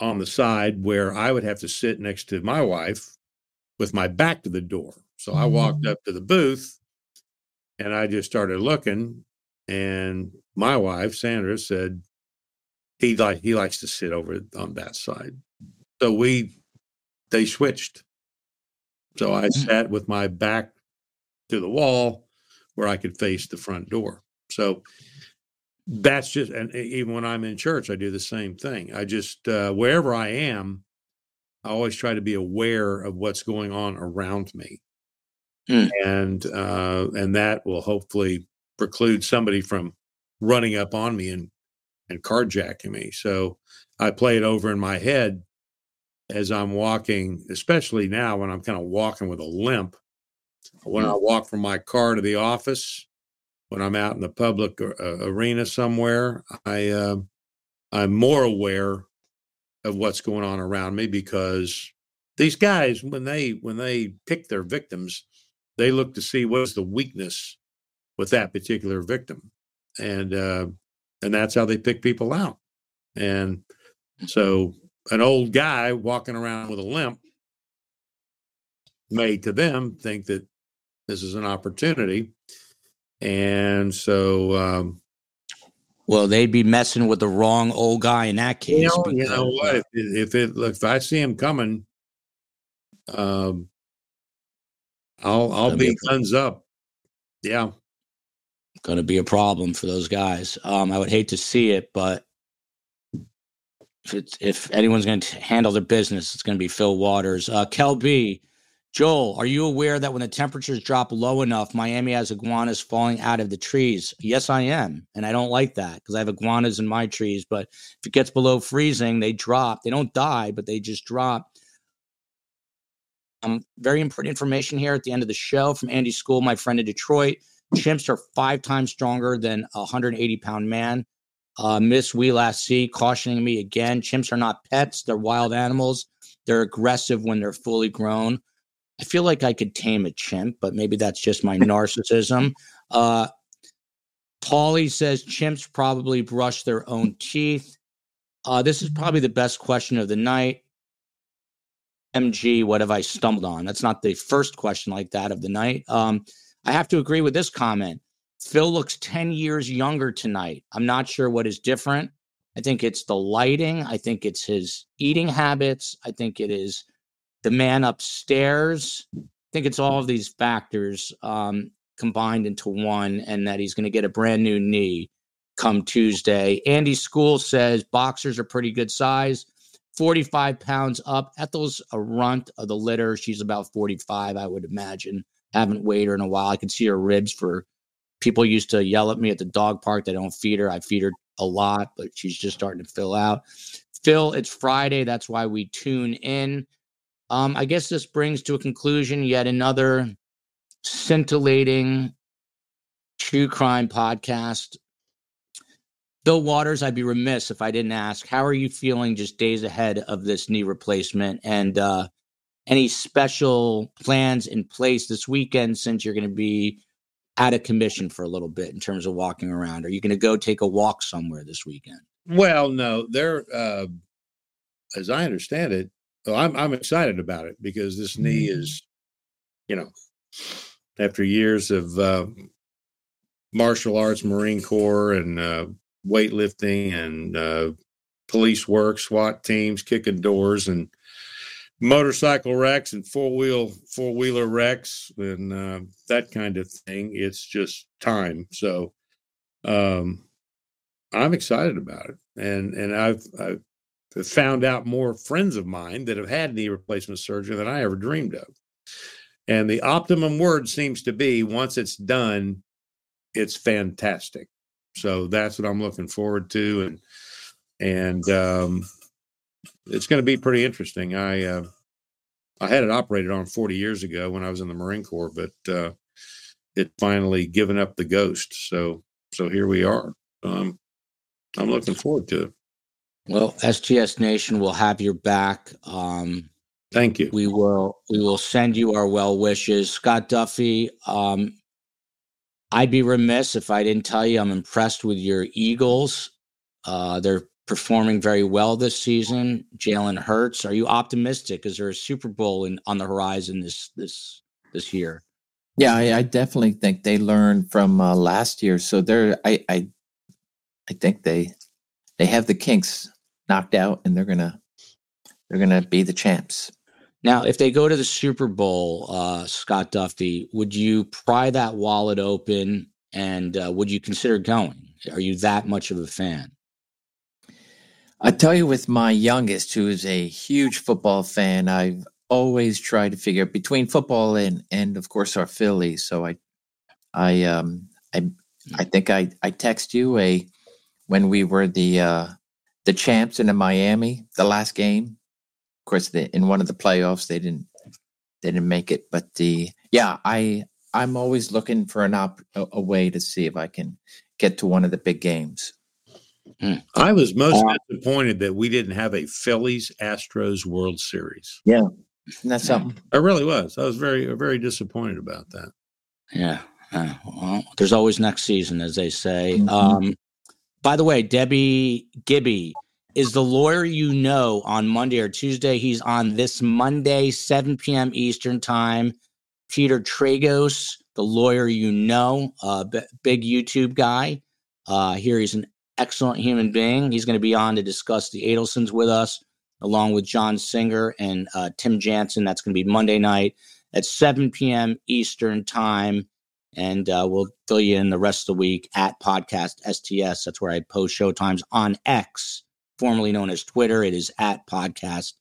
on the side where I would have to sit next to my wife with my back to the door. So I walked mm-hmm. up to the booth and I just started looking. And my wife, Sandra, said he like he likes to sit over on that side. So we they switched. So I mm-hmm. sat with my back to the wall where I could face the front door. So that's just, and even when I'm in church, I do the same thing. I just, uh, wherever I am, I always try to be aware of what's going on around me. Mm. And, uh, and that will hopefully preclude somebody from running up on me and, and carjacking me. So I play it over in my head as I'm walking, especially now when I'm kind of walking with a limp. When I mm-hmm. walk from my car to the office, when I'm out in the public uh, arena somewhere, I uh, I'm more aware of what's going on around me because these guys, when they when they pick their victims, they look to see what is the weakness with that particular victim, and uh, and that's how they pick people out. And so, an old guy walking around with a limp may, to them, think that this is an opportunity, and so. Um, well, they'd be messing with the wrong old guy in that case. You know, because, you know what? If it, if it look, if I see him coming, um, I'll I'll be, be guns up. Yeah, going to be a problem for those guys. Um, I would hate to see it, but if if anyone's going to handle their business, it's going to be Phil Waters. Uh, Kel B, Joel, are you aware that when the temperatures drop low enough, Miami has iguanas falling out of the trees? Yes, I am. And I don't like that because I have iguanas in my trees. But if it gets below freezing, they drop. They don't die, but they just drop. Um, very important information here at the end of the show from Andy School, my friend in Detroit. Chimps are five times stronger than a 180 pound man. Uh, Miss We Last See cautioning me again chimps are not pets, they're wild animals. They're aggressive when they're fully grown. I feel like I could tame a chimp, but maybe that's just my narcissism. Uh, Paulie says chimps probably brush their own teeth. Uh, this is probably the best question of the night. MG, what have I stumbled on? That's not the first question like that of the night. Um, I have to agree with this comment. Phil looks 10 years younger tonight. I'm not sure what is different. I think it's the lighting. I think it's his eating habits. I think it is the man upstairs. I think it's all of these factors um, combined into one, and that he's going to get a brand new knee come Tuesday. Andy School says boxers are pretty good size, 45 pounds up. Ethel's a runt of the litter. She's about 45, I would imagine. Haven't weighed her in a while. I can see her ribs for people used to yell at me at the dog park They don't feed her. I feed her a lot, but she's just starting to fill out. Phil, it's Friday. That's why we tune in. Um, I guess this brings to a conclusion yet another scintillating true crime podcast. Phil Waters, I'd be remiss if I didn't ask, how are you feeling just days ahead of this knee replacement? And uh, any special plans in place this weekend since you're going to be out of commission for a little bit in terms of walking around? Are you going to go take a walk somewhere this weekend? Well, no, there, uh, as I understand it, well, I'm I'm excited about it because this knee mm. is, you know, after years of uh, martial arts, Marine Corps, and uh, weightlifting, and uh, police work, SWAT teams, kicking doors, and motorcycle wrecks and four wheel four wheeler wrecks and uh, that kind of thing. It's just time. So um, I'm excited about it, and and I've I've found out more friends of mine that have had knee replacement surgery than I ever dreamed of. And the optimum word seems to be once it's done, it's fantastic. So that's what I'm looking forward to, and and um, it's going to be pretty interesting. I uh, I had it operated on 40 years ago when I was in the Marine Corps, but uh, it finally given up the ghost. So so here we are. Um, I'm looking forward to it. Well, STS Nation will have your back. Um, Thank you. We will we will send you our well wishes, Scott Duffey. Um, I'd be remiss if I didn't tell you I'm impressed with your Eagles. Uh, they're performing very well this season. Jalen Hurts, are you optimistic? Is there a Super Bowl in, on the horizon this this this year? Yeah, I, I definitely think they learned from uh, last year. So they're I, I I think they they have the kinks knocked out, and they're gonna they're gonna be the champs. Now, if they go to the Super Bowl, uh, Scott Duffey, would you pry that wallet open and uh, would you consider going? Are you that much of a fan? I tell you, with my youngest, who is a huge football fan, I've always tried to figure between football and and of course our Phillies. So I, I um I I think I I text you a when we were the uh the champs in Miami the last game. Of course, the, in one of the playoffs they didn't they didn't make it, but the yeah I I'm always looking for an op a, a way to see if I can get to one of the big games. Hmm. I was most uh, disappointed that we didn't have a Phillies Astros World Series. Yeah, that's something. I really was. I was very very disappointed about that. Yeah, Uh, well, there's always next season, as they say. Mhm. Um, by the way, Debbie Gibby is the lawyer you know on Monday or Tuesday. He's on this Monday, 7 p.m. Eastern Time. Peter Tragos, the lawyer you know, uh, b- big YouTube guy. Uh, here he's an excellent human being. He's going to be on to discuss the Adelsons with us, along with John Singer and uh, Tim Jansen. That's going to be Monday night at 7 p.m. Eastern Time. And uh, we'll fill you in the rest of the week at Podcast STS. That's where I post show times on X, formerly known as Twitter. It is at Podcast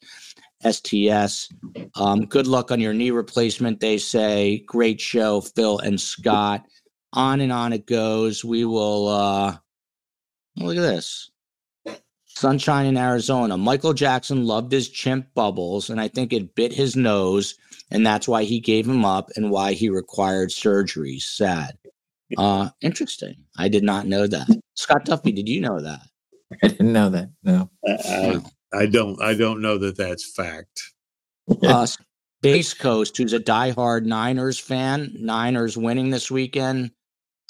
STS. Um, good luck on your knee replacement, they say. Great show, Phil and Scott. On and on it goes. We will, uh, look at this. Sunshine in Arizona. Michael Jackson loved his chimp bubbles, and I think it bit his nose, and that's why he gave him up and why he required surgery. Sad. Uh, interesting. I did not know that. Scott Duffey, did you know that? I didn't know that. No. I, I don't. I don't know that that's fact. uh, Space Coast, who's a diehard Niners fan. Niners winning this weekend.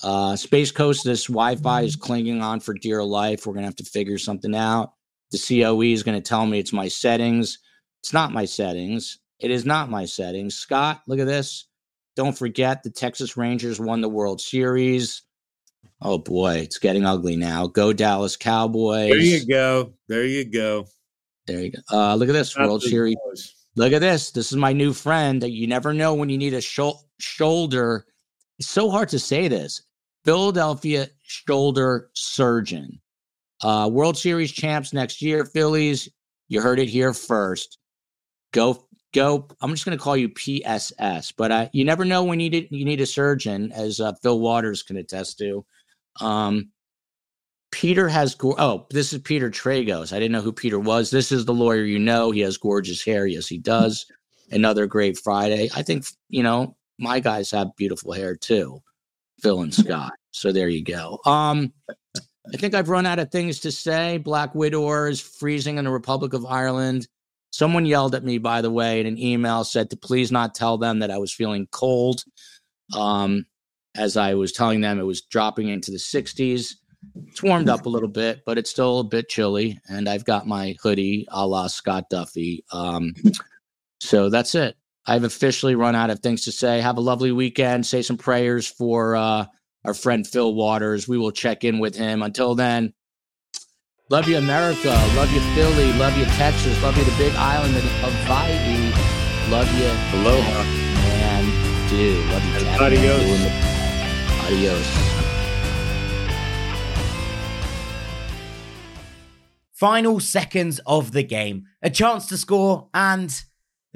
Uh, Space Coast, this Wi-Fi is clinging on for dear life. We're gonna have to figure something out. The COE is gonna tell me it's my settings. It's not my settings. It is not my settings. Scott, look at this. Don't forget the Texas Rangers won the World Series. Oh boy, it's getting ugly now. Go Dallas Cowboys. There you go. There you go. There you go. Uh, look at this World Series. Look at this. This is my new friend that you never know when you need a shou- shoulder. It's so hard to say this. Philadelphia shoulder surgeon. Uh, World Series champs next year, Phillies. You heard it here first. Go, go. I'm just going to call you PSS, but uh, you never know when you need, you need a surgeon, as uh, Phil Waters can attest to. Um, Peter has oh, this is Peter Tragos. I didn't know who Peter was. This is the lawyer you know. He has gorgeous hair. Yes, he does. Another great Friday. I think you know my guys have beautiful hair too, Phil and Scott. So there you go. Um, I think I've run out of things to say. Black Widower is freezing in the Republic of Ireland. Someone yelled at me, by the way, in an email said to please not tell them that I was feeling cold. Um, as I was telling them, it was dropping into the 60s. It's warmed up a little bit, but it's still a bit chilly. And I've got my hoodie a la Scott Duffey. Um, so that's it. I've officially run out of things to say. Have a lovely weekend. Say some prayers for uh, our friend Phil Waters. We will check in with him. Until then, love you, America. Love you, Philly. Love you, Texas. Love you, the big island of Hawaii. Love you, Aloha. man. Dude, love you, And Cat. adios. The- Adios. Final seconds of the game, a chance to score, and